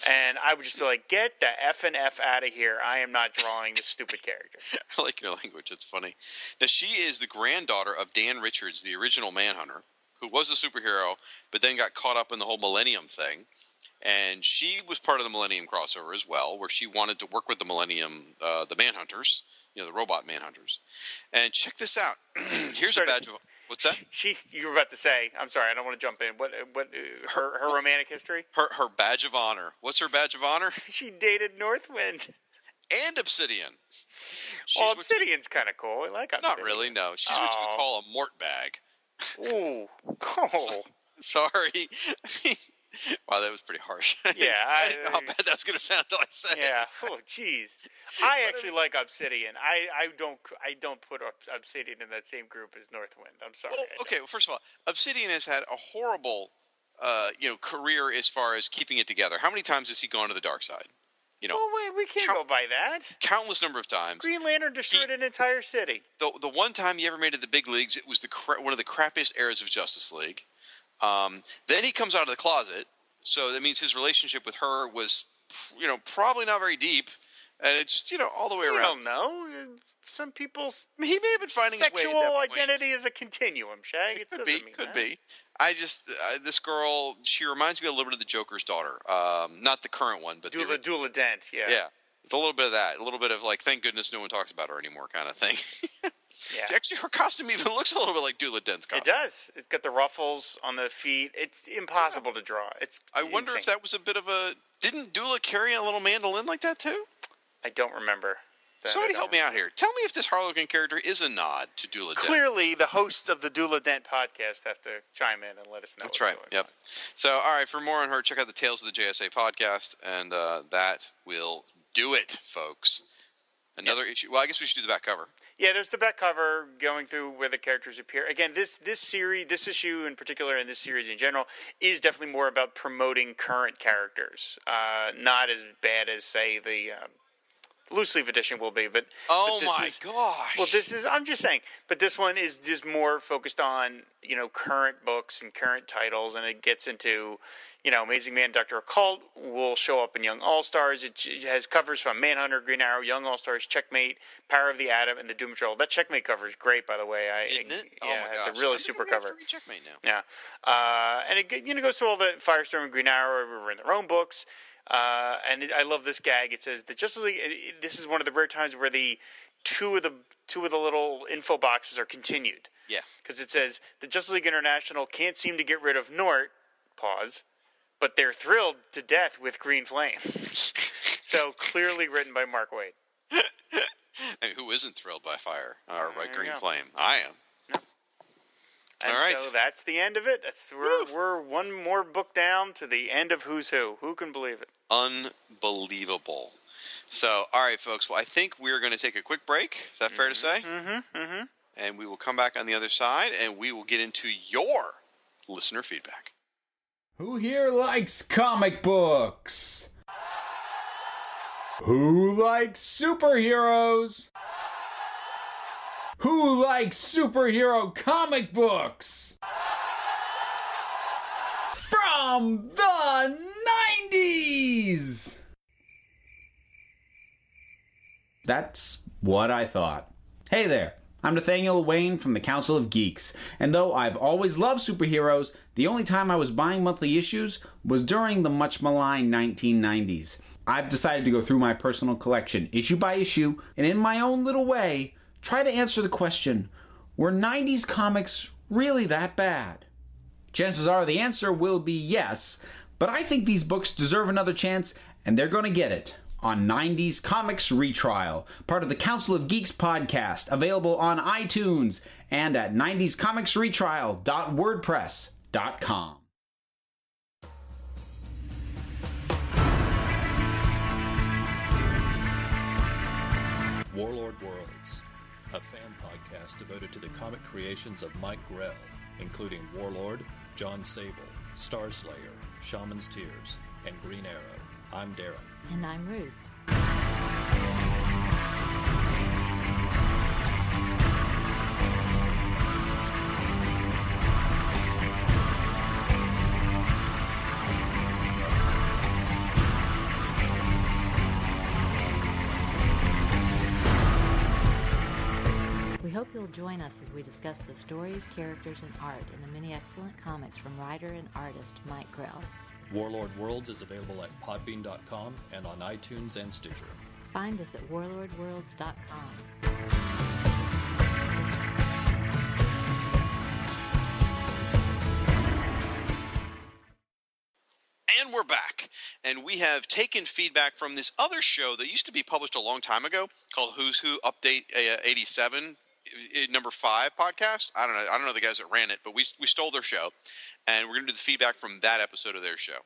And I would just be like, get the F and F out of here. I am not drawing this stupid character.
I like your language. It's funny. Now, she is the granddaughter of Dan Richards, the original Manhunter, who was a superhero, but then got caught up in the whole Millennium thing. And she was part of the Millennium crossover as well, where she wanted to work with the Millennium, uh, the Manhunters, you know, the robot Manhunters. And check this out. Here's a badge of what's that?
She, you were about to say, I'm sorry, I don't want to jump in. What, what, uh, her, her romantic history?
Her her badge of honor. What's her badge of honor?
She dated Northwind.
And Obsidian. She's
Well, Obsidian's kind of cool. I like Obsidian.
Not really. No, she's what you
Oh.
would call a mort bag.
Ooh. Oh.
Sorry. Wow, that was pretty harsh.
Yeah,
I,
I-
didn't know how bad that was going to sound until I said it.
Yeah. Oh, jeez. I actually like Obsidian. I, I don't I don't put Ob- Obsidian in that same group as Northwind. I'm sorry.
Well, okay. Well, first of all, Obsidian has had a horrible, uh, you know, career as far as keeping it together. How many times has he gone to the dark side? You know,
Well, wait, we can't
Count-
go by that.
countless number of times.
Green Lantern destroyed an entire city.
The the one time he ever made it to the big leagues, it was the cra- one of the crappiest eras of Justice League. Um, then he comes out of the closet, so that means his relationship with her was, you know, probably not very deep, and it's just you know all the way
I
around.
don't know. Some people's
he may have been finding his way at
sexual
that point.
identity is a continuum. Shag. It,
It could be,
mean
could
that.
be. I just uh, this girl. She reminds me a little bit of the Joker's daughter. Um, not the current one, but the
Duela Duela Dent. Yeah.
yeah, it's a little bit of that. A little bit of like, thank goodness no one talks about her anymore, kind of thing.
Yeah.
Actually, her costume even looks a little bit like Duela Dent's costume.
It does. It's got the ruffles on the feet. It's impossible to draw. It's.
I wonder if that was a bit of a. Didn't Duela carry a little mandolin like that too?
I don't remember. that.
Somebody help me out here. Tell me if this Harlequin character is a nod to Duela Dent.
Clearly, the hosts of the Duela Dent podcast have to chime in and let us know.
That's right. Yep.
on.
So, all right, for more on her, check out the Tales of the JSA podcast, and uh, that will do it, folks. Another issue. Well, I guess we should do the back cover.
Yeah, there's the back cover going through where the characters appear. Again, this this series, this issue in particular, and this series in general, is definitely more about promoting current characters. Uh, not as bad as say the uh, loose leaf edition will be, but
Oh
but
my
is-
gosh!
Well, this is I'm just saying, but this one is just more focused on you know current books and current titles, and it gets into you know Amazing Man, Doctor Occult will show up in Young All Stars. It, it has covers from Manhunter, Green Arrow, Young All Stars, Checkmate, Power of the Atom, and the Doom Patrol. That Checkmate cover is great, by the way. I,
Isn't it?
Yeah,
oh my
it's a really super cover.
Checkmate now.
Yeah, uh, and it you know goes through all the Firestorm and Green Arrow were in their own books. Uh, and it, I love this gag. It says the Justice League. It, it- this is one of the rare times where the two of the two of the little info boxes are continued.
Yeah.
Because it says the Justice League International can't seem to get rid of Nort. Pause. But they're thrilled to death with Green Flame. so clearly written by Mark Waid.
I mean, who isn't thrilled by fire or by Green. Flame? I am.
And
All right.
so that's the end of it. That's we're, we're one more book down to the end of Who's Who. Who can believe it?
Unbelievable. So, all right, folks. Well, I think we're going to take a quick break. Is that fair to say? Mm-hmm. Mm-hmm. And we will come back on the other side, and we will get into your listener feedback.
Who here likes comic books? Who likes superheroes? Who likes superhero comic books? From the 90s! That's what I thought. Hey there, I'm Nathaniel Wayne from the Council of Geeks, and though I've always loved superheroes, the only time I was buying monthly issues was during the much maligned 1990s. I've decided to go through my personal collection, issue by issue, and in my own little way, try to answer the question were 90s comics really that bad? Chances are the answer will be yes, but I think these books deserve another chance, and they're going to get it on 90s Comics Retrial, part of the Council of Geeks podcast, available on iTunes and at 90scomicsretrial.wordpress.com.
Warlord Worlds, a fan podcast devoted to the comic creations of Mike Grell, including Warlord, John Sable, Starslayer, Shaman's Tears, and Green Arrow. I'm Darren.
And I'm Ruth. Join us as we discuss the stories, characters, and art in the many excellent comics from writer and artist Mike Grell.
Warlord Worlds is available at podbean.com and on iTunes and Stitcher.
Find us at warlordworlds.com.
And we're back. And we have taken feedback from this other show that used to be published a long time ago called Who's Who Update uh, 87, uh, number five podcast. I don't know. I don't know the guys that ran it, but we, we stole their show. And we're going to do the feedback from that episode of their show.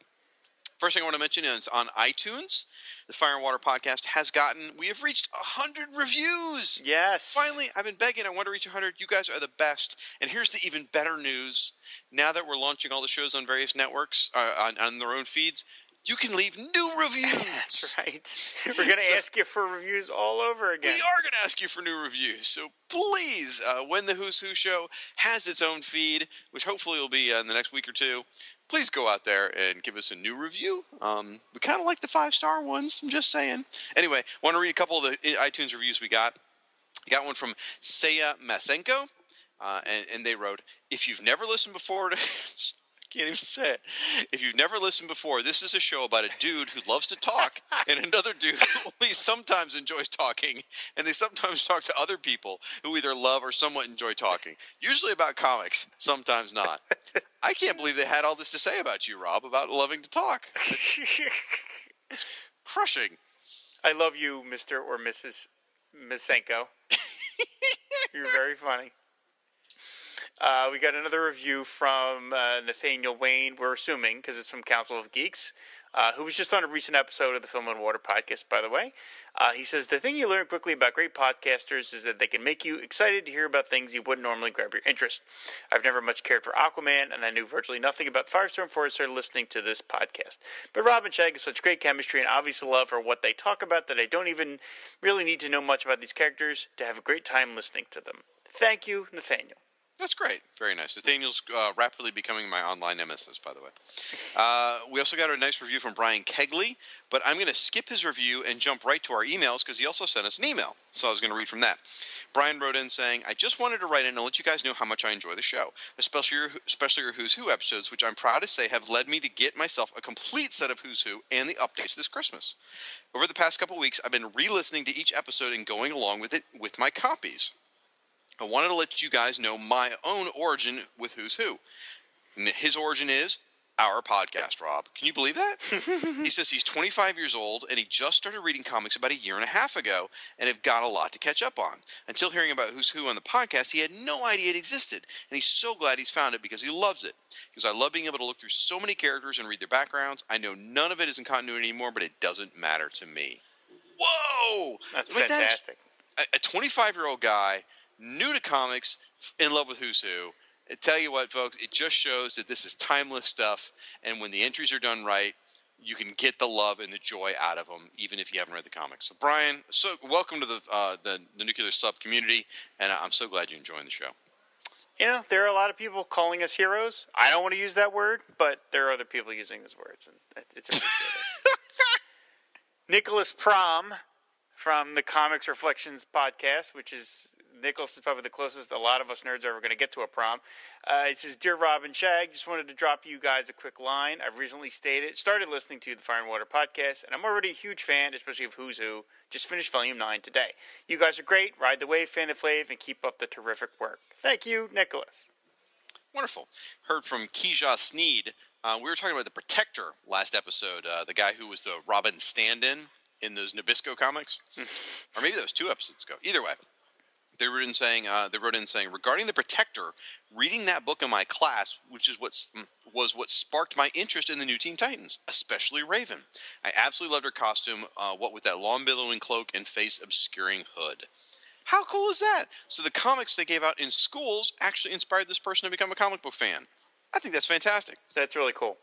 First thing I want to mention is on iTunes, the Fire and Water podcast has gotten, we have reached 100 reviews.
Yes.
Finally, I've been begging. I want to reach 100. You guys are the best. And here's the even better news. Now that we're launching all the shows on various networks, uh, on, on their own feeds, you can leave new reviews.
That's right. We're going to ask you for reviews all over again.
We are going to ask you for new reviews. So please, uh, when the Who's Who show has its own feed, which hopefully will be uh, in the next week or two, please go out there and give us a new review. Um, we kind of like the five star ones. I'm just saying. Anyway, want to read a couple of the iTunes reviews we got. We Got one from Seya Masenko, uh, and, and they wrote, "If you've never listened before to." Can't even say it. If you've never listened before, this is a show about a dude who loves to talk and another dude who only sometimes enjoys talking, and they sometimes talk to other people who either love or somewhat enjoy talking. Usually about comics, sometimes not. I can't believe they had all this to say about you, Rob, about loving to talk. It's crushing.
I love you, Mr. or Mrs. Misenko. You're very funny. Uh, we got another review from uh, Nathaniel Wayne, we're assuming, because it's from Council of Geeks, uh, who was just on a recent episode of the Film and Water podcast, by the way. Uh, he says, The thing you learn quickly about great podcasters is that they can make you excited to hear about things you wouldn't normally grab your interest. I've never much cared for Aquaman, and I knew virtually nothing about Firestorm before I started listening to this podcast. But Rob and Shag have such great chemistry and obvious love for what they talk about that I don't even really need to know much about these characters to have a great time listening to them. Thank you, Nathaniel.
That's great. Very nice. Nathaniel's uh, rapidly becoming my online nemesis, by the way. Uh, we also got a nice review from Brian Kegley, but I'm going to skip his review and jump right to our emails because he also sent us an email. So I was going to read from that. Brian wrote in saying, I just wanted to write in and let you guys know how much I enjoy the show, especially your, especially your Who's Who episodes, which I'm proud to say have led me to get myself a complete set of Who's Who and the updates this Christmas. Over the past couple weeks, I've been re listening to each episode and going along with it with my copies. I wanted to let you guys know my own origin with Who's Who. And his origin is our podcast, Rob. Can you believe that? he says he's 25 years old and he just started reading comics about a year and a half ago and have got a lot to catch up on. Until hearing about Who's Who on the podcast, he had no idea it existed. And he's so glad he's found it because he loves it. Because I love being able to look through so many characters and read their backgrounds. I know none of it is in continuity anymore, but it doesn't matter to me. Whoa!
That's
Like, that is-
fantastic.
a 25 year old guy, new to comics, in love with Who's Who. I tell you what, folks, it just shows that this is timeless stuff, and when the entries are done right, you can get the love and the joy out of them, even if you haven't read the comics. So, Brian, so welcome to the uh, the, the nuclear sub community, and I'm so glad you're enjoying the show.
You know, there are a lot of people calling us heroes. I don't want to use that word, but there are other people using those words, and it- it's appreciated. Nicholas Prom from the Comics Reflections podcast, which is Nicholas is probably the closest a lot of us nerds are ever going to get to a prom. Uh, it says, "Dear Rob and Shag, just wanted to drop you guys a quick line. I've recently stated started listening to the Fire and Water podcast, and I'm already a huge fan, especially of Who's Who. Just finished Volume Nine today. You guys are great. Ride the wave, fan the flave, and keep up the terrific work. Thank you, Nicholas."
Wonderful. Heard from Keja Sneed. Uh, we were talking about the Protector last episode, uh, the guy who was the Robin stand-in in those Nabisco comics, or maybe that was two episodes ago. Either way, they wrote in saying uh, they wrote in saying regarding the Protector, reading that book in my class, which is what was what sparked my interest in the new Teen Titans, especially Raven. I absolutely loved her costume, uh, what with that long billowing cloak and face obscuring hood. How cool is that? So the comics they gave out in schools actually inspired this person to become a comic book fan. I think that's fantastic.
That's really cool.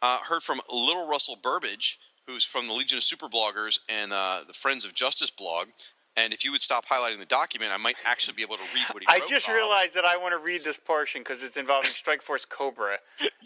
Uh, heard from Little Russell Burbage, who's from the Legion of Super Bloggers and uh, the Friends of Justice blog. And if you would stop highlighting the document, I might actually be able to read what he
I
wrote.
just
Bob.
realized that I want to read this portion because it's involving Strike Force Cobra,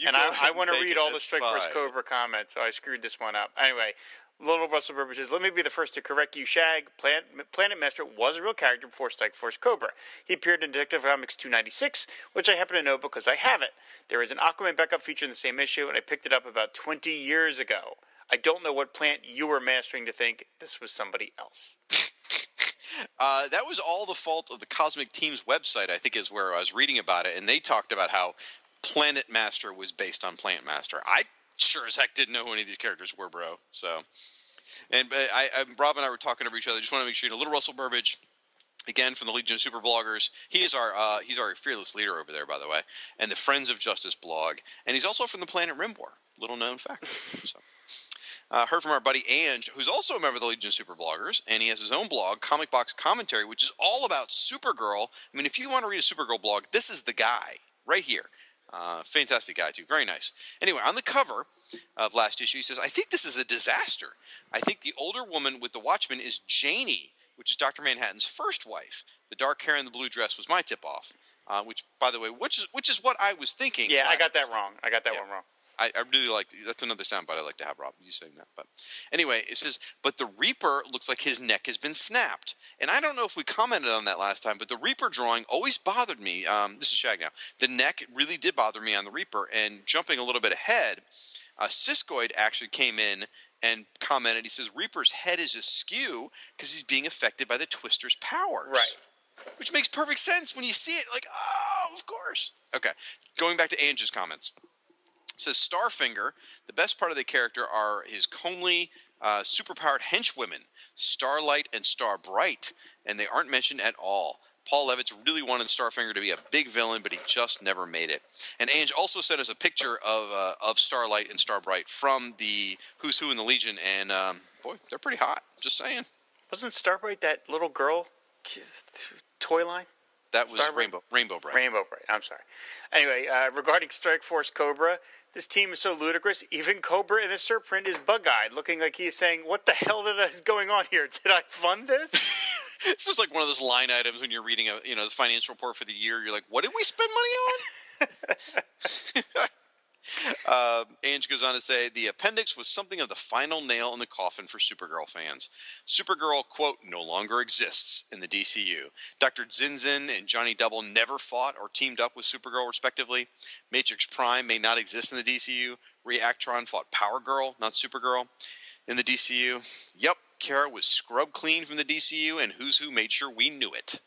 and I, I want to read all the Strike Force. Cobra comments, so I screwed this one up. Anyway, Little Russell Burbage says, "Let me be the first to correct you. Shag, Planet, Planet Master was a real character before Strike Force Cobra. He appeared in Detective Comics 296, which I happen to know because I have it. There is an Aquaman backup feature in the same issue, and I picked it up about 20 years ago." I don't know what plant you were mastering to think this was somebody else.
Uh, that was all the fault of the Cosmic Team's website, I think, is where I was reading about it, and they talked about how Planet Master was based on Plant Master. I sure as heck didn't know who any of these characters were, bro. So, and uh, I, I, Rob and I were talking over each other. Just want to make sure you know, Little Russell Burbage. Again, from the Legion of Super Bloggers, he is our uh, he's our fearless leader over there, by the way, and the Friends of Justice blog, and he's also from the Planet Rim War. Little known fact. so. Uh, heard from our buddy Anj, who's also a member of the Legion of Super Bloggers, and he has his own blog, Comic Box Commentary, which is all about Supergirl. I mean, if you want to read a Supergirl blog, this is the guy right here. Uh, fantastic guy, too. Very nice. Anyway, on the cover of last issue, he says, I think this is a disaster. I think the older woman with the Watchmen is Janey, which is Dr. Manhattan's first wife. The dark hair and the blue dress was my tip off. Uh, which, by the way, which is which is what I was thinking.
Yeah, I got that wrong. I got that
Yeah.
one wrong.
I, I really like that's another soundbite I like to have, Rob. You saying that, but anyway, it says, but the Reaper looks like his neck has been snapped, and I don't know if we commented on that last time, but the Reaper drawing always bothered me. Um, this is Shag now. The neck really did bother me on the Reaper, and jumping a little bit ahead, uh, Siskoid actually came in and commented. He says Reaper's head is askew because he's being affected by the Twister's powers.
Right.
Which makes perfect sense when you see it. Like, oh, of course. Okay, going back to Angie's comments says Starfinger. The best part of the character are his comely, uh, superpowered henchwomen, Starlight and Starbright, and they aren't mentioned at all. Paul Levitz really wanted Starfinger to be a big villain, but he just never made it. And Anj also sent us a picture of uh, of Starlight and Starbright from the Who's Who in the Legion, and um, boy, they're pretty hot. Just saying.
Wasn't Starbright that little girl toy line?
That was
Starbright?
Rainbow Rainbow Bright.
Rainbow Bright. I'm sorry. Anyway, uh, regarding Strike Force Cobra, this team is so ludicrous. Even Cobra in the Serpent is bug-eyed, looking like he is saying, "What the hell is going on here? Did I fund this?"
It's just like one of those line items when you're reading a you know the financial report for the year. You're like, what did we spend money on? uh, Anj goes on to say the appendix was something of the final nail in the coffin for Supergirl fans. Supergirl quote no longer exists in the DCU. Dr. Zinzin and Johnny Double never fought or teamed up with Supergirl respectively. Matrix Prime may not exist in the DCU. Reactron fought Power Girl, not Supergirl in the DCU. Yep, Kara was scrub clean from the DCU, and Who's Who made sure we knew it.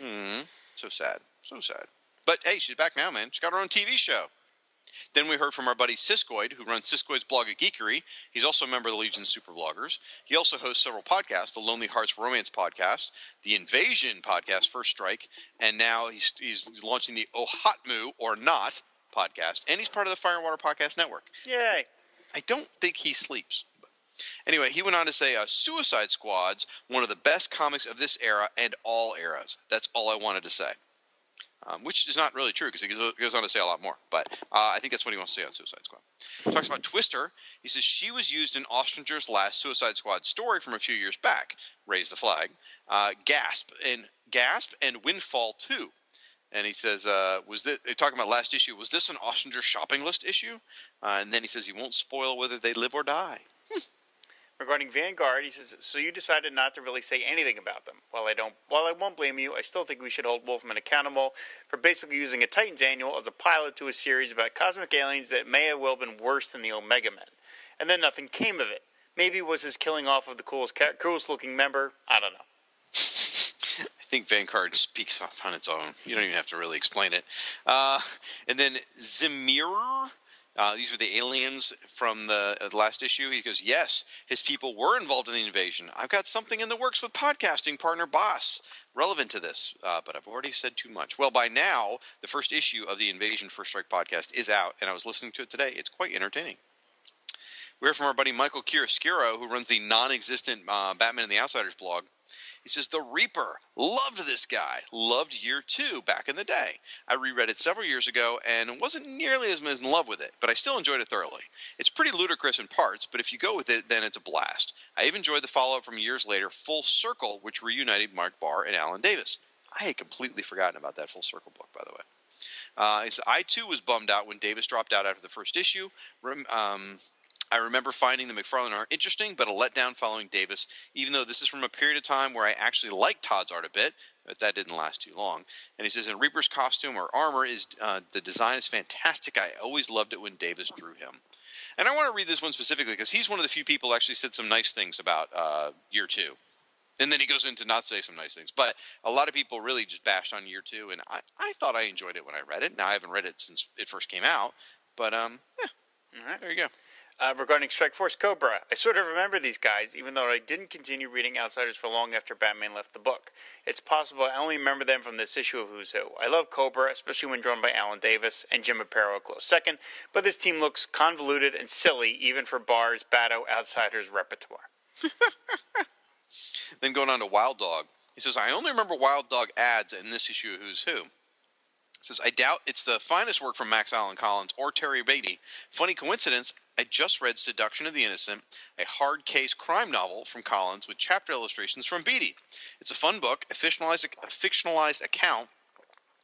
Hmm. So sad. So sad. But hey, she's back now, man. She's got her own TV show. Then we heard from our buddy Siskoid, who runs Siskoid's blog at Geekery. He's also a member of the Legion of Super Bloggers. He also hosts several podcasts: the Lonely Hearts Romance podcast, the Invasion podcast, First Strike, and now he's he's launching the OHOTMU or Not podcast, and he's part of the Fire and Water Podcast Network.
Yay!
I don't think he sleeps. Anyway, he went on to say, uh, Suicide Squad's one of the best comics of this era and all eras. That's all I wanted to say. Um, which is not really true because he goes- on to say a lot more. But uh, I think that's what he wants to say on Suicide Squad. He talks about Twister. He says she was used in Ostrander's last Suicide Squad story from a few years back. Raise the flag. Uh, Gasp and Gasp and Windfall 2. And he says, uh, "Was this talking about last issue? Was this an Ostrander shopping list issue?" Uh, and then he says he won't spoil whether they live or die.
Regarding Vanguard, he says, "So you decided not to really say anything about them. While I don't, while I won't blame you, I still think we should hold Wolfman accountable for basically using a Titans annual as a pilot to a series about cosmic aliens that may have well been worse than the Omega Men, and then nothing came of it. Maybe it was his killing off of the coolest, coolest looking member. I don't know."
I think Vanguard speaks on its own. You don't even have to really explain it. Uh, and then Zemir, uh, these were the aliens from the, uh, the last issue. He goes, Yes, his people were involved in the invasion. I've got something in the works with podcasting partner Boss relevant to this, uh, but I've already said too much. Well, by now, the first issue of the Invasion First Strike podcast is out, and I was listening to it today. It's quite entertaining. We heard from our buddy Michael Chiaroscuro, who runs the non existent uh, Batman and the Outsiders blog. He says, The Reaper. Loved this guy. Loved year two back in the day. I reread it several years ago and wasn't nearly as much in love with it, but I still enjoyed it thoroughly. It's pretty ludicrous in parts, but if you go with it, then it's a blast. I even enjoyed the follow up from years later, Full Circle, which reunited Mark Barr and Alan Davis. I had completely forgotten about that Full Circle book, by the way. Uh, I too was bummed out when Davis dropped out after the first issue. Um, I remember finding the McFarlane art interesting, but a letdown following Davis, even though this is from a period of time where I actually liked Todd's art a bit, but that didn't last too long. And he says, in Reaper's costume or armor, is uh, the design is fantastic. I always loved it when Davis drew him. And I want to read this one specifically because he's one of the few people actually said some nice things about uh, year two. And then he goes into not say some nice things. But a lot of people really just bashed on year two, and I, I thought I enjoyed it when I read it. Now I haven't read it since it first came out, but um, yeah,
All right.
there you go.
Uh, regarding Strike Force Cobra, I sort of remember these guys, even though I didn't continue reading Outsiders for long after Batman left the book. It's possible I only remember them from this issue of Who's Who. I love Cobra, especially when drawn by Alan Davis and Jim Aparo a close second, but this team looks convoluted and silly even for Barr's BATO Outsiders repertoire.
Then going on to Wild Dog, he says, I only remember Wild Dog ads in this issue of Who's Who. Says, I doubt it's the finest work from Max Allan Collins or Terry Beatty. Funny coincidence, I just read Seduction of the Innocent, a hard case crime novel from Collins with chapter illustrations from Beatty. It's a fun book, a fictionalized, a fictionalized account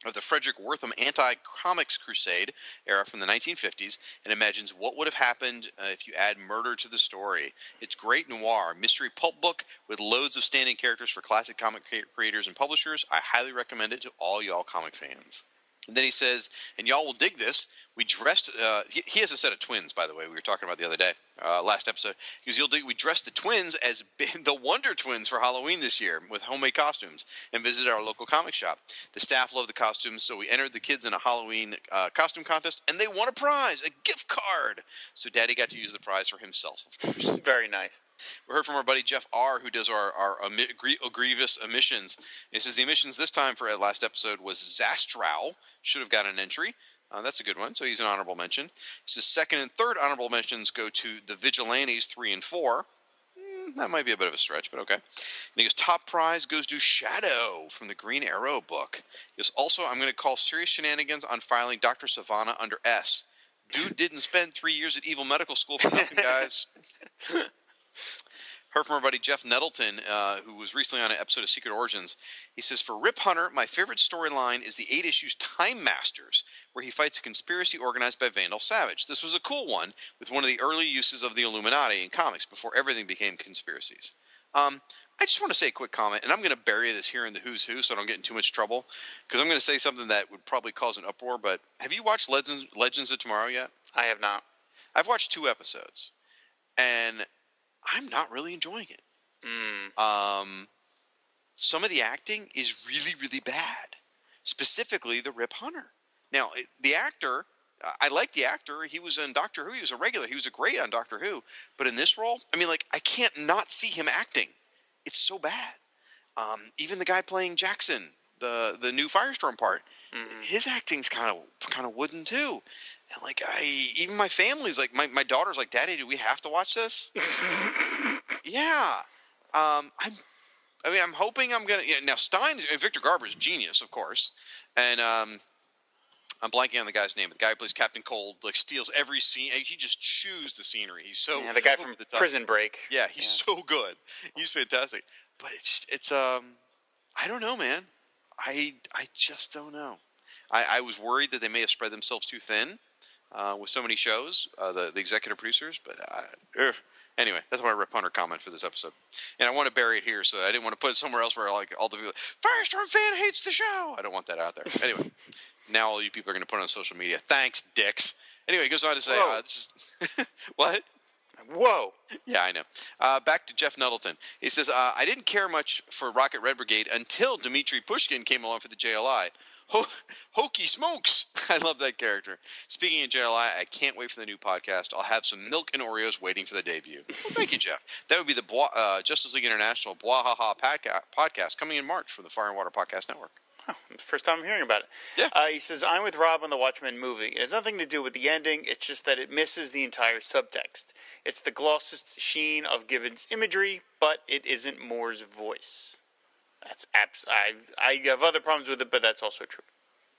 of the Fredric Wertham anti comics crusade era from the 1950s and imagines what would have happened uh, if you add murder to the story. It's great noir, mystery pulp book with loads of standing characters for classic comic creators and publishers. I highly recommend it to all y'all comic fans. And then he says, and y'all will dig this. We dressed. Uh, he, he has a set of twins, by the way. We were talking about the other day, uh, last episode. Because you'll dig. We dressed the twins as the Wonder Twins for Halloween this year with homemade costumes, and visited our local comic shop. The staff loved the costumes, so we entered the kids in a Halloween uh, costume contest, and they won a prize, a gift card. So Daddy got to use the prize for himself, of course.
Very nice.
We heard from our buddy Jeff R, who does our our emi- grievous emissions. And he says the emissions this time for our last episode was Zastrow. Should have got an entry. Uh, that's a good one. So he's an honorable mention. Says second and third honorable mentions go to the Vigilantes three and four. Mm, that might be a bit of a stretch, but okay. And he goes top prize goes to Shadow from the Green Arrow book. He goes also I'm going to call serious shenanigans on filing Doctor Sivana under S. Dude didn't spend three years at Evil Medical School for nothing, guys. Heard from our buddy Jeff Nettleton, uh, who was recently on an episode of Secret Origins. He says, For Rip Hunter, my favorite storyline is the eight issues Time Masters, where he fights a conspiracy organized by Vandal Savage. This was a cool one, with one of the early uses of the Illuminati in comics before everything became conspiracies. Um, I just want to say a quick comment, and I'm going to bury this here in the Who's Who so I don't get in too much trouble, because I'm going to say something that would probably cause an uproar. But have you watched Legends, Legends of Tomorrow yet?
I have not.
I've watched two episodes, and I'm not really enjoying it.
Mm.
Um, some of the acting is really, really bad. Specifically, the Rip Hunter. Now, the actor, I like the actor. He was in Doctor Who. He was a regular. He was a great on Doctor Who. But in this role, I mean, like, I can't not see him acting. It's so bad. Um, even the guy playing Jackson, the the new Firestorm part, his acting's kind of kind of wooden too. And like I, even my family's like, my, my daughter's like, Daddy, do we have to watch this? yeah. Um, I'm. I mean, I'm hoping I'm gonna. You know, now Stein, uh, Victor Garber is genius, of course, and um, I'm blanking on the guy's name. but The guy who plays Captain Cold like steals every scene. He just chews the scenery. He's so
Yeah, the guy from
the top.
Prison Break.
Yeah, he's so good. He's fantastic. But it's it's um I don't know, man. I I just don't know. I, I was worried that they may have spread themselves too thin uh, with so many shows, uh, the the executive producers. But uh, ugh. anyway, that's my Rip Hunter comment for this episode. And I want to bury it here, so I didn't want to put it somewhere else where like all the people, Firestorm fan hates the show. I don't want that out there. Anyway, now all you people are going to put it on social media. Thanks, dicks. Anyway, it goes on to say,
Whoa.
uh, this is what?
Whoa.
Yeah, I know. Uh, back to Jeff Nuttleton. He says, uh, I didn't care much for Rocket Red Brigade until Dmitri Pushkin came along for the JLI. Ho- Hokey smokes! I love that character. Speaking of JLI, I can't wait for the new podcast. I'll have some milk and Oreos waiting for the debut. Well, thank you, Jeff. That would be the Bois, uh, Justice League International Bwahaha podca- podcast coming in March from the Fire and Water Podcast Network.
First time I'm hearing about it.
Yeah.
Uh, he says, I'm with Rob on the Watchmen movie. It has nothing to do with the ending, it's just that it misses the entire subtext. It's the glossest sheen of Gibbons' imagery, but it isn't Moore's voice. That's abs- I, I have other problems with it, but that's also true.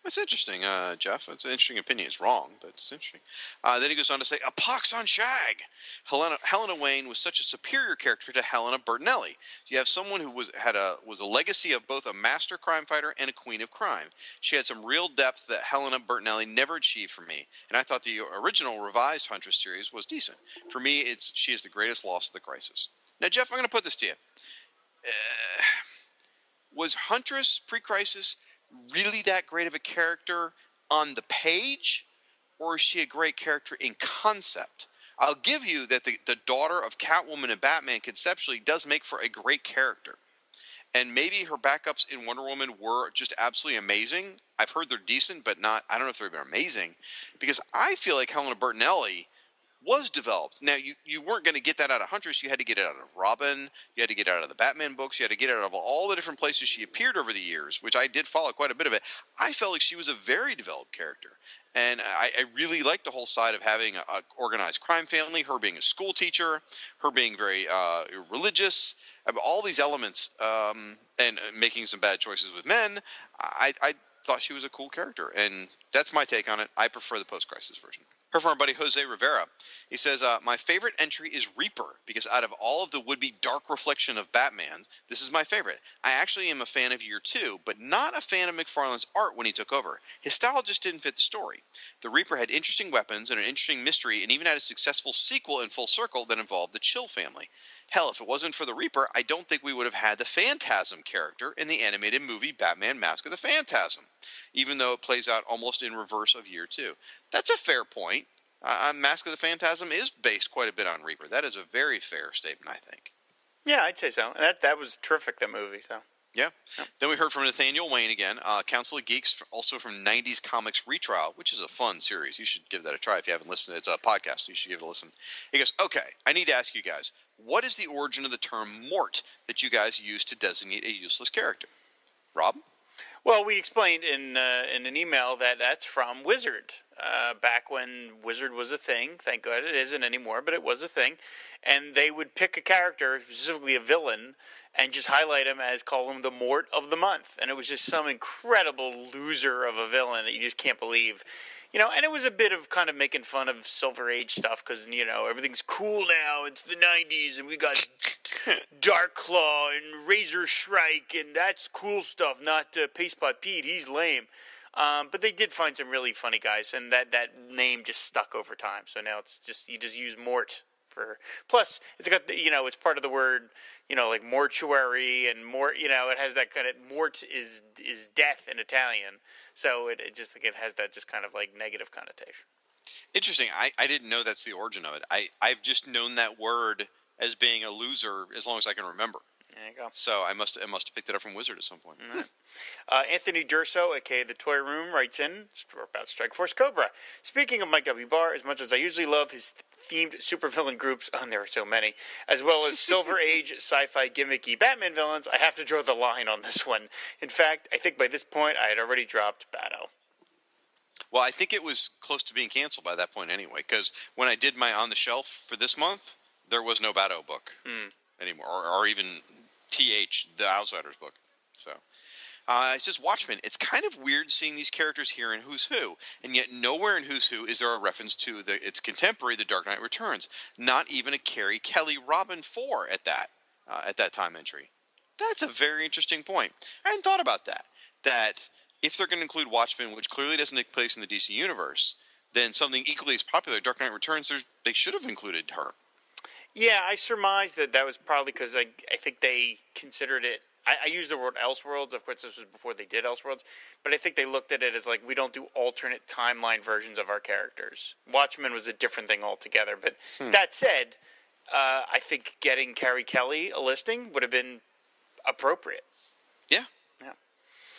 That's interesting, uh, Jeff. It's an interesting opinion. It's wrong, but it's interesting. Uh, then he goes on to say, "A pox on Shag." Helena, Helena Wayne was such a superior character to Helena Bertinelli. You have someone who was had a was a legacy of both a master crime fighter and a queen of crime. She had some real depth that Helena Bertinelli never achieved for me, and I thought the original revised Huntress series was decent. For me, it's she is the greatest loss of the crisis. Now, Jeff, I'm going to put this to you. Uh, was Huntress pre-crisis really that great of a character on the page, or is she a great character in concept? I'll give you that the, the daughter of Catwoman and Batman conceptually does make for a great character. And maybe her backups in Wonder Woman were just absolutely amazing. I've heard they're decent, but not, I don't know if they've been amazing. Because I feel like Helena Bertinelli was developed. Now, you, you weren't going to get that out of Huntress. You had to get it out of Robin. You had to get it out of the Batman books. You had to get it out of all the different places she appeared over the years, which I did follow quite a bit of it. I felt like she was a very developed character. And I, I really liked the whole side of having a, a organized crime family, her being a school teacher, her being very uh, religious, uh, all these elements, um, and uh, making some bad choices with men. I, I thought she was a cool character, and that's my take on it. I prefer the post-crisis version. Her former buddy Jose Rivera, he says, uh, "My favorite entry is Reaper because out of all of the would-be dark reflection of Batman's, this is my favorite. I actually am a fan of Year Two, but not a fan of McFarlane's art when he took over. His style just didn't fit the story. The Reaper had interesting weapons and an interesting mystery, and even had a successful sequel in Full Circle that involved the Chill family. Hell, if it wasn't for the Reaper, I don't think we would have had the Phantasm character in the animated movie Batman Mask of the Phantasm, even though it plays out almost in reverse of Year Two. That's a fair point. Uh, Mask of the Phantasm is based quite a bit on Reaper. That is a very fair statement, I think.
Yeah, I'd say so. That that was terrific. That movie. So
Yeah. Then we heard from Nathaniel Wayne again, uh, Council of Geeks, also from 90s Comics Retrial, which is a fun series. You should give that a try if you haven't listened. It's a podcast. You should give it a listen. He goes, Okay, I need to ask you guys, what is the origin of the term mort that you guys use to designate a useless character? Rob?
Well, we explained in uh, in an email that that's from Wizard. Uh, back when Wizard was a thing, thank God it isn't anymore, but it was a thing, and they would pick a character, specifically a villain, and just highlight him as call him the Mort of the month, and it was just some incredible loser of a villain that you just can't believe. You know, and it was a bit of kind of making fun of Silver Age stuff because you know everything's cool now. It's the '90s, and we got Dark Claw and Razor Shrike, and that's cool stuff. Not uh, Pastepot Pete; he's lame. Um, but they did find some really funny guys, and that, that name just stuck over time. So now it's just you just use Mort for. Plus, it's got the, you know it's part of the word you know like mortuary and more you know it has that kind of mort is is death in Italian. So it, it just it has that just kind of like negative connotation.
Interesting. I, I didn't know that's the origin of it. I, I've just known that word as being a loser as long as I can remember.
There you go.
So I must I must have picked it up from Wizard at some point.
Uh, Anthony Durso, aka the Toy Room, writes in about Strike Force Cobra. Speaking of Mike W. Barr, as much as I usually love his themed supervillain groups, oh, there are so many, as well as Silver Age sci-fi gimmicky Batman villains, I have to draw the line on this one. In fact, I think by this point I had already dropped BATO.
Well, I think it was close to being canceled by that point anyway, because when I did my on the shelf for this month, there was no BATO book anymore, or, or even TH, the Outsiders book. So. Uh, it says Watchmen. It's kind of weird seeing these characters here in Who's Who, and yet nowhere in Who's Who is there a reference to the, its contemporary, The Dark Knight Returns. Not even a Carrie Kelly Robin Four at that uh, at that time entry. That's a very interesting point. I hadn't thought about that. That if they're going to include Watchmen, which clearly doesn't take place in the DC universe, then something equally as popular, Dark Knight Returns, they should have included her.
Yeah, I surmised that that was probably because I, I think they considered it. I, I used the word Elseworlds. Of course, this was before they did Elseworlds, but I think they looked at it as like we don't do alternate timeline versions of our characters. Watchmen was a different thing altogether. But that said, uh, I think getting Carrie Kelly a listing would have been appropriate.
Yeah.
Yeah.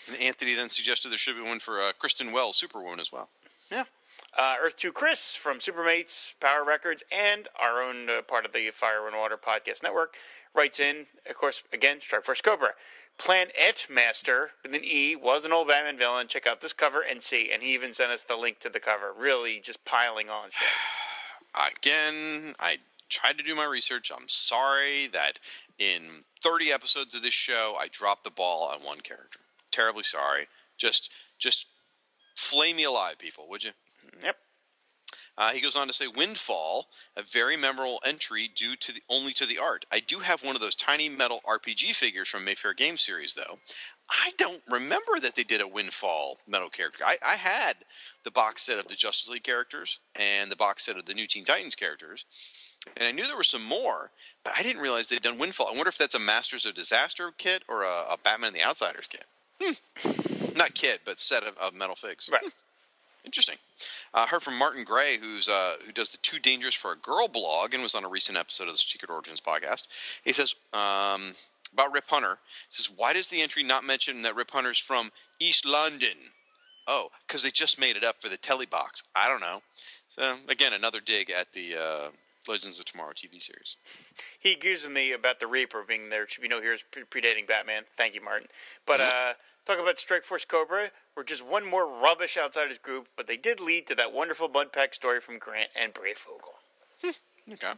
And Anthony then suggested there should be one for uh, Kristen Wells, Superwoman, as well.
Yeah. Uh, Earth 2 Chris from Supermates, Power Records, and our own uh, part of the Fire and Water Podcast Network writes in, of course, again, Strike Force Cobra. Planet Master with an E was an old Batman villain. Check out this cover and see. And he even sent us the link to the cover. Really just piling on.
Again, I tried to do my research. I'm sorry that in 30 episodes of this show, I dropped the ball on one character. Terribly sorry. Just, just flame me alive, people, would you?
Yep.
Uh, he goes on to say, "Windfall, a very memorable entry due to the, only to the art. I do have one of those tiny metal RPG figures from Mayfair Game Series, though. I don't remember that they did a Windfall metal character. I, I had the box set of the Justice League characters and the box set of the New Teen Titans characters, and I knew there were some more, but I didn't realize they'd done Windfall. I wonder if that's a Masters of Disaster kit or a, a Batman and the Outsiders kit. Hmm. Not kit, but set of, of metal figs.
Right.
Interesting. Uh, heard from Martin Gray, who's uh, who does the Too Dangerous for a Girl blog and was on a recent episode of the Secret Origins podcast. He says um, about Rip Hunter. He says, "Why does the entry not mention that Rip Hunter's from East London?" Oh, because they just made it up for the telly box. I don't know. So again, another dig at the uh, Legends of Tomorrow TV series.
He with me about the Reaper being there should be no heroes predating Batman. Thank you, Martin. But uh, talk about Strike Force Cobra. We're just one more rubbish outsiders group, but they did lead to that wonderful Mudpack story from Grant and Breyfogle. Hmm,
okay.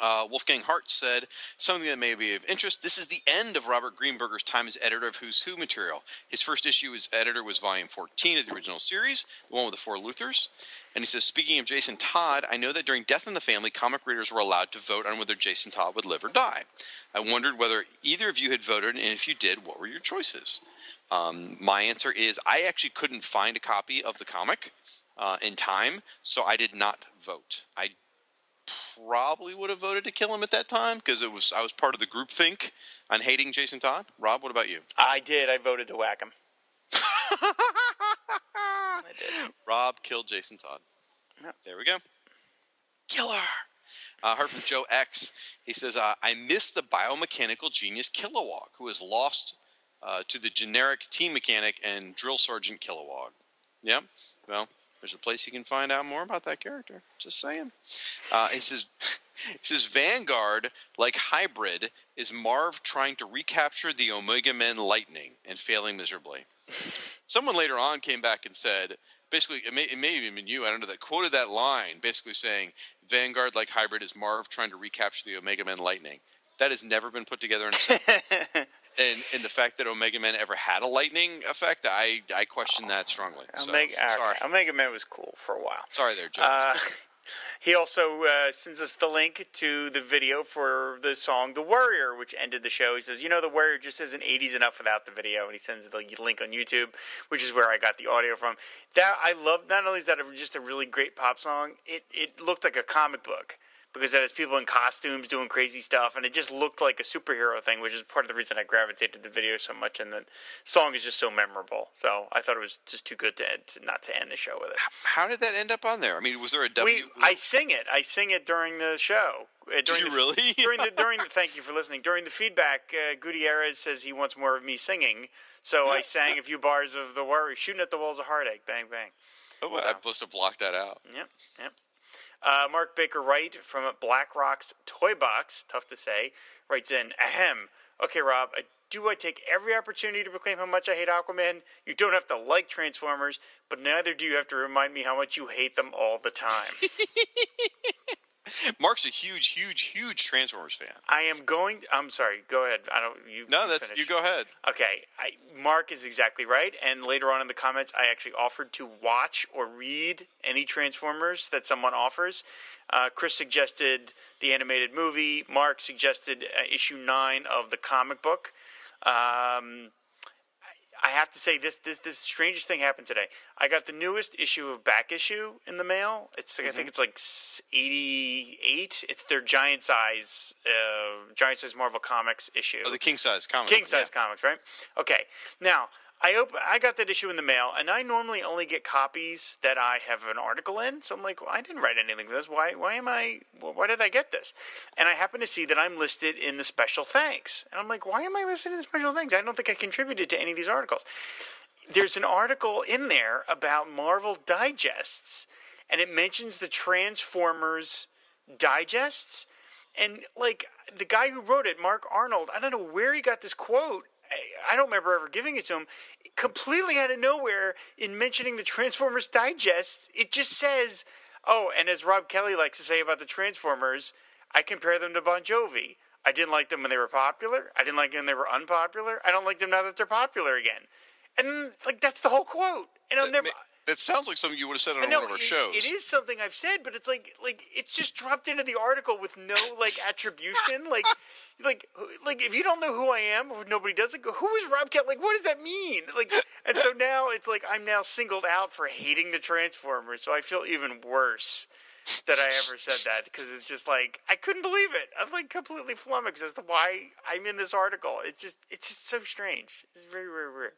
Uh, Wolfgang Hart said something that may be of interest. This is the end of Robert Greenberger's time as editor of Who's Who material. His first issue as editor was volume 14 of the original series, the one with the four Luthers. And he says, speaking of Jason Todd, I know that during Death in the Family, comic readers were allowed to vote on whether Jason Todd would live or die. I wondered whether either of you had voted, and if you did, what were your choices? Um, my answer is I actually couldn't find a copy of the comic uh, in time, so I did not vote. I probably would have voted to kill him at that time because it was I was part of the group think on hating Jason Todd. Rob, what about you?
I did. I voted to whack him. I did.
Rob killed Jason Todd.
Yep.
There we go. Killer. Uh, heard from Joe X. He says, uh, "I miss the biomechanical genius Kilowog, who is lost uh, to the generic team mechanic and drill sergeant Kilowog." Yep. Well, there's a place you can find out more about that character. Just saying. Uh, he says, he says Vanguard, like Hybrid, is Marv trying to recapture the Omega Men Lightning and failing miserably. Someone later on came back and said, basically, it may, it may have even been you, I don't know, that quoted that line, basically saying, Vanguard, like Hybrid, is Marv trying to recapture the Omega Men Lightning. That has never been put together in a sentence. and, and the fact that Omega Man ever had a lightning effect, I, I question that strongly. So,
Omega, okay.
sorry.
Omega Man was cool for a while.
Sorry there, Joe.
Uh, he also uh, sends us the link to the video for the song "The Warrior," which ended the show. He says, "You know, The Warrior just isn't '80s enough without the video," and he sends the link on YouTube, which is where I got the audio from. That I love. Not only is that a, just a really great pop song, it it looked like a comic book because it has people in costumes doing crazy stuff, and it just looked like a superhero thing, which is part of the reason I gravitated to the video so much. And the song is just so memorable, so I thought it was just too good to, end, to not to end the show with it.
How did that end up on there? I mean, was there a W?
We, I sing it. I sing it during the show. Uh, during
you
the,
really?
during the during the thank you for listening. During the feedback, uh, Gutierrez says he wants more of me singing, so I sang a few bars of the worry, shooting at the walls of heartache, bang bang.
Oh, I must have blocked that out.
Yep, yep. Uh, Mark Baker Wright from BlackRock's Toy Box, tough to say, writes in, ahem. Okay, Rob, I do I take every opportunity to proclaim how much I hate Aquaman? You don't have to like Transformers, but neither do you have to remind me how much you hate them all the time.
Mark's a huge, huge, huge Transformers fan.
I am going. I'm sorry. Go ahead. I don't. You.
No, that's
finish.
you. Go ahead.
Okay, I, Mark is exactly right. And later on in the comments, I actually offered to watch or read any Transformers that someone offers. Uh, Chris suggested the animated movie. Mark suggested uh, issue nine of the comic book. Um, I have to say this this this strangest thing happened today. I got the newest issue of Back Issue in the mail. It's I think it's like eighty eight. It's their giant size uh, giant size Marvel Comics issue.
Oh, the king size comics.
King size comics, right? Okay. Now I op- I got that issue in the mail, and I normally only get copies that I have an article in. So I'm like, well, I didn't write anything for this. Why? Why am I? Why did I get this? And I happen to see that I'm listed in the special thanks, and I'm like, why am I listed in the special thanks? I don't think I contributed to any of these articles. There's an article in there about Marvel digests, and it mentions the Transformers digests. And like the guy who wrote it, Mark Arnold, I don't know where he got this quote. I- don't remember ever giving it to him. Completely out of nowhere, in mentioning the Transformers Digest, it just says, "Oh, and as Rob Kelly likes to say about the Transformers, I compare them to Bon Jovi. I didn't like them when they were popular. I didn't like them when they were unpopular. I don't like them now that they're popular again." And like that's the whole quote. And I've
That,
never.
That sounds like something you would have said on
know
one of our
it-
shows.
It is something I've said, but it's like like it's just dropped into the article with no like attribution. like like like if you don't know who I am, or nobody does it, go who is Rob Cat? Like what does that mean? Like and so now it's like I'm now singled out for hating the Transformers. So I feel even worse that I ever said that because it's just like I couldn't believe it. I'm like completely flummoxed as to why I'm in this article. It's just it's just so strange. It's very very weird.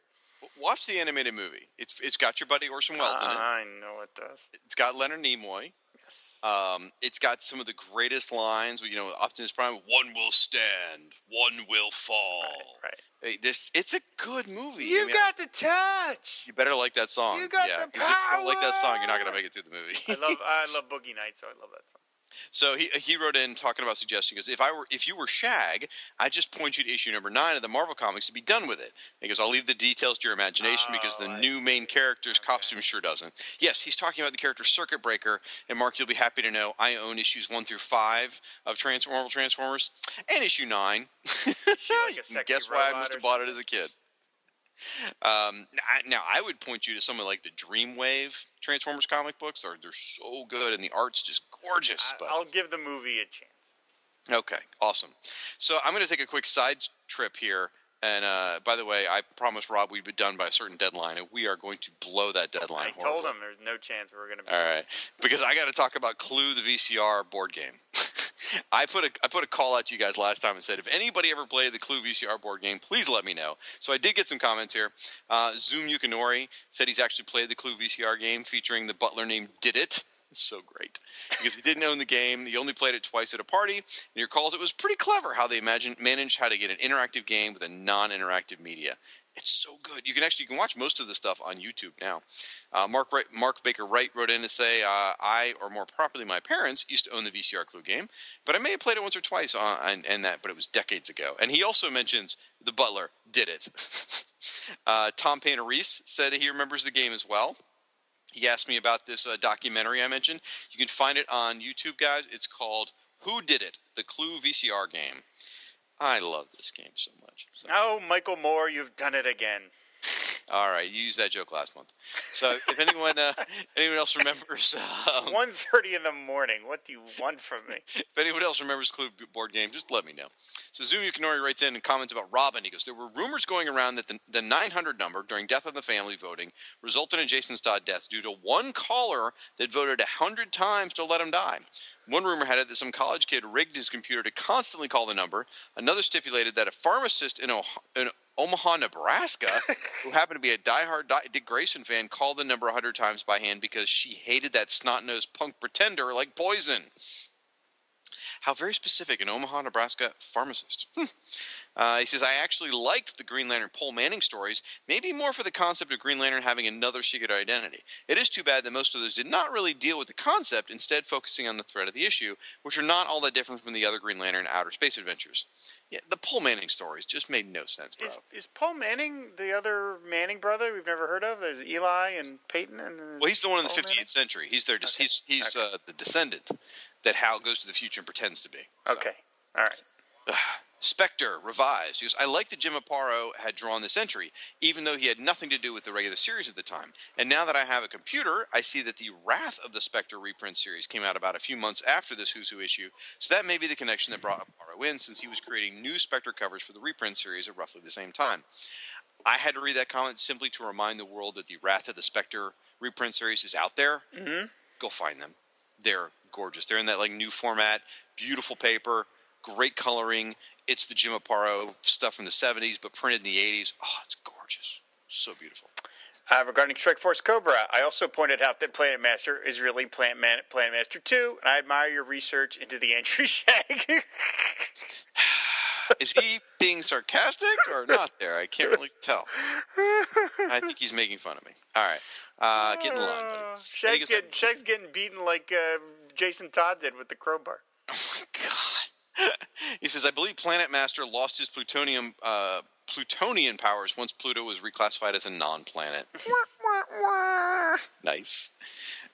Watch the animated movie. It's it's got your buddy Orson Welles in it.
I know it does.
It's got Leonard Nimoy.
Yes.
Um, it's got some of the greatest lines. You know, Optimus Prime: "One will stand, one will fall."
Right.
Hey, this it's a good movie.
You
I mean,
got the touch.
You better like that song.
You got
yeah,
the
'cause if you don't like that song, you're not gonna make it through the movie.
I love I love Boogie Nights, so I love that song.
So he he wrote in talking about suggesting because if I were if you were Shag, I just point you to issue number nine of the Marvel comics to be done with it. He goes, I'll leave the details to your imagination because the
Oh, I
new main character's costume sure doesn't. Yes, he's talking about the character Circuit Breaker, and Mark, you'll be happy to know I own issues one through five of Trans- Marvel Transformers and issue nine.
Like
Guess why I must have bought it as a kid. Um, now I would point you to something like the Dreamwave Transformers comic books. They're they're so good and the art's just gorgeous.
I,
but
I'll give the movie a chance.
Okay, awesome. So I'm going to take a quick side trip here. And uh, by the way, I promised Rob we'd be done by a certain deadline, and we are going to blow that deadline.
I told him there's no chance we're going to be.
All right, because I got to talk about Clue, the VCR board game. I put a I put a call out to you guys last time and said if anybody ever played the Clue VCR board game, please let me know. So I did get some comments here. Uh, Zoom Yukinori said he's actually played the Clue VCR game featuring the butler named Did It. It's so great because he didn't own the game. He only played it twice at a party. And he recalls it was pretty clever how they imagine, managed how to get an interactive game with a non-interactive media. It's so good. You can actually you can watch most of the stuff on YouTube now. Uh, Mark Wright, Mark Baker Wright wrote in to say, uh, I, or more properly, my parents used to own the VCR Clue game, but I may have played it once or twice on, and, and that, but it was decades ago. And he also mentions the butler did it. uh, Tom Panarese said he remembers the game as well. He asked me about this uh, documentary I mentioned. You can find it on YouTube, guys. It's called "Who Did It: The Clue VCR Game." I love this game so much. So-
Oh, Michael Moore, you've done it again.
all right, you used that joke last month. So if anyone uh, anyone else remembers, um,
One thirty in the morning. What do you want from me?
if anyone else remembers Clue board game, just let me know. So Zoom Yukinori writes in and comments about Robin. He goes, There were rumors going around that the, the 900 number during Death of the Family voting resulted in Jason Todd death due to one caller that voted 100 times to let him die. One rumor had it that some college kid rigged his computer to constantly call the number. Another stipulated that a pharmacist in, oh- in Omaha, Nebraska, who happened to be a diehard Di- Dick Grayson fan, called the number 100 times by hand because she hated that snot nosed punk pretender like poison. How very specific an Omaha, Nebraska pharmacist. Hmm. Uh, he says, I actually liked the Green Lantern Pol Manning stories, maybe more for the concept of Green Lantern having another secret identity. It is too bad that most of those did not really deal with the concept, instead focusing on the threat of the issue, which are not all that different from the other Green Lantern outer space adventures. Yeah, the Pol Manning stories just made no sense, bro.
Is, is Pol Manning the other Manning brother we've never heard of? There's Eli and Peyton, and
Well, he's the one in the
Paul
15th
Manning?
century. He's there. Just, He's he's
Okay.
uh, the descendant that Hal goes to the future and pretends to be. So.
Okay, all right.
Spectre revised. He goes, I like that Jim Aparo had drawn this entry, even though he had nothing to do with the regular series at the time. And now that I have a computer, I see that the Wrath of the Spectre reprint series came out about a few months after this Who's Who issue. So that may be the connection that brought Aparo in, since he was creating new Spectre covers for the reprint series at roughly the same time. I had to read that comment simply to remind the world that the Wrath of the Spectre reprint series is out there. Mm-hmm. Go find them. They're gorgeous. They're in that like new format, beautiful paper, great coloring. It's the Jim Aparo stuff from the 70s, but printed in the 80s. Oh, it's gorgeous. So beautiful.
Uh, regarding Strike Force Cobra, I also pointed out that Planet Master is really Planet, Man- Planet Master 2, and I admire your research into the entry shag.
Is he being sarcastic or not there? I can't really tell. I think he's making fun of me. All right. Uh, get in line, buddy. And he
Shag's, get, Shag's getting beaten like uh, Jason Todd did with the crowbar.
Oh, my God. he says, I believe Planet Master lost his plutonium uh, plutonian powers once Pluto was reclassified as a non-planet. nice.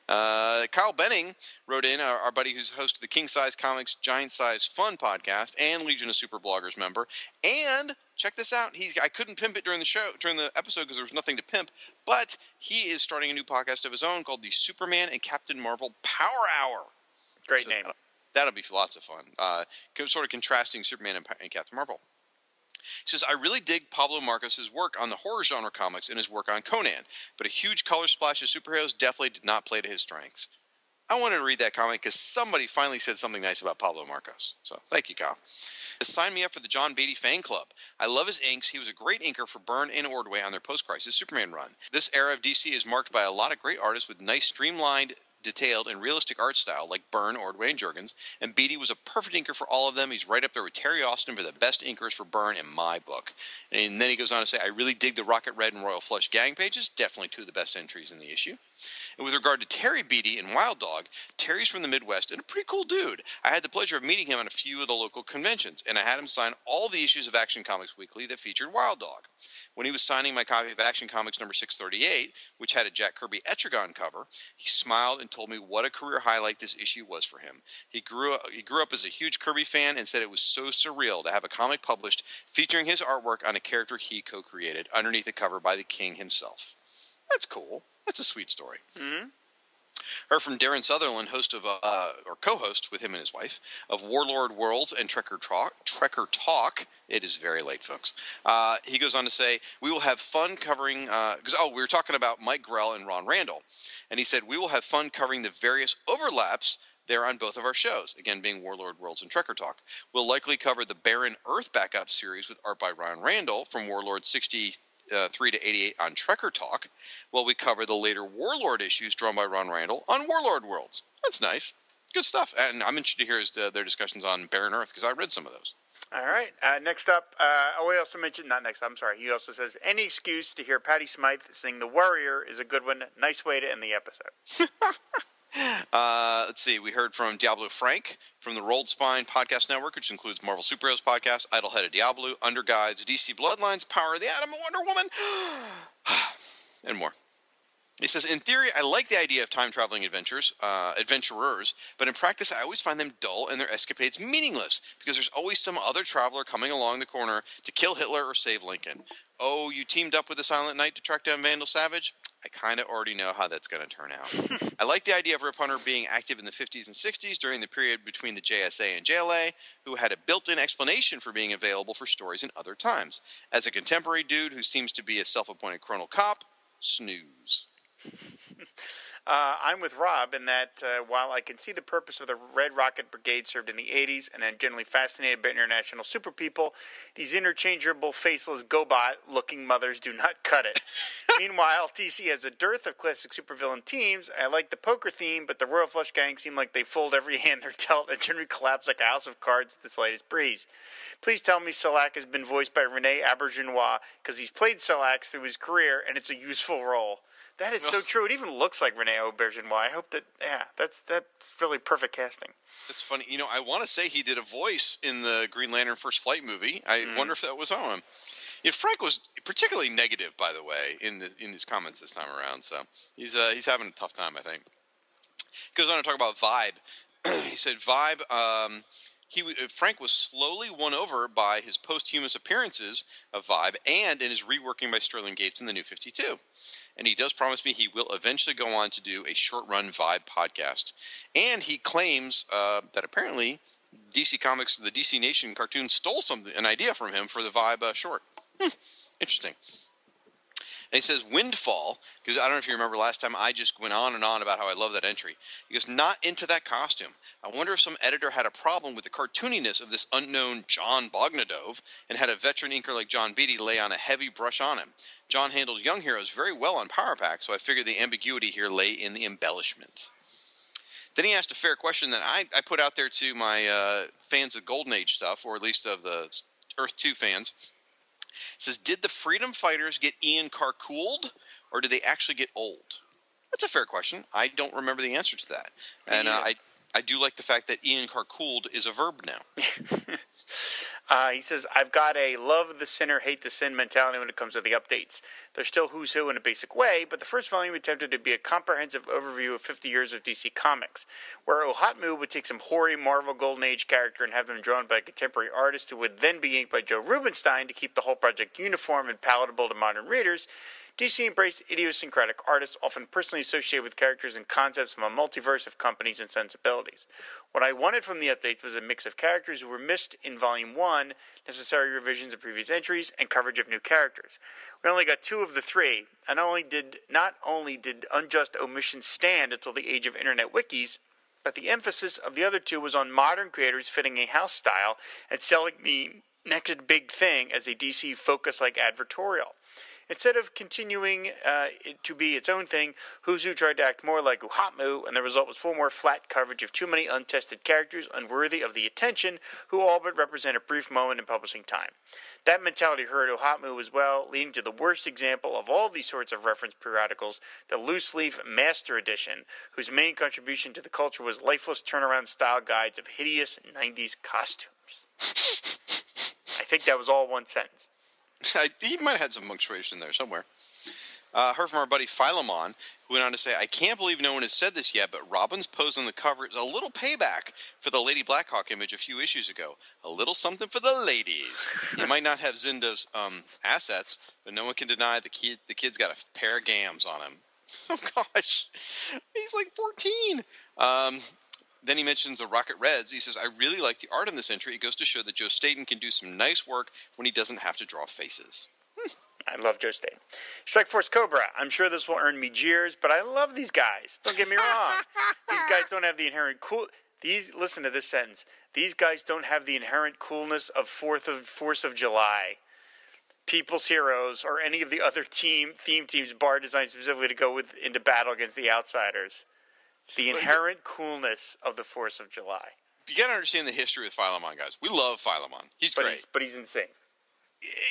Uh, Kyle Benning wrote in, our, our buddy who's host of the King Size Comics Giant Size Fun podcast and Legion of Super Bloggers member. And check this out, he's I couldn't pimp it during the show during the episode because there was nothing to pimp, but he is starting a new podcast of his own called the Superman and Captain Marvel Power Hour.
Great
So
name.
That'll, be lots of fun. Uh, sort of contrasting Superman and, and Captain Marvel. He says, I really dig Pablo Marcos's work on the horror genre comics and his work on Conan, but a huge color splash of superheroes definitely did not play to his strengths. I wanted to read that comment because somebody finally said something nice about Pablo Marcos. So thank you, Kyle. Sign me up for the John Beatty fan club. I love his inks. He was a great inker for Byrne and Ordway on their post-crisis Superman run. This era of DC is marked by a lot of great artists with nice, streamlined, detailed, and realistic art style, like Byrne, Ordway, and Jurgens. And Beatty was a perfect inker for all of them. He's right up there with Terry Austin for the best inkers for Byrne in my book. And then he goes on to say, I really dig the Rocket Red and Royal Flush gang pages. Definitely two of the best entries in the issue. And with regard to Terry Beatty and Wild Dog, Terry's from the Midwest and a pretty cool dude. I had the pleasure of meeting him at a few of the local conventions, and I had him sign all the issues of Action Comics Weekly that featured Wild Dog. When he was signing my copy of Action Comics number 638, which had a Jack Kirby Etrigan cover, he smiled and told me what a career highlight this issue was for him. He grew up, he grew up as a huge Kirby fan and said it was so surreal to have a comic published featuring his artwork on a character he co-created underneath the cover by the king himself. That's cool. That's a sweet story. Heard from Darren Sutherland, host of uh, or co-host with him and his wife of Warlord Worlds and Trekker Talk. Trekker Talk. It is very late, folks. Uh, he goes on to say, "We will have fun covering because oh, we were talking about Mike Grell and Ron Randall, and he said we will have fun covering the various overlaps." There on both of our shows, again being Warlord Worlds and Trekker Talk. We'll likely cover the Barren Earth backup series with art by Ron Randall from Warlord 60 uh, 3 to 88 on Trekker Talk, while we cover the later Warlord issues drawn by Ron Randall on Warlord Worlds. That's nice. Good stuff. And I'm interested to hear his, uh, their discussions on Barren Earth because I read some of those.
All right. Uh, next up, uh, oh, he also mentioned, not next, I'm sorry. He also says, any excuse to hear Patty Smyth sing The Warrior is a good one. Nice way to end the episode.
Uh, let's see. We heard from Diabolu Frank from the Rolled Spine Podcast Network, which includes Marvel Superheroes Podcast, Idol-Head of Diabolu, Under Guides, DC Bloodlines, Power of the Atom, Wonder Woman, and more. He says, in theory, I like the idea of time traveling adventures, uh, adventurers, but in practice, I always find them dull and their escapades meaningless because there's always some other traveler coming along the corner to kill Hitler or save Lincoln. Oh, you teamed up with the Silent Knight to track down Vandal Savage? I kind of already know how that's going to turn out. I like the idea of Rip Hunter being active in the 50s and 60s during the period between the JSA and JLA, who had a built in explanation for being available for stories in other times. As a contemporary dude who seems to be a self appointed chronal cop, snooze.
Uh, I'm with Rob in that uh, while I can see the purpose of the Red Rocket Brigade served in the 80s, and I'm generally fascinated by international super people, these interchangeable, faceless GoBot-looking mothers do not cut it. Meanwhile, DC has a dearth of classic supervillain teams. I like the poker theme, but the Royal Flush Gang seem like they fold every hand they're dealt and generally collapse like a house of cards at the slightest breeze. Please tell me Selak has been voiced by Rene Auberjonois because he's played Selak through his career, and it's a useful role. That is so true. It even looks like Rene Auberjonois. I hope that yeah, that's that's really perfect casting.
That's funny. You know, I want to say he did a voice in the Green Lantern First Flight movie. I
Hmm.
wonder if that was on him. You Frank was particularly negative, by the way, in the in his comments this time around. So he's uh, he's having a tough time, I think. He goes on to talk about Vibe. he said Vibe. Um, he uh, Frank was slowly won over by his posthumous appearances of Vibe and in his reworking by Sterling Gates in the New Fifty Two. And he does promise me he will eventually go on to do a short run Vibe podcast. And he claims uh, that apparently DC Comics, the DC Nation cartoon, stole something, an idea from him for the Vibe uh, short. Hmm, interesting. And he says Windfall, because I don't know if you remember last time I just went on and on about how I love that entry. He goes, not into that costume. I wonder if some editor had a problem with the cartooniness of this unknown John Bogdanove and had a veteran inker like John Beatty lay on a heavy brush on him. John handled young heroes very well on Power Pack, so I figured the ambiguity here lay in the embellishment. Then he asked a fair question that I, I put out there to my uh, fans of Golden Age stuff, or at least of the Earth 2 fans. It says, Did the Freedom Fighters get Ian Karkulled, or did they actually get old? That's a fair question. I don't remember the answer to that. And uh, I, I do like the fact that Ian Karkulled is a verb now.
Uh, he says, I've got a love the sinner, hate the sin mentality when it comes to the updates. They're still who's who in a basic way, but the first volume attempted to be a comprehensive overview of 50 years of DC Comics, where OHOTMU would take some hoary Marvel Golden Age character and have them drawn by a contemporary artist who would then be inked by Joe Rubinstein to keep the whole project uniform and palatable to modern readers. DC embraced idiosyncratic artists, often personally associated with characters and concepts from a multiverse of companies and sensibilities. What I wanted from the updates was a mix of characters who were missed in Volume 1, necessary revisions of previous entries, and coverage of new characters. We only got two of the three, and only did not only did unjust omissions stand until the age of internet wikis, but the emphasis of the other two was on modern creators fitting a house style and selling the next big thing as a DC focus like advertorial. Instead of continuing uh, to be its own thing, Huzu tried to act more like OHOTMU, and the result was far more flat coverage of too many untested characters unworthy of the attention, who all but represent a brief moment in publishing time. That mentality hurt OHOTMU as well, leading to the worst example of all these sorts of reference periodicals, the loose leaf Master Edition, whose main contribution to the culture was lifeless turnaround style guides of hideous 90s costumes. I think that was all one sentence.
He might have had some punctuation there somewhere. Uh, heard from our buddy Philemon, who went on to say, I can't believe no one has said this yet, but Robin's pose on the cover is a little payback for the Lady Blackhawk image a few issues ago. A little something for the ladies. he might not have Zinda's um, assets, but no one can deny the kid the kid's got a pair of gams on him. Oh gosh, he's like 14. Um, then he mentions the Rocket Reds. He says, I really like the art in this entry. It goes to show that Joe Staton can do some nice work when he doesn't have to draw faces. Hmm.
I love Joe State. Strike Force Kobra. I'm sure this will earn me jeers, but I love these guys. Don't get me wrong. these guys don't have the inherent cool. These listen to this sentence. These guys don't have the inherent coolness of Fourth of Force of July, People's Heroes, or any of the other team theme teams bar designed specifically to go with into battle against the outsiders. The inherent coolness of the Force of July.
You got to understand the history with Philemon, guys. We love Philemon. He's
But
great.
he's, but he's insane.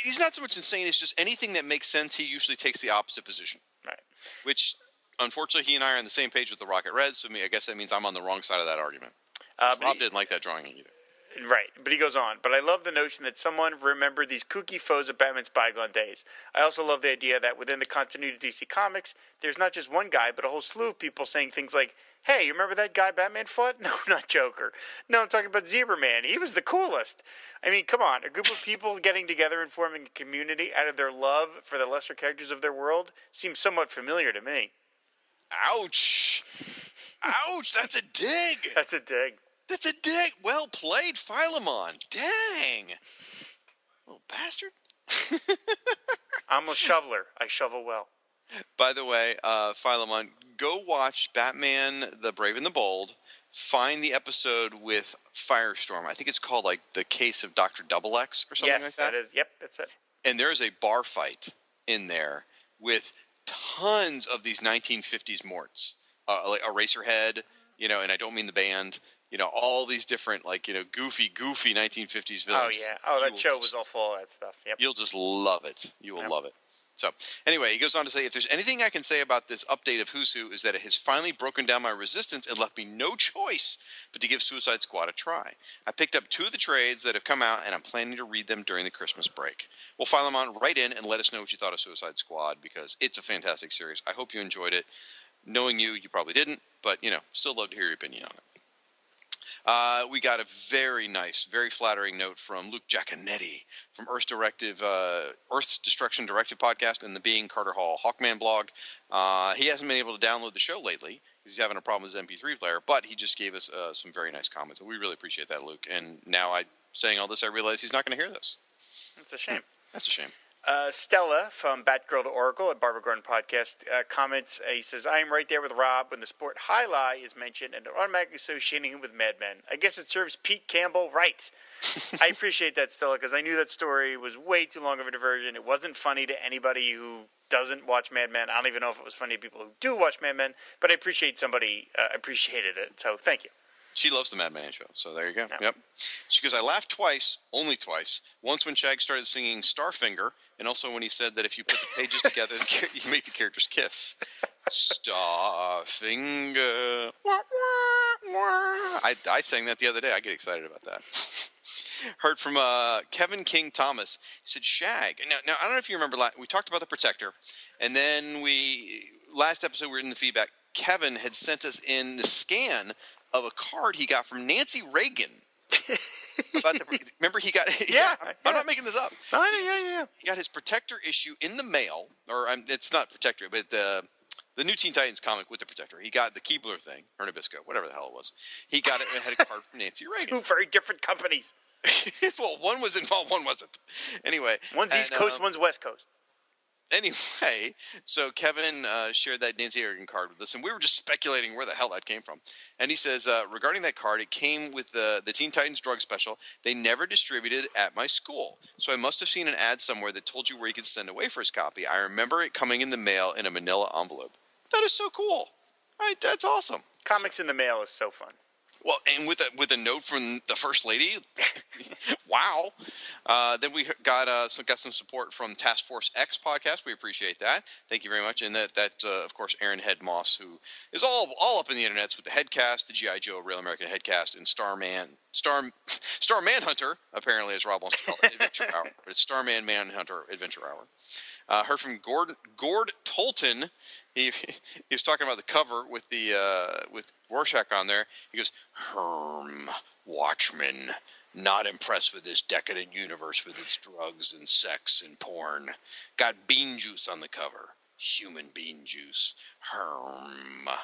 He's not so much insane. It's just anything that makes sense. He usually takes the opposite position,
Right.
which unfortunately he and I are on the same page with the Rocket Reds. So I guess that means I'm on the wrong side of that argument.
Uh,
Rob
he-
didn't like that drawing either.
Right, but he goes on. But I love the notion that someone remembered these kooky foes of Batman's bygone days. I also love the idea that within the continuity of DC Comics, there's not just one guy, but a whole slew of people saying things like, "Hey, you remember that guy Batman fought? No, not Joker. No, I'm talking about Zebra Man. He was the coolest." I mean, come on, a group of people getting together and forming a community out of their love for the lesser characters of their world seems somewhat familiar to me.
Ouch! Ouch! That's a dig.
That's a dig.
That's a dig. Well played, Philemon. Dang, little bastard.
I'm a shoveler. I shovel well.
By the way, uh, Philemon, go watch Batman: The Brave and the Bold. Find the episode with Firestorm. I think it's called like the case of Doctor Double X or something
yes,
like that.
Yes, that is. Yep, that's it.
and there's a bar fight in there with tons of these 1950s morts, uh, like Eraserhead, you know, and I don't mean the band, you know, all these different like you know goofy, goofy 1950s villains.
Oh yeah. Oh, that show was
just-
all full of that stuff. Yep.
You'll just love it. You will
Yep.
love it. So, anyway, he goes on to say, if there's anything I can say about this update of Who's Who, is that it has finally broken down my resistance and left me no choice but to give Suicide Squad a try. I picked up two of the trades that have come out, and I'm planning to read them during the Christmas break. We'll file them on right in and let us know what you thought of Suicide Squad because it's a fantastic series. I hope you enjoyed it. Knowing you, you probably didn't, but you know, still love to hear your opinion on it. Uh, we got a very nice, very flattering note from Luke Giaconetti from Earth's Directive, uh, Earth's Destruction Directive podcast and the Being Carter Hall Hawkman blog. Uh, he hasn't been able to download the show lately because he's having a problem with his MP3 player, but he just gave us uh, some very nice comments, and we really appreciate that, Luke. And now I saying all this, I realize he's not going to hear this.
It's a shame.
That's a shame.
Uh, Stella from Batgirl to Oracle at Barbara Gordon Podcast uh, comments. Uh, he says, "I am right there with Rob when the sport highlight is mentioned and automatically associating him with Mad Men. I guess it serves Pete Campbell right. I appreciate that, Stella, because I knew that story was way too long of a diversion. It wasn't funny to anybody who doesn't watch Mad Men. I don't even know if it was funny to people who do watch Mad Men, but I appreciate somebody uh, appreciated it. So thank you.
She loves the Mad Men show, so there you go.
Yeah.
Yep. She goes, I laughed twice, only twice. Once when Shag started singing Starfinger, and also when he said that if you put the pages together, you make the characters kiss. Starfinger. I, I sang that the other day. I get excited about that. Heard from uh, Kevin King Thomas. He said, Shag. Now, now, I don't know if you remember, we talked about the Protector, and then we, last episode, we were in the feedback. Kevin had sent us in the scan of a card he got from Nancy Reagan. about the, remember he got
Yeah,
I'm,
yeah.
I'm not making this up
Oh, yeah, yeah, yeah.
he got his protector issue in the mail or um, it's not protector but the the new teen titans comic with the protector he got the keebler thing or nabisco whatever the hell it was he got it and had a card from nancy Reagan.
Two very different companies.
well one was involved one wasn't anyway
One's East Coast,
um,
one's West Coast.
Anyway, so Kevin uh, shared that Nancy Reagan card with us, and we were just speculating where the hell that came from. And he says uh, regarding that card, it came with the the Teen Titans drug special. They never distributed it at my school, so I must have seen an ad somewhere that told you where you could send away first copy. I remember it coming in the mail in a Manila envelope. That is so cool. Right, that's awesome.
Comics in the mail is so fun.
Well, and with a with a note from the first lady, wow. Uh, then we got uh, some got some support from Task Force X podcast. We appreciate that. Thank you very much. And that that uh, of course Aaron Head Moss, who is all all up in the internets with the Headcast, the GI Joe Real American Headcast, and Starman Star Star Manhunter. Apparently, as Rob wants to call it, Adventure Hour, but it's Starman Manhunter Adventure Hour. Uh, heard from Gord Gord Tolton. He he was talking about the cover with the uh, with Rorschach on there. He goes, Herm Watchman. Not impressed with this decadent universe with its drugs and sex and porn. Got bean juice on the cover. Human bean juice. Herm.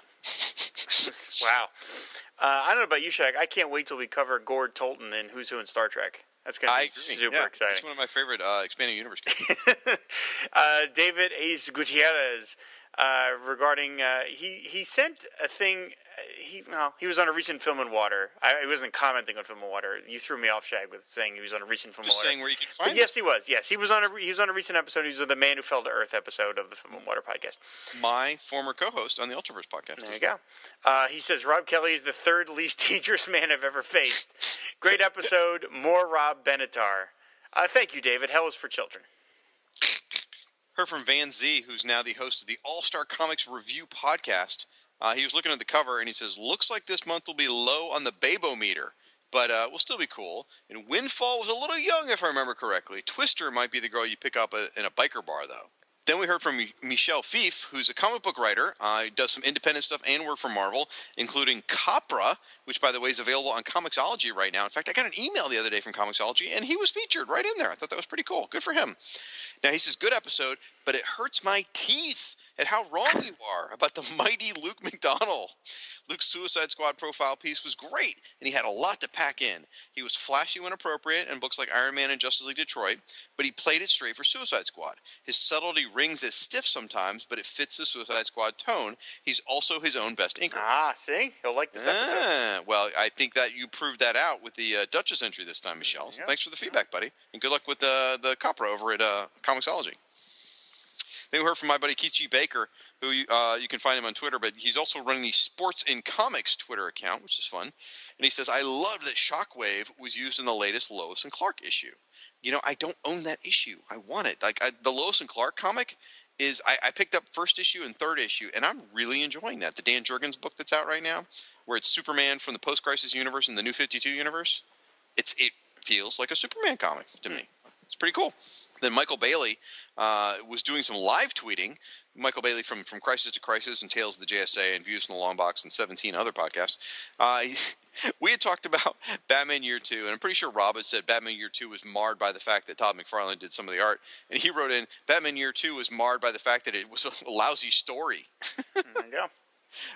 Wow. Uh, I don't know about you, Shag. I can't wait till we cover Gord Tolton in Who's Who in Star Trek. That's going to
I
be
agree.
super
yeah,
exciting.
It's one of my favorite uh, expanding universe.
uh, David Ace Gutierrez uh, regarding uh, he he sent a thing. uh, He well, he was on a recent film in water. I, I wasn't commenting on film in water. You threw me off, Shag, with saying he was on a recent film
Just
in water.
saying where you can
But
find
yes, he was. Yes, he was on a he was on a recent episode. He was on the Man Who Fell to Earth episode of the Film and Water podcast.
my former co-host on the Ultraverse podcast.
There you go. Uh, he says Rob Kelly is the third least dangerous man I've ever faced. Great episode. More Rob Benatar. Uh, thank you, David. Hell is for children.
Heard from Van Z, who's now the host of the All Star Comics Review podcast. Uh, he was looking at the cover and he says, "Looks like this month will be low on the Babo meter, but uh, will still be cool." And Windfall was a little young, if I remember correctly. Twister might be the girl you pick up a, in a biker bar, though. Then we heard from Michel Fiffe, who's a comic book writer. Uh, does some independent stuff and work for Marvel, including Copra, which, by the way, is available on Comixology right now. In fact, I got an email the other day from Comixology, and he was featured right in there. I thought that was pretty cool. Good for him. Now, he says, good episode, but it hurts my teeth at how wrong you are about the mighty Luke McDonnell. Luke's Suicide Squad profile piece was great, and he had a lot to pack in. He was flashy when appropriate in books like Iron Man and Justice League Detroit, but he played it straight for Suicide Squad. His subtlety rings as stiff sometimes, but it fits the Suicide Squad tone. He's also his own best inker.
Ah, see, he'll like this episode.
Ah, well, I think that you proved that out with the uh, Duchess entry this time, Michel. So
Yeah.
thanks for the feedback, buddy, and good luck with the the Copra over at uh, Comixology. Then we heard from my buddy Keith. Baker, who you- uh, you can find him on Twitter, but he's also running the Sports in Comics Twitter account, which is fun. And he says, "I love that Shockwave was used in the latest Lois and Clark issue. You know, I don't own that issue. I want it. Like I, the Lois and Clark comic." Is I, I picked up first issue and third issue, and I'm really enjoying that. The Dan Jurgens book that's out right now, where it's Superman from the post-crisis universe and the New 52 universe. It's it feels like a Superman comic to me. It's pretty cool. Then Michael Bailey uh, was doing some live tweeting. Michael Bailey from from Crisis to Crisis and Tales of the JSA and Views from the Long Box and 17 other podcasts. Uh, we had talked about Batman Year Two, and I'm pretty sure Rob had said Batman Year Two was marred by the fact that Todd McFarlane did some of the art, and he wrote in Batman Year Two was marred by the fact that it was a lousy story.
There you go.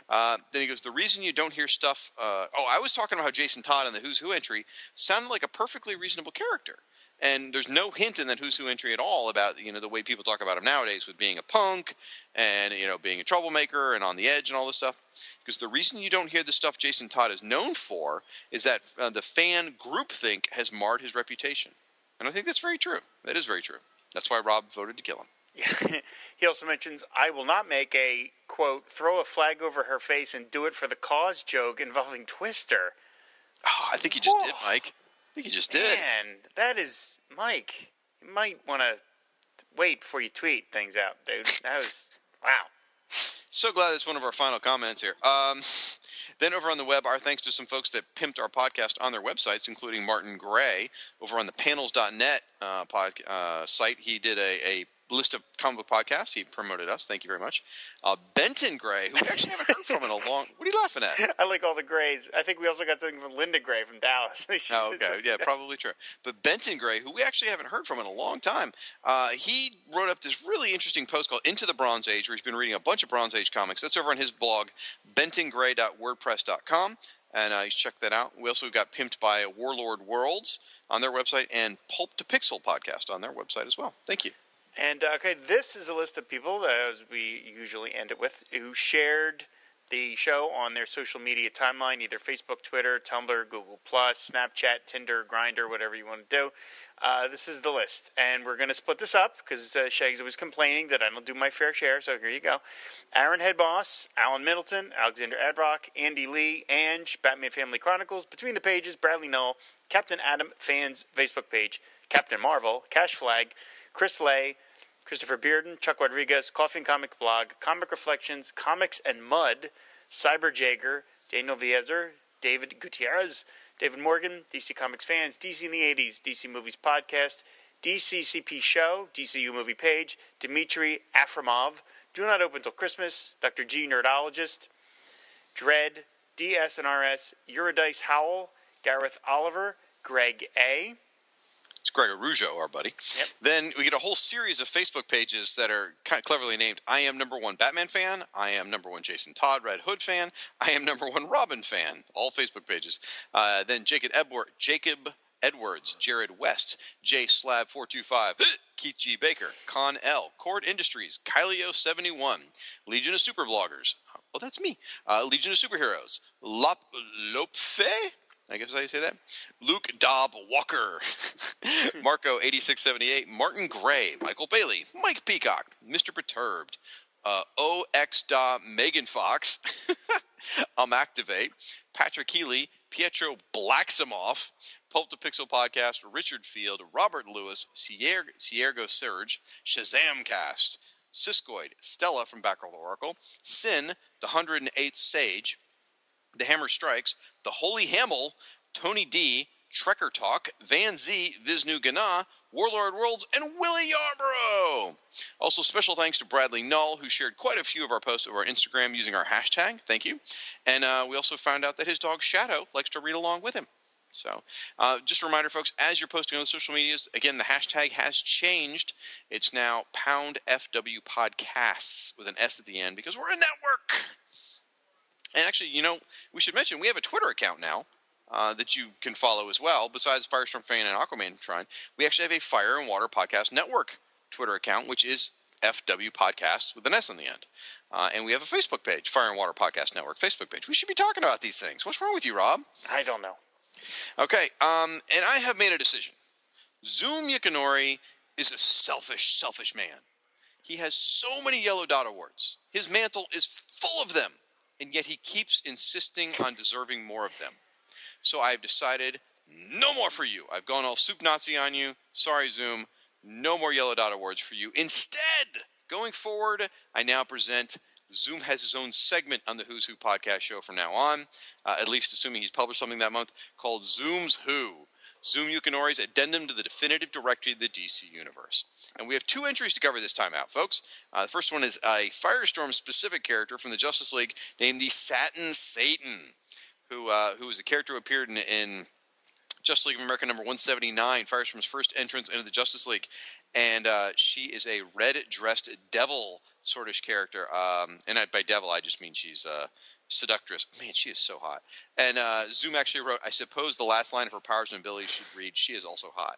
Uh, then he goes, the reason you don't hear stuff. Uh, oh, I was talking about how Jason Todd in the Who's Who entry sounded like a perfectly reasonable character, and there's no hint in that Who's Who entry at all about you know the way people talk about him nowadays with being a punk and you know being a troublemaker and on the edge and all this stuff. Because the reason you don't hear the stuff Jason Todd is known for is that uh, the fan groupthink has marred his reputation, and I think that's very true. That is very true. That's why Rob voted to kill him.
he also mentions, I will not make a, quote, throw a flag over her face and do it for the cause joke involving Twister.
Oh, I think you just did, Mike. I think you just did.
Man, that is, Mike, you might want to wait before you tweet things out, dude. That was, wow.
So glad that's one of our final comments here. Um, then over on the web, our thanks to some folks that pimped our podcast on their websites, including Martin Gray over on the panels.net uh, pod, uh, site. He did a, a list of comic book podcasts. He promoted us. Thank you very much. Uh, Benton Gray, who we actually haven't heard from in a long. What are you laughing at?
I like all the grades. I think we also got something from Linda Gray from Dallas.
Oh, okay. Yeah, probably true. But Benton Gray, who we actually haven't heard from in a long time, uh, he wrote up this really interesting post called Into the Bronze Age, where he's been reading a bunch of Bronze Age comics. That's over on his blog, bentongray.wordpress.com. And uh, you check that out. We also got pimped by Warlord Worlds on their website and Pulp to Pixel podcast on their website as well. Thank you.
And uh, okay, this is a list of people that we usually end it with who shared the show on their social media timeline, either Facebook, Twitter, Tumblr, Google Plus, Snapchat, Tinder, Grindr, whatever you want to do. Uh, this is the list, and we're going to split this up because uh, was complaining that I don't do my fair share. So here you go: Aaron Headboss, Alan Middleton, Alexander Adrock, Andy Lee, Ange, Batman Family Chronicles, Between the Pages, Bradley Null, Captain Atom fans Facebook page, Captain Marvel, Cash Flag, Chris Lay, Christopher Bearden, Chuck Rodriguez, Coffee and Comic Blog, Comic Reflections, Comics and Mud, Cyber Jager, Daniel Viezer, David Gutierrez, David Morgan, DC Comics Fans, DC in the 80s, DC Movies Podcast, DCCP Show, DCU Movie Page, Dmitry Afromov, Do Not Open Till Christmas, Dr. G Nerdologist, Dread, DS and RS, Eurydice Howell, Gareth Oliver, Greg A.
It's Gregor Rougeau, our buddy.
Yep.
Then we get a whole series of Facebook pages that are kind of cleverly named I am number one Batman fan, I am number one Jason Todd Red Hood fan, I am number one Robin fan. All Facebook pages. Uh, then Jacob Edward, Jacob Edwards, Jared West, J Slab four two five, Keith G Baker, Con L, Cord Industries, Kylio seventy one, Legion of Super Bloggers. Oh, that's me. Uh, Legion of Superheroes, Lop Lopfe. I guess how you say that. Luke Dobb Walker, Marco eighty six seventy eight, Martin Gray, Michael Bailey, Mike Peacock, Mister Perturbed, uh, OX Da Megan Fox, Um Activate, Patrick Healy, Pietro Blacksimoff, Pulp to Pixel Podcast, Richard Field, Robert Lewis, Sierra, Siergo Serge, Shazam Cast, Siskoid, Stella from Backroll Oracle, Sin, the 108th Sage, The Hammer Strikes, The Holy Hamel, Tony D, Trekker Talk, Van Z, Visnu Gana, Warlord Worlds, and Willie Yarborough. Also, special thanks to Bradley Null, who shared quite a few of our posts over our Instagram using our hashtag. Thank you. And uh, we also found out that his dog Shadow likes to read along with him. So, uh, just a reminder, folks, as you're posting on the social medias, again, the hashtag has changed. It's now pound FW podcasts with an S at the end because we're a network. And actually, you know, we should mention we have a Twitter account now uh, that you can follow as well. Besides Firestorm Fan and Aquaman Shrine, we actually have a Fire and Water Podcast Network Twitter account, which is FW Podcasts with an S on the end. Uh, and we have a Facebook page, Fire and Water Podcast Network Facebook page. We should be talking about these things. What's wrong with you, Rob?
I don't know.
Okay, um, and I have made a decision. Zoom Yukinori is a selfish, selfish man. He has so many Yellow Dot awards. His mantle is full of them, and yet he keeps insisting on deserving more of them. So I've decided no more for you. I've gone all soup Nazi on you. Sorry, Zoom. No more Yellow Dot awards for you. Instead, going forward, I now present Zoom has his own segment on the Who's Who podcast show from now on, uh, at least assuming he's published something that month, called Zoom's Who. Zoom Yukinori's addendum to the definitive directory of the DC universe. And we have two entries to cover this time out, folks. Uh, the first one is a Firestorm specific character from the Justice League named the Satin Satan, who uh, who was a character who appeared in, in Justice League of America number 179, Firestorm's first entrance into the Justice League. And uh, she is a red dressed devil sortish character. Um, and by devil, I just mean she's uh, seductress. Man, she is so hot. And uh, Zoom actually wrote, I suppose the last line of her powers and abilities should read, "She is also hot."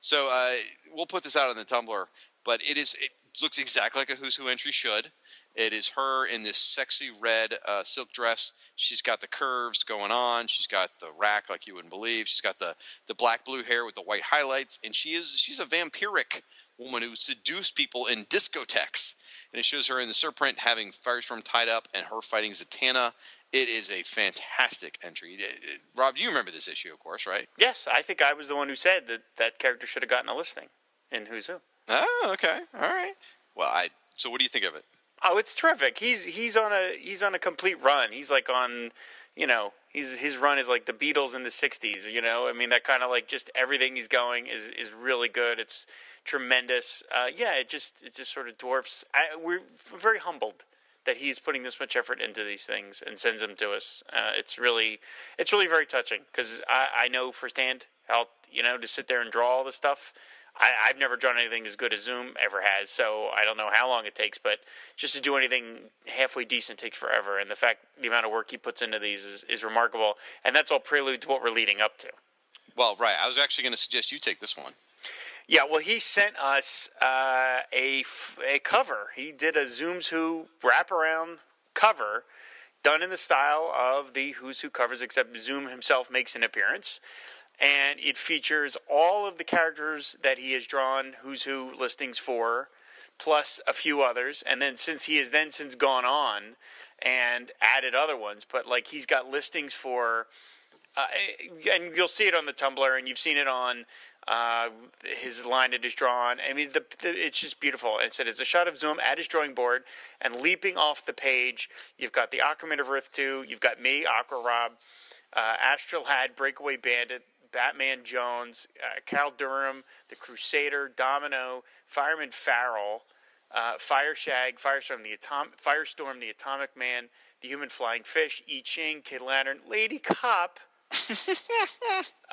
So uh, we'll put this out on the Tumblr, but it is it looks exactly like a Who's Who entry should. It is her in this sexy red uh, silk dress. She's got the curves going on. She's got the rack like you wouldn't believe. She's got the the black blue hair with the white highlights, and she is she's a vampiric woman who seduced people in discotheques and it shows her in the Serpent having Firestorm tied up and her fighting Zatanna. It is a fantastic entry. It- it- Rob, you remember this issue, of course, right?
Yes, I think I was the one who said that that character should have gotten a listing in Who's Who.
Oh, okay, all right. Well, I. So, what do you think of it?
Oh, it's terrific. He's he's on a he's on a complete run. He's like on, you know, he's his run is like the Beatles in the '60s. You know, I mean that kind of like just everything he's going is is really good. It's tremendous. Uh, yeah, it just it just sort of dwarfs. I, we're very humbled that he's putting this much effort into these things and sends them to us. Uh, it's really it's really very touching because I, I know firsthand how you know to sit there and draw all this stuff. I, I've never drawn anything as good as Zoom ever has, so I don't know how long it takes, but just to do anything halfway decent takes forever. And the fact, the amount of work he puts into these is, is remarkable, and that's all prelude to what we're leading up to.
Well, right. I was actually going to suggest you take this one.
Yeah, well, he sent us uh, a f- a cover. He did a Zooms Who wraparound cover, done in the style of the Who's Who covers, except Zoom himself makes an appearance, and it features all of the characters that he has drawn Who's Who listings for, plus a few others. And then since he has then since gone on and added other ones, but like he's got listings for. Uh, and you'll see it on the Tumblr, and you've seen it on uh, his line that is drawn. I mean, the, the, it's just beautiful. And it said it's a shot of Zoom at his drawing board, and leaping off the page, you've got the Aquaman of Earth 2, you've got me, Aqua Rob, uh, Astral Had, Breakaway Bandit, Batman Jones, uh, Cal Durham, the Crusader, Domino, Fireman Farrell, uh, Fire Shag, Firestorm the Atom- Firestorm, the Atomic Man, the Human Flying Fish, I Ching, Kid Lantern, Lady Cop.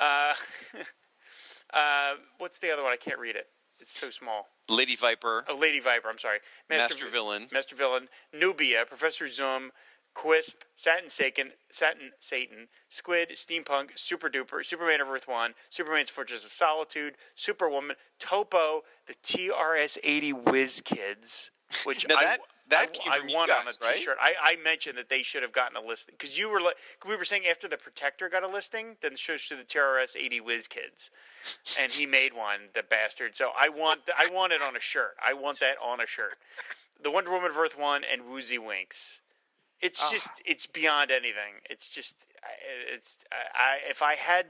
uh, uh, what's the other one? I can't read it. It's so small.
Lady Viper,
Oh, Lady Viper. I'm sorry.
Master Villain.
Master Villain. Nubia. Professor Zoom. Quisp. Satin Satan. Satin Satan. Squid. Steampunk. Super Duper. Superman of Earth One. Superman's Fortress of Solitude. Superwoman. Topo. The TRS-80 Whiz Kids. Which
Now
I,
that- that
I, I want on
guys,
a
right?
T-shirt. I, I mentioned that they should have gotten a listing because you were like we were saying after the Protector got a listing, then should to the TRS-80 Whiz Kids, and he made one, the bastard. So I want I want it on a shirt. I want that on a shirt. The Wonder Woman of Earth One and Woozy Winks. It's
Ah.
just it's beyond anything. It's just it's I if I had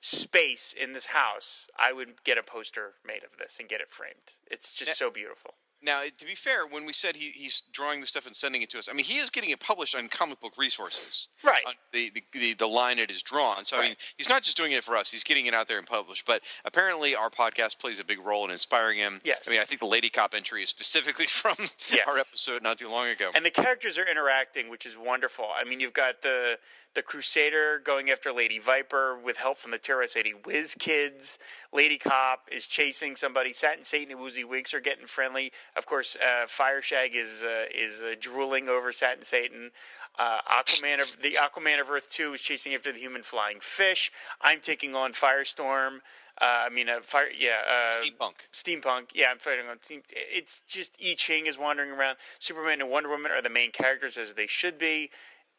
space in this house, I would get a poster made of this and get it framed. It's just so beautiful.
Now, eh, to be fair, when we said he, he's drawing the stuff and sending it to us, I mean, he is getting it published on comic book resources.
Right.
On the, the, the, the line it is drawn. So, I mean, he's not just doing it for us, he's getting it out there and published. But apparently, our podcast plays a big role in inspiring him.
Yes.
I mean, I think the Lady Cop entry is specifically from
Yes.
our episode not too long ago.
and the characters are interacting, which is wonderful. I mean, you've got the the Crusader going after Lady Viper with help from the terrorist Lady Whiz Kids. Lady Cop is chasing somebody. Satin Satan and Woozy Winks are getting friendly. Of course, uh, Fire Shag is uh, is uh, drooling over Satin Satan. Uh, Aquaman of the Aquaman of Earth Two is chasing after the human flying fish. I'm taking on Firestorm. Uh, I mean, uh, fire. Yeah, uh,
Steampunk.
Steampunk. Yeah, I'm fighting on steam. It's just I Ching is wandering around. Superman and Wonder Woman are the main characters as they should be.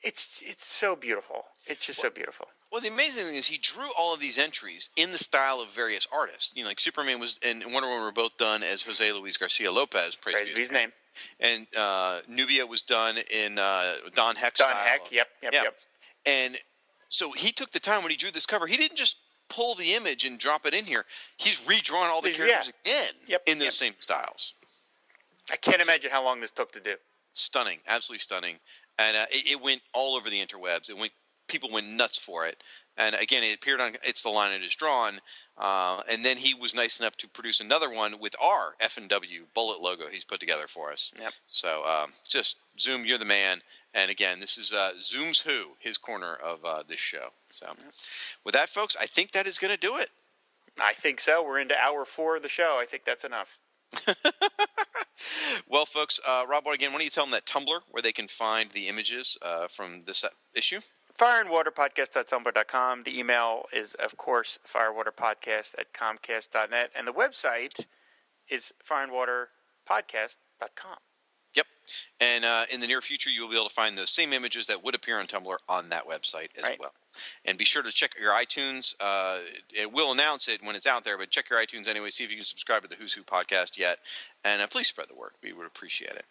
It's it's so beautiful. It's just so beautiful.
Well, the amazing thing is he drew all of these entries in the style of various artists. You know, like Superman was and Wonder Woman were both done as Jose Luis Garcia Lopez. Praise,
Praise
be his
name.
And uh, Nubia was done in uh, Don Heck
Don
style.
Heck. Yep. Yep.
Yeah.
Yep.
And so he took the time when he drew this cover. He didn't just pull the image and drop it in here. He's redrawn all the
Yeah.
characters again
Yep,
in those
yep.
same styles.
I can't imagine how long this took to do.
Stunning, absolutely stunning. And uh, it, it went all over the interwebs. It went, people went nuts for it. And again, it appeared on It's the Line It Is Drawn. Uh, and then he was nice enough to produce another one with our F and W bullet logo he's put together for us.
Yep.
So um, just Zoom, you're the man. And again, this is uh, Zoom's Who, his corner of uh, this show. So with that, folks, I think that is going to do it.
I think so. We're into hour four of the show. I think that's enough.
Well, folks, uh, Rob, again, why don't you tell them that Tumblr where they can find the images uh, from this issue?
fireandwaterpodcast.tumblr.com. The email is, of course, firewaterpodcast at comcast.net. And the website is fireandwaterpodcast.com.
Yep. And uh, in the near future, you'll be able to find those same images that would appear on Tumblr on that website as
Right.
well. And be sure to check your iTunes. Uh, it will announce it when it's out there, but check your iTunes anyway. See if you can subscribe to the Who's Who podcast yet. And uh, please spread the word. We would appreciate it.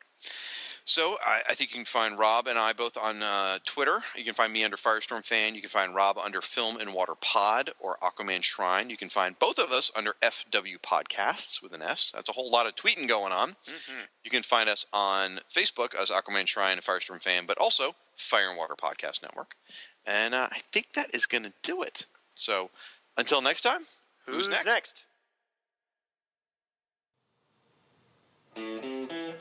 So I, I think you can find Rob and I both on uh, Twitter. You can find me under Firestorm Fan. You can find Rob under Film and Water Pod or Aquaman Shrine. You can find both of us under FW Podcasts with an S. That's a whole lot of tweeting going on. You can find us on Facebook as Aquaman Shrine and Firestorm Fan, but also Fire and Water Podcast Network. And uh, I think that is going to do it. So until next time, who's, next?
next?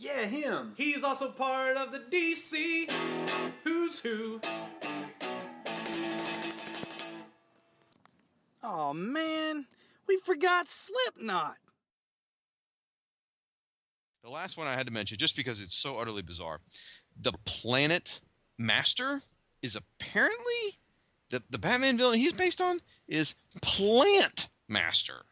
Yeah, him.
He's also part of the DC Who's Who.
Oh man, we forgot Slipknot.
The last one I had to mention, just because it's so utterly bizarre, the Planet Master is apparently the the Batman villain he's based on is Plant Master.